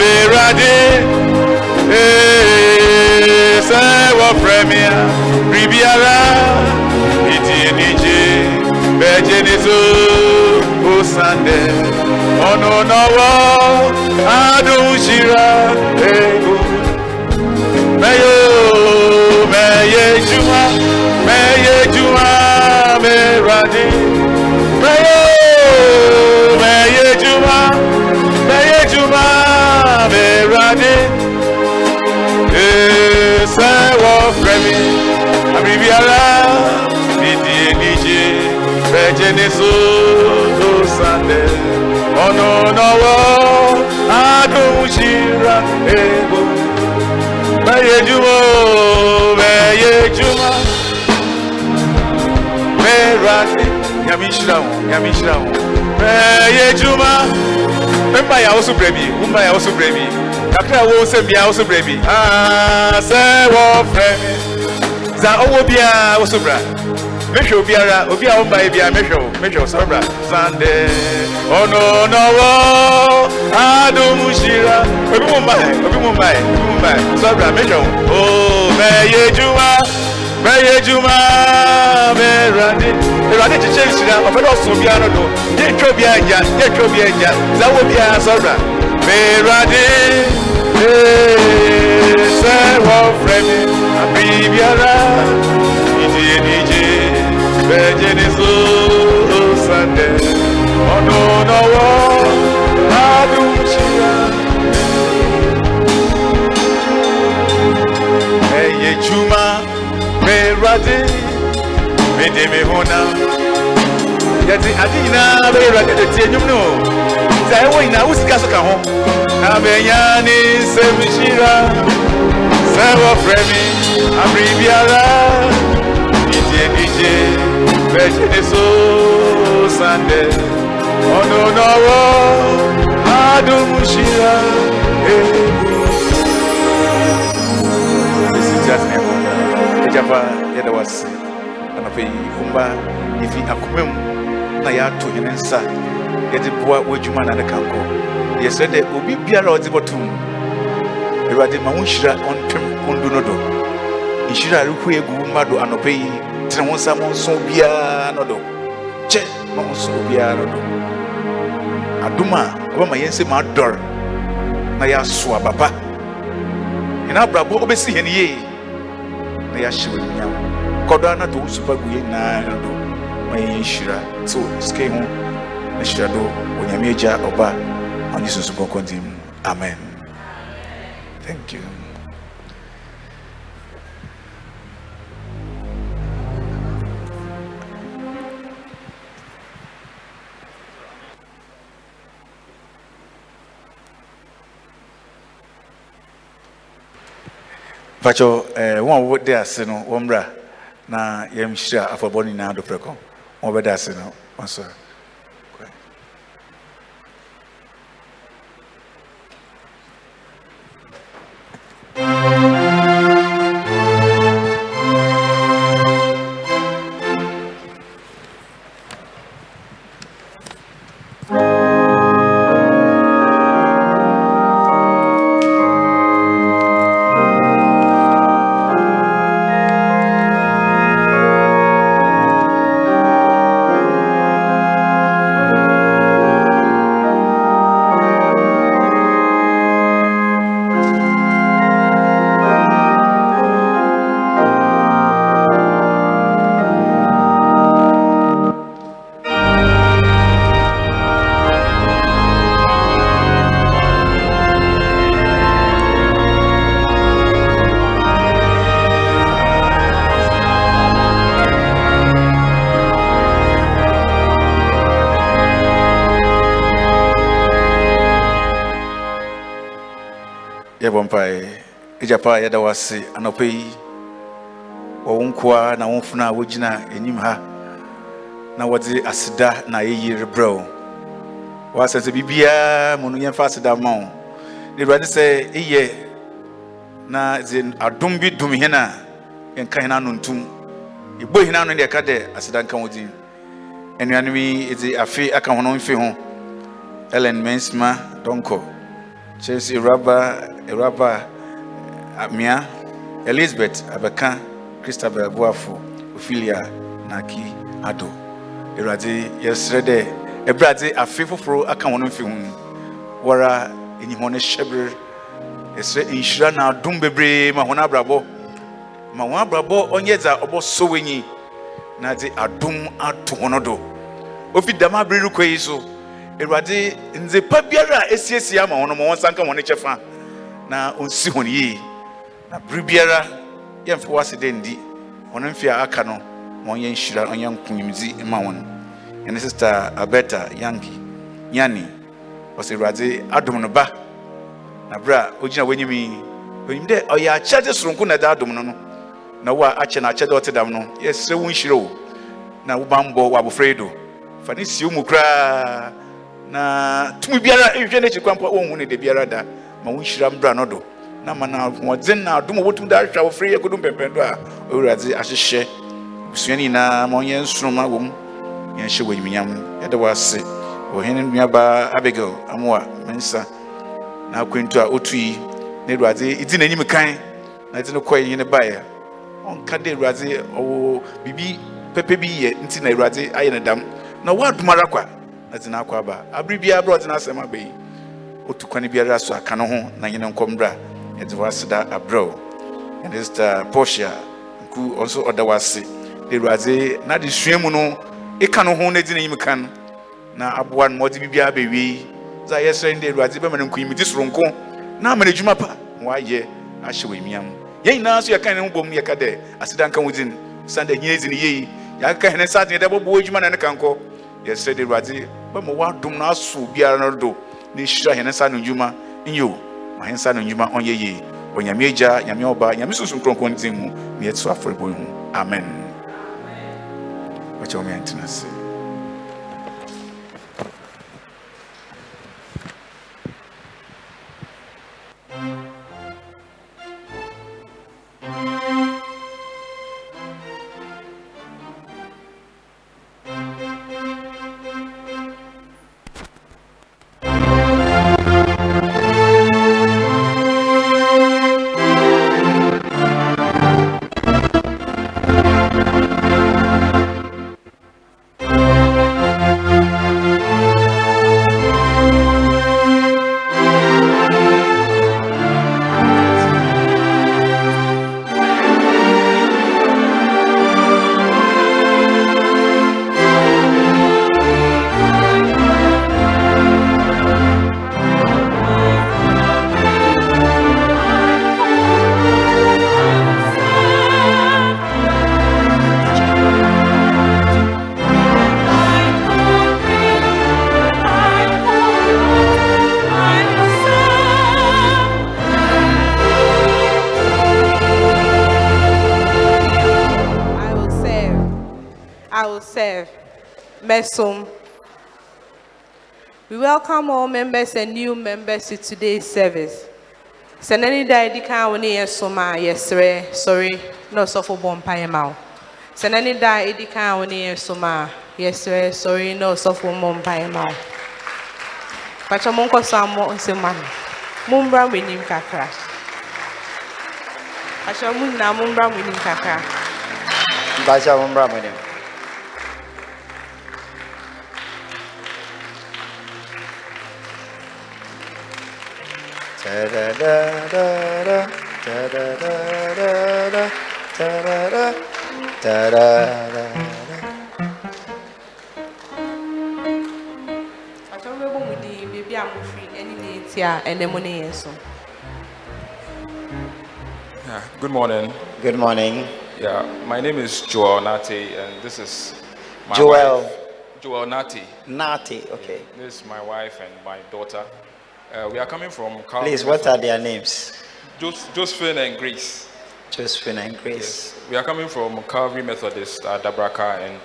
mɛwurade. Ee, sɛ wɔfrɛ me a, biribiara, anigye, bejenizo osande ono nowo adushira ego meyo meye juma meye juma meradi. Meyo bejenizo osande ono nowo adushira ego Meyejuma, Meyejuma, Merati, Yamishra, Yamishra, Meyejuma, Memba ya osu brebi, Umba ya osu brebi, Kakra wo se bia osu brebi, Ah, se wo fremi, Za owo bia osu bra, Mehwe obiara, obi a womba bia mehwe wo, mehwe wo sabra, Sande, ono no wo, adum shira, obi mu mbae, obi mu mbae, obi mu mbae, sabra mehwe wo, oh, meye juma, meye juma, merade, erade chiche shira, ofedo so bia no do, ye twa bia ja, ye twa bia ja, za wo bia sabra, merade, eh, se wo fremi, wo, adum shira, Eye juma me rade me de me hona yɛde ade nyinaa bɛyɛ awurade de tie nnwom no sɛ ɛwɔ nyinaa wo sika so ka ho na bɛnya ne nsɛm hyira sɛ wɔfrɛ me abere biara nigye nigye bɛgye ne so sandɛ ɔno na ɔwɔ adom hyira ɛmu sitiasene agyapa yɛda wase anɔpɛ yi kumba yɛfi akoma mu na yɛato hene nsa yɛde boa w'adwuma na ne kankɔ yɛsrɛ dɛ obi biara a ɔdze bɔto mu awurade ma wo nhyira ɔntwem ɔndu no do nhyira tene wo nsa mo nso biara no kyɛ ma wo nso biara no do a ɔbɛma yɛn nsɛm adɔre na yɛaso aba yɛn abrabɔ wobɛsi yɛn yie na yɛahyɛ wɔ kɔdɔ na to wo supa gu yɛn nyinaa do ma nhyira sɛ ho na nyame agya ɔba kɔnkɔn amen. Thank you pakyɛ eh, wɔn a wɔde ase no na yɛmhyira afɔbɔ no nyinaa do prɛkɔ wɔn bɛda ase no so yɛbɔ mpae agyapa a yɛda wo ase yi wɔ wo nkoa na a wogyina anim ha na wɔdze aseda na ayɛyi rebrɛ wo wɔasɛ sɛ biribiaa mu no yɛmfa aseda ma wo na awurade sɛ ɛyɛ na dze adom bi dom hene a yɛnka hene ano ne yɛka dɛ aseda nka wo din anuanom yi ɛdze afe aka ho no mfe ho ellen chelsea raba raba amia elizabeth abɛka christabel boafo ophelia naki ado awurade yɛsrɛ dɛ ɛberɛ ade afe foforɔ aka wɔn mfi ho wɔra ɛnyim hɔ no hyɛber yɛsrɛ nhyira na adom bebree ma wɔn abrabɔ ma wɔn abrabɔ ɔnyɛ dza ɔbɔsɔ w'enyi na de adom ato wɔn do ofi dɛm abere rekɔ yi so awurade nzepa biara a esiesie ama wɔn ma wɔn nsa nka wɔn kyɛfa. Na ɔnsi wɔn yie. Na bere biara yɛmfa wɔ ase dɛ ndi wɔn mfe a aka no ma ɔnyɛ nhyira ɔnyɛ nkunyimdzi ma wɔn. Ɛne sista abeta yanki nyani ɔsɛ awurade adom no ba. Na bere a ogyina w'anim yi onim dɛ ɔyɛ akyɛde soronko na ɛda adom no no. Na wo a akyɛ no akyɛde ɔte dam no yɛsrɛ wo nhyira o na wo bammɔ wɔ abɔfra yi do. Fa ne sie wo mu koraa. Na tumi biara ɛhwehwɛ n'akyi kwan mpo a wɔnhu ne da biara da. Ma wo nhyira mbra no do. Na ma na ahoɔden na adom a wɔtumi da ahwehwɛ abɔfra yi akɔdum pɛmpɛn do a ɔwurade ahyehyɛ. Abusua no nyinaa ma ɔnyɛ nsoroma wɔ mu. Yɛnhyɛ wɔ anyimnyam yɛde wɔ ase. Ɔhene nuabaa abigail amoa mensa. Na akwantu a ɔtu yi na awurade ɛdi n'anim kan. Na ɛde no yi ne baeɛ. Ɔnka dɛ awurade ɔwɔ biribi pɛpɛ bi yɛ nti na awurade ayɛ no dam. Na wɔadom ara kwa. Na de no akɔ aba. Abere biara berɛ a ɔde no asɛm aba yi ɔtu kwane biara so aka no ho na nyene nkɔm bra. Yɛde wɔ ase da aberɛ o ɛne sista portia nku ɔnso ɔda wɔ ase. De awurade na de sua mu no ɛka no ho na di n'anim kan na aboa no ma ɔde biribiara bɛwie yi sɛ yɛsrɛ no dɛ awurade bɛma no nkunyimdi soronko na ama no adwuma pa. Ma wayɛ ahyɛ wɔ imiam yɛn nyinaa nso yɛka ne ho bom yɛka dɛ aseda nka wo din san dɛ nyina dzi ne yei yɛaka hene sa deɛ dɛ bɔbɔ adwuma na ne ka nkɔ yɛsrɛ de bɛma woadom no aso biara no do na ɛhyira hene no ndwuma nyɛ ma hene no ndwuma ɔnyɛ agya nyame ɔba nyame susu nkronkron din mu na yɛto afɔrebɔ amen. Wo I Mesum. We welcome all members and new members to today's service. Sɛ n'ani da edi kan wo ne yɛ som a yɛsrɛ sɔre na ɔsɔfo bɔ mpaeɛ ma wo. Sɛ n'ani da edi kan wo ne yɛ som a yɛsrɛ sɔre na ɔsɔfo mmɔ mpaeɛ ma wo. Pàtó mo nkɔ so amɔ nsɛm ano. Mo mbra mo anim kakra. Pàtó mo nyinaa mo mbra mo anim kakra. Mpakyɛ mo mmra mo anim. Yeah, good morning. Good morning. Yeah, my name is Joel Nati, and this is my Joel. wife. Joel Nati. Nati, okay. This is my wife and my daughter. Uh, we are coming from Calvary. Please, what are their names? Jos- Josephine and Grace. Josephine and Grace. We are coming from Calvary Methodist at Dabraka, and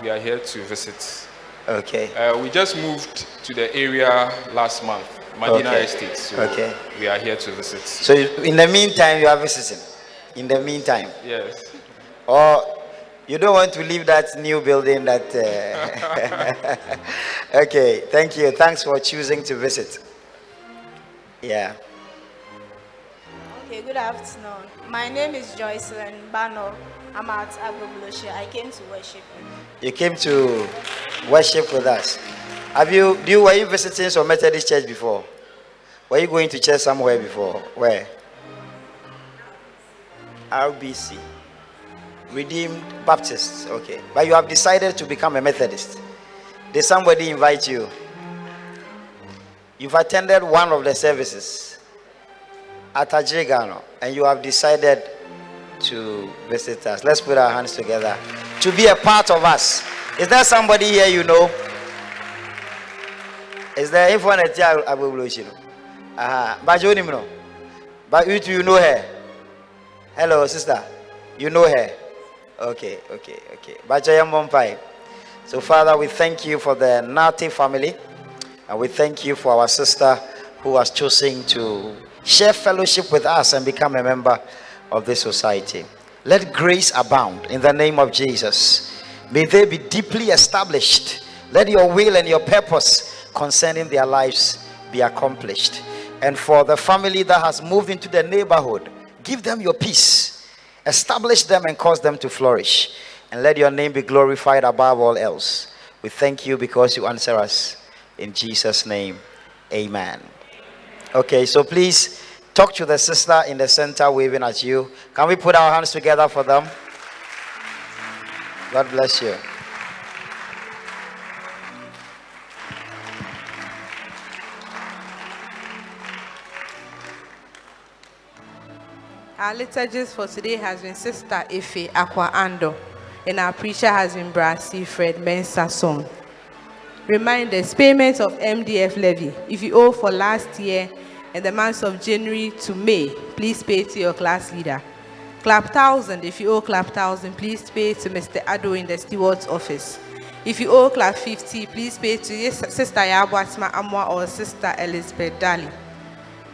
we are here to visit. Okay. Uh, we just moved to the area last month, Madina Okay. Estate. So Okay. we are here to visit. So, in the meantime, you are visiting. In the meantime. Yes. Or you don't want to leave that new building that. Uh... okay, thank you. Thanks for choosing to visit. Yeah. Okay, good afternoon. My name is Joycelyn Bano. I'm at Agbogbloshie. I came to worship. You came to worship with us. Have you, do you, were you visiting some Methodist church before? Were you going to church somewhere before? Where? RBC. Redeemed Baptists. Okay. But you have decided to become a Methodist. Did somebody invite you? You've attended one of the services at Ajigano and you have decided to visit us. Let's put our hands together to be a part of us. Is there somebody here you know? Is there anyone at Abu Aha, but you know, you know her. Hello, sister. You know her. Okay, okay, okay. So, Father, we thank you for the Nati family, and we thank you for our sister who has chosen to share fellowship with us and become a member of this society. Let grace abound in the name of Jesus. May they be deeply established. Let your will and your purpose concerning their lives be accomplished. And for the family that has moved into the neighborhood, give them your peace. Establish them and cause them to flourish. And let your name be glorified above all else. We thank you because you answer us. In Jesus' name, amen. Okay, so please talk to the sister in the center waving at you. Can we put our hands together for them? God bless you. Our liturgist for today has been Sister Effie Acquah-Andoh, and our preacher has been Bro. Siegfred Mensah-Sawn. Reminders payment of MDF levy. If you owe for last year and the months of January to May, please pay to your class leader. Clap thousand. If you owe clap thousand, please pay to Mr. Ado in the steward's office. If you owe clap 50, please pay to sister Yabuatma Amwa or sister Elizabeth Daly.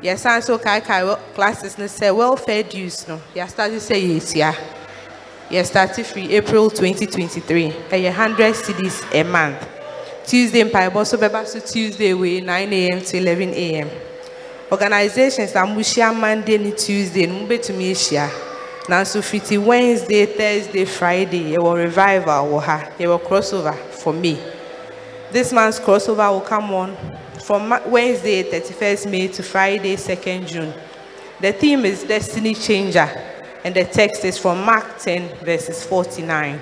Yes, and so kai kai classes no say welfare dues no. You start to say yes, yeah. Started free April 2023. A 100 cedis a month. Tuesday in Paibo, so Tuesday we 9 a.m. to 11 a.m. Organizations that mushia Monday ni Tuesday, no share. Nanso fiti Wednesday, Thursday, Friday, yɛwɔ revival wɔ ha, crossover for me. This month's crossover will come on from Wednesday, 31st May to Friday, 2nd June. The theme is Destiny Changer, and the text is from Mark 10, verses 49.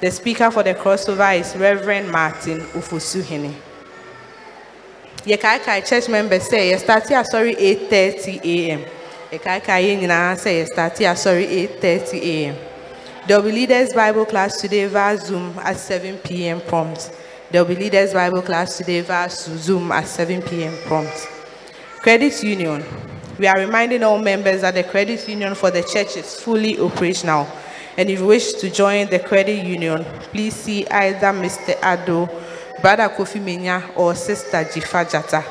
The speaker for the crossover is Reverend Martin Ofosuhene. Yɛkaakae church members say yɛstarte asɔre 8:30 a.m. Yɛn nyinaa sɛ yɛstarte asɔre 8:30 a.m. There will be leaders Bible class today via Zoom at 7 p.m. prompt. There will be leaders Bible class today via Zoom at 7 p.m. prompt. Credit Union. We are reminding all members that the credit union for the church is fully operational. And if you wish to join the credit union, please see either Mr. Ado, Brother Kofi Menya, or Sister Jifa Jata.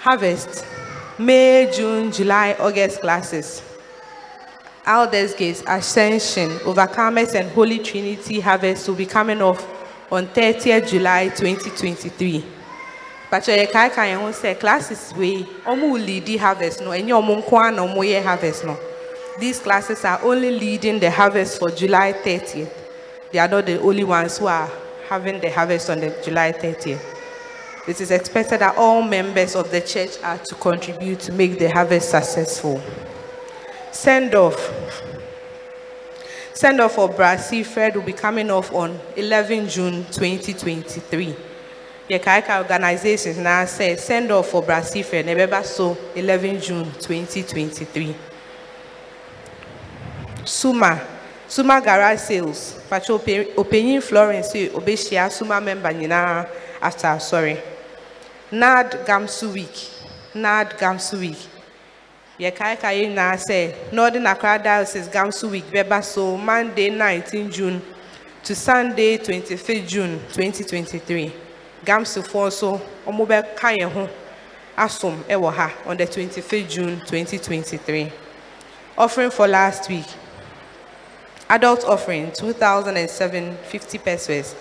Harvest. May, June, July, August classes. Aldersgates, Ascension, Overcomers, and Holy Trinity Harvest will be coming off on 30th July 2023. But you can can say classes we omu lead the harvest no, and your munkwa no moye harvest no. These classes are only leading the harvest for July 30th. They are not the only ones who are having the harvest on the July 30th. It is expected that all members of the church are to contribute to make the harvest successful. Send off. Send off for Bro. Siegfred will be coming off on 11 June 2023. Yekaika organizations now say send off for Bro. Siegfred Nebeba so 11 June 2023. Suma. Suma Garage Sales. Pacho Opening Florence Obeshia Suma member nyinaa after sorry. NAD Gamsu Week. NAD Gamsu Week. yɛkaeka yi nyinaa sɛ northern accra diocese gamso week bɛba so monday 19 june to sunday 25 june 2023 gamsofoɔ nso wɔn bɛka yɛn ho asom ha on the twenty fifth june 2023 offering for last week adult offering 2007 50 pesos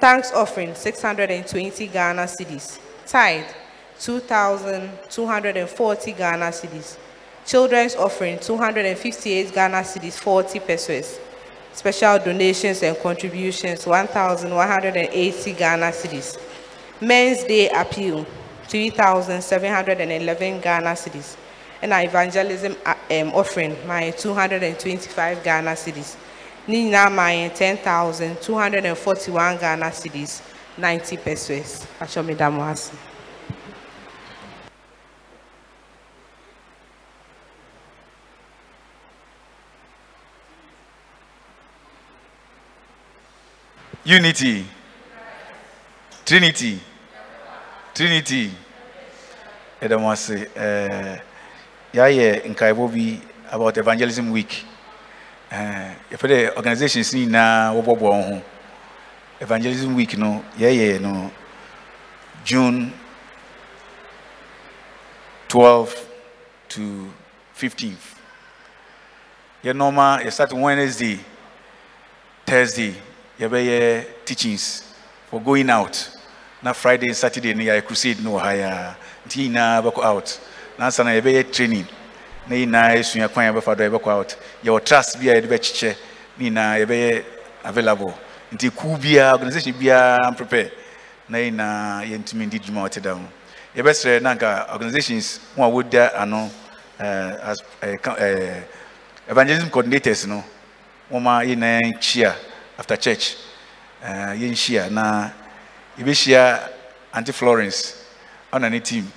thanks offering 620 ghana cedis tithe 2,240 Ghana cedis. Children's offering 258 Ghana cedis 40 pesos. Special donations and contributions 1,180 Ghana cedis. Men's Day appeal 3,711 Ghana cedis. And our evangelism uh, um, offering my 225 Ghana cedis. Nina my 10,241 Ghana cedis 90 pesos. Ashomi Damuasi. Unity. Trinity. Trinity. ɛda mo ase ɛɛ eh, yɛayɛ nkaebɔ bi about evangelism week. Eh, ɛɛ yɛpɛ dɛ organizations nyinaa wɔbɔbɔ wɔn ho. Evangelism week no yɛyɛ no june twelve to fifteenth. Yɛ normal yɛ start wednesday thursday yɛbɛyɛ teachings for going out na friday saturday no yɛayɛ crusade no wɔ ha yɛa nti nyinaa bɛkɔ out. Nansa na yɛbɛyɛ training. Na nyinaa yɛsua kwan yɛbɛfa a yɛbɛkɔ out. Yɛwɔ trust bi a yɛde bɛkyekyɛ ne nyinaa yɛbɛyɛ available. Nti kuw biara organisation biara prepare na nyinaa yɛntumi ndi dwuma a da ho yɛbɛsrɛ na nka organizations ho a wɔda ano eh, as ka- eh, evangelism coordinators no. Wɔma yɛnyinaa nhyia after church. Eh, yɛnhyia na yɛbɛhyia anti florence ɔna ne team.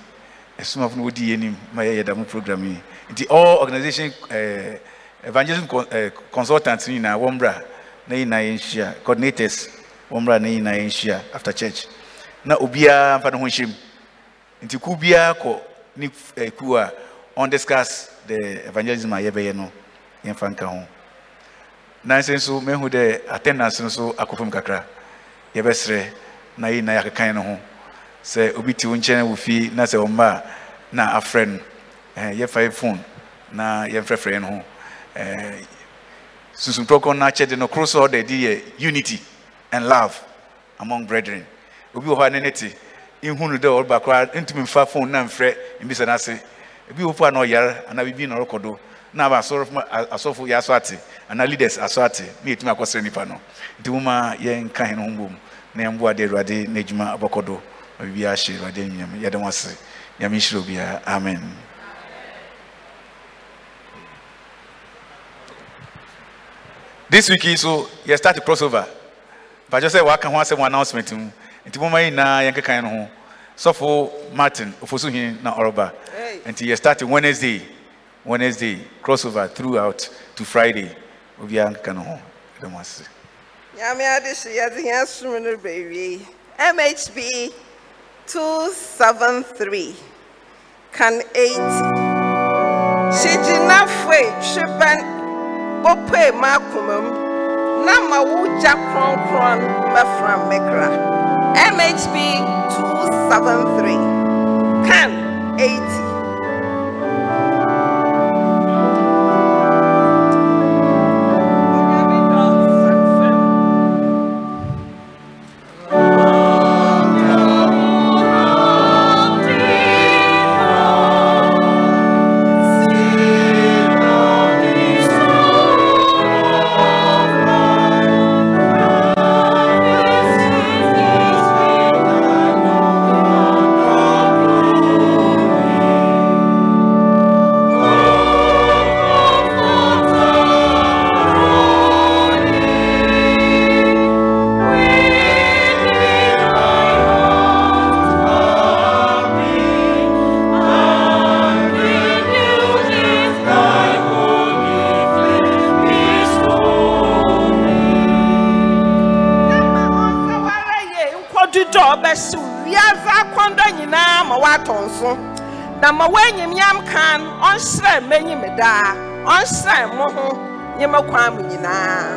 Ɛsomafo no wɔdi yɛnim ma yɛyɛ da mu program yi nti all organisation eh, evangelism con- eh, consultants no nyinaa wɔmmra na nyinaa yɛnhyia coordinators wɔmmra na nyinaa yɛnhyia after church. Na obiara mfa ne ho nhyɛm nti kuw biara kɔ ne eh, kuw a discuss the evangelism a yɛbɛyɛ no yɛmfa nka ho nanso nso mehu dɛ attendance no akɔ fam kakra yɛbɛsrɛ na yi na yɛakekan no ho. Sɛ obi te wo nkyɛn wɔ fie na sɛ ɔmma a na afrɛ no. Yɛ phone na yɛmfrɛfrɛ no ho. Eh, susumprɔkɔ no akyɛde no koro ɔda adi yɛ unity and love among brethren. Obi wɔ hɔ a ne ne te ihu no dɛ ɔreba koraa ntumi na mfrɛ mbisa no ase ebi wɔ hɔ a na ɔyare anaa biribi na ɔrekɔ do na aba asɔfo yɛ aso ate anaa leaders aso ate na yɛtumi akɔsrɛ nipa no. Nti yɛnka hene ho mbom na yɛmboa de awurade n'adwuma abɔkɔ do ma biribiara ahye awurade anyinam yɛde mo ase nyame nhyira obiara amen. This week yi so yɛ start crossover. Mpakyɛ sɛ waka ho asɛm announcement? Mu nti moma yi nyinaa yɛnkekan no ho. Sɔfo martin ofoso hin na ɔreba nti yɛ start wednesday. Wednesday crossover throughout to friday. Obiara nkeka no ho. Yɛde mo ase hye yɛde yɛn som no bɛwie mhb 273 kan 80 hyigyinafoe twebɛn bɔpɔe ma akoma mu na ma wo gya kronkron mɛfra mmɛkra mhb 273 kan 80 ma woanyimyam kan ɔnhyerɛn m'enyim daa ɔnhyerɛn mo ho nye me kwan mu nyinaa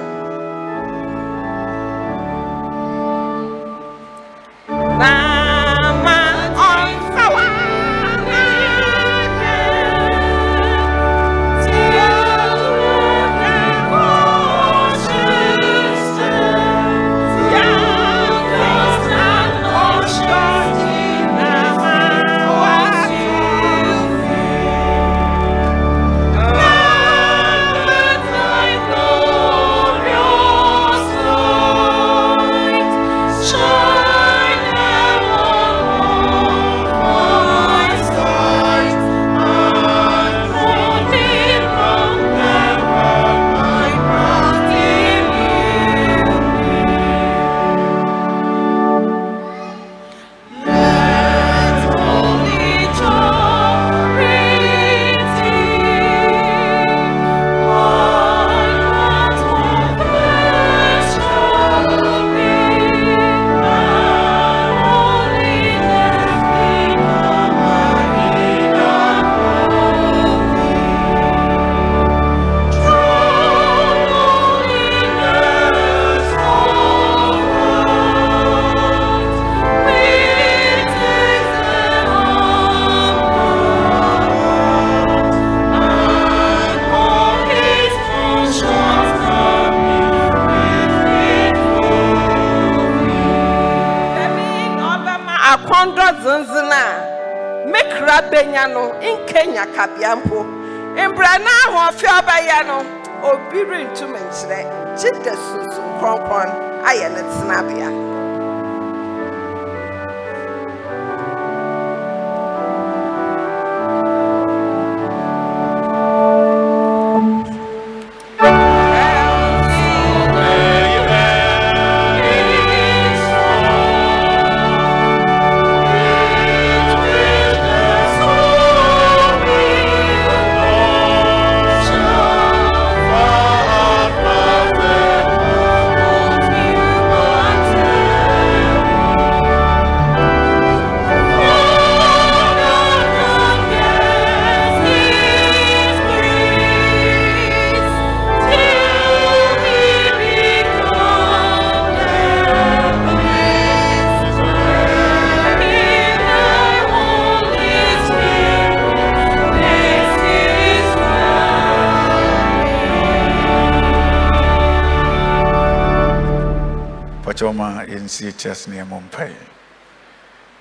ase ne yɛmmɔ mpae.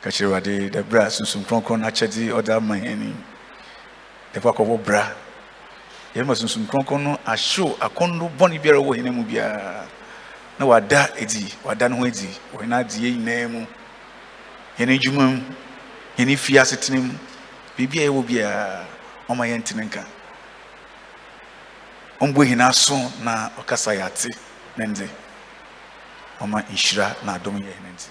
Ka kyerɛ wade da berɛ a kronkron no akyɛde ama yɛni dɛkɔ akɔbɔ bra yɛma sunsum kronkron no ahyew akɔnno bɔne biara wɔ hene mu biara. Na wada adi wada ne ho adi wɔ hene adeɛ nyinaa mu. Yɛne adwuma mu yɛne fie asetena mu biribi a yɛwɔ biara ɔma yɛntene nka. Ɔmbɔ hene aso na ɔkasa yɛate ne nde ɔma nhyira na adom yɛ hene nti.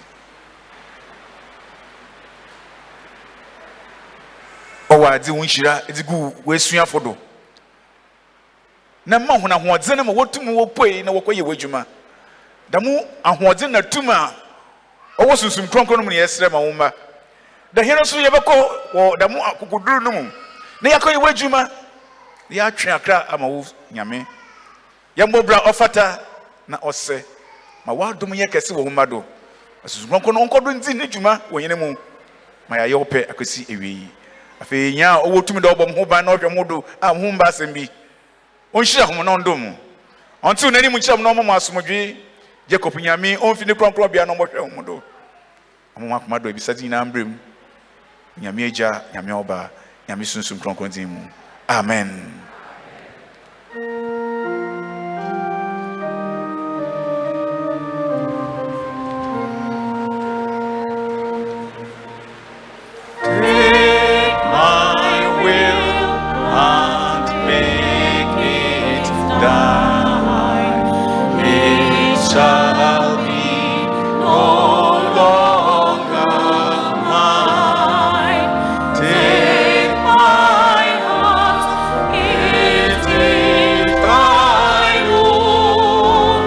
Ɔwɔ adze wo nhyira de gu w'asuafo do na ma hona ahoɔdzen ma wɔtum wɔpoe na wɔkɔyɛ w'adwuma. Da mu ahoɔdzen na tum a ɔwɔ sunsum kronkron mu ne yɛsrɛ ma wo mma. Da hene nso yɛbɛkɔ wɔ da mu no mu na yɛakɔyɛ w'adwuma. Na yɛatwe akra ama wo nyame. Yɛmmɔ bra ɔfata na ɔsɛ. Ma w'adom yɛ kɛse wɔ wo mma do asusu kronkron no ɔnkɔdo nti ne dwuma wɔ yɛne mu. Ma yɛayɛ wo pɛ akɔsi awie afei nya a ɔwɔ tumi dɛ ɔbɔ mo ho ban na ɔhwɛ mo do a mo ho mba asɛm bi ɔnhyira hom na ɔndom mo ɔntew n'anim nkyerɛ mo na ɔma mo asomdwe jacob nyame ɔmfi ne kronkron bia na ɔmmɔhwɛ ho mo do ɔmo ho akoma do abisa de nyinaa mbrɛ mu nyame agya nyame ɔba nyame sunsum kronkron din mu. Amen shall be no longer mine. Take my heart, it is thine own.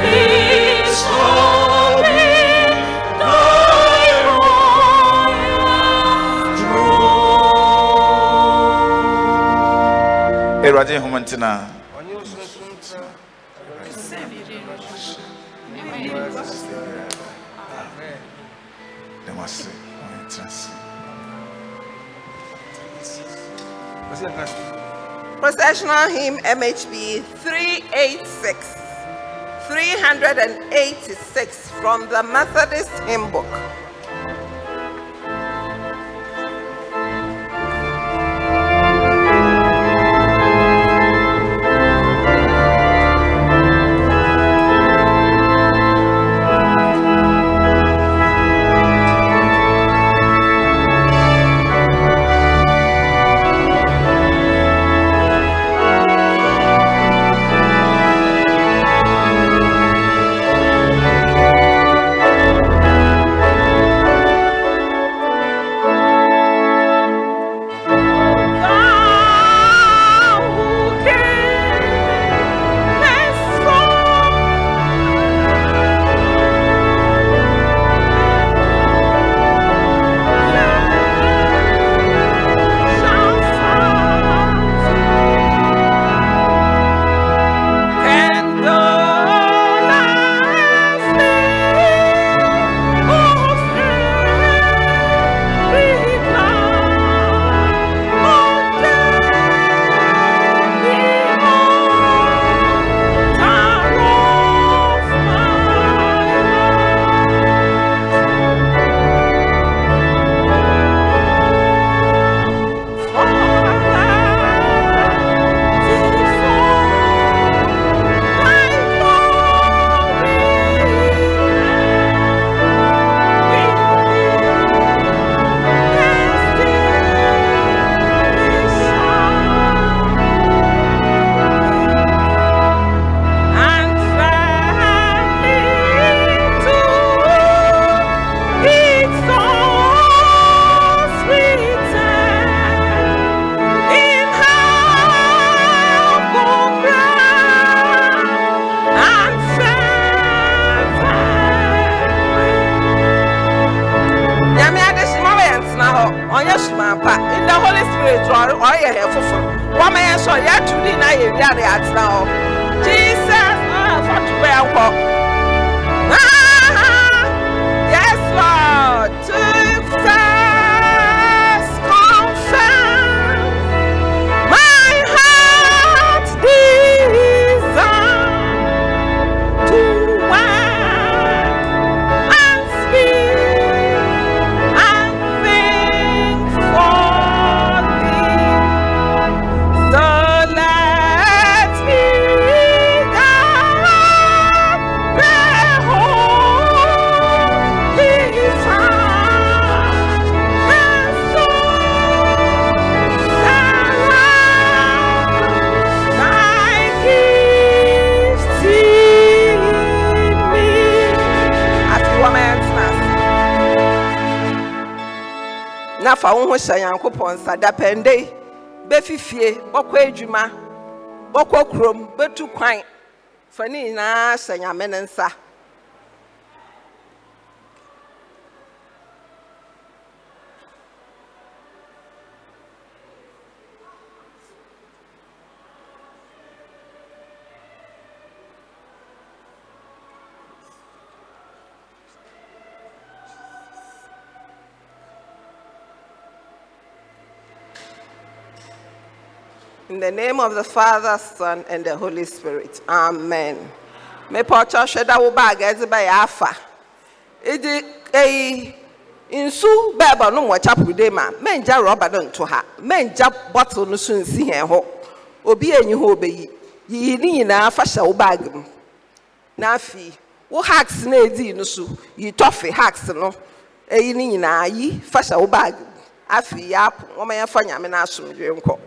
It shall be thy royal awurade nhoma ntena Processional hymn MHB 386, 386 from the Methodist Hymn Book. Nsa dapɛnde yi bɛfifie bɔkɔ adwuma bɔkɔ kurom bɛtu kwan fa ne nyinaa hyɛ nyame ne nsa In the name of the Father, Son, and the Holy Spirit. Amen. Mepɔtɔ hwɛ da wo baage ɛdze bɛyɛ afa. Ịdị eyi nsu bɛɛba no wɔ chapel ma. Mɛngya rɔba no nto ha. Mɛngya bottle no so nsi hɛn hɔ obi enyi hɔ obeyi yiyi ne nyinaa fa hyɛ wo baage mu na afei wo hacks na edi no so. Yi hacks no. Eyi ne nyinaa yi fa hyɛ wo afei yɛ apo wɔn yɛn fa nyame nkɔ.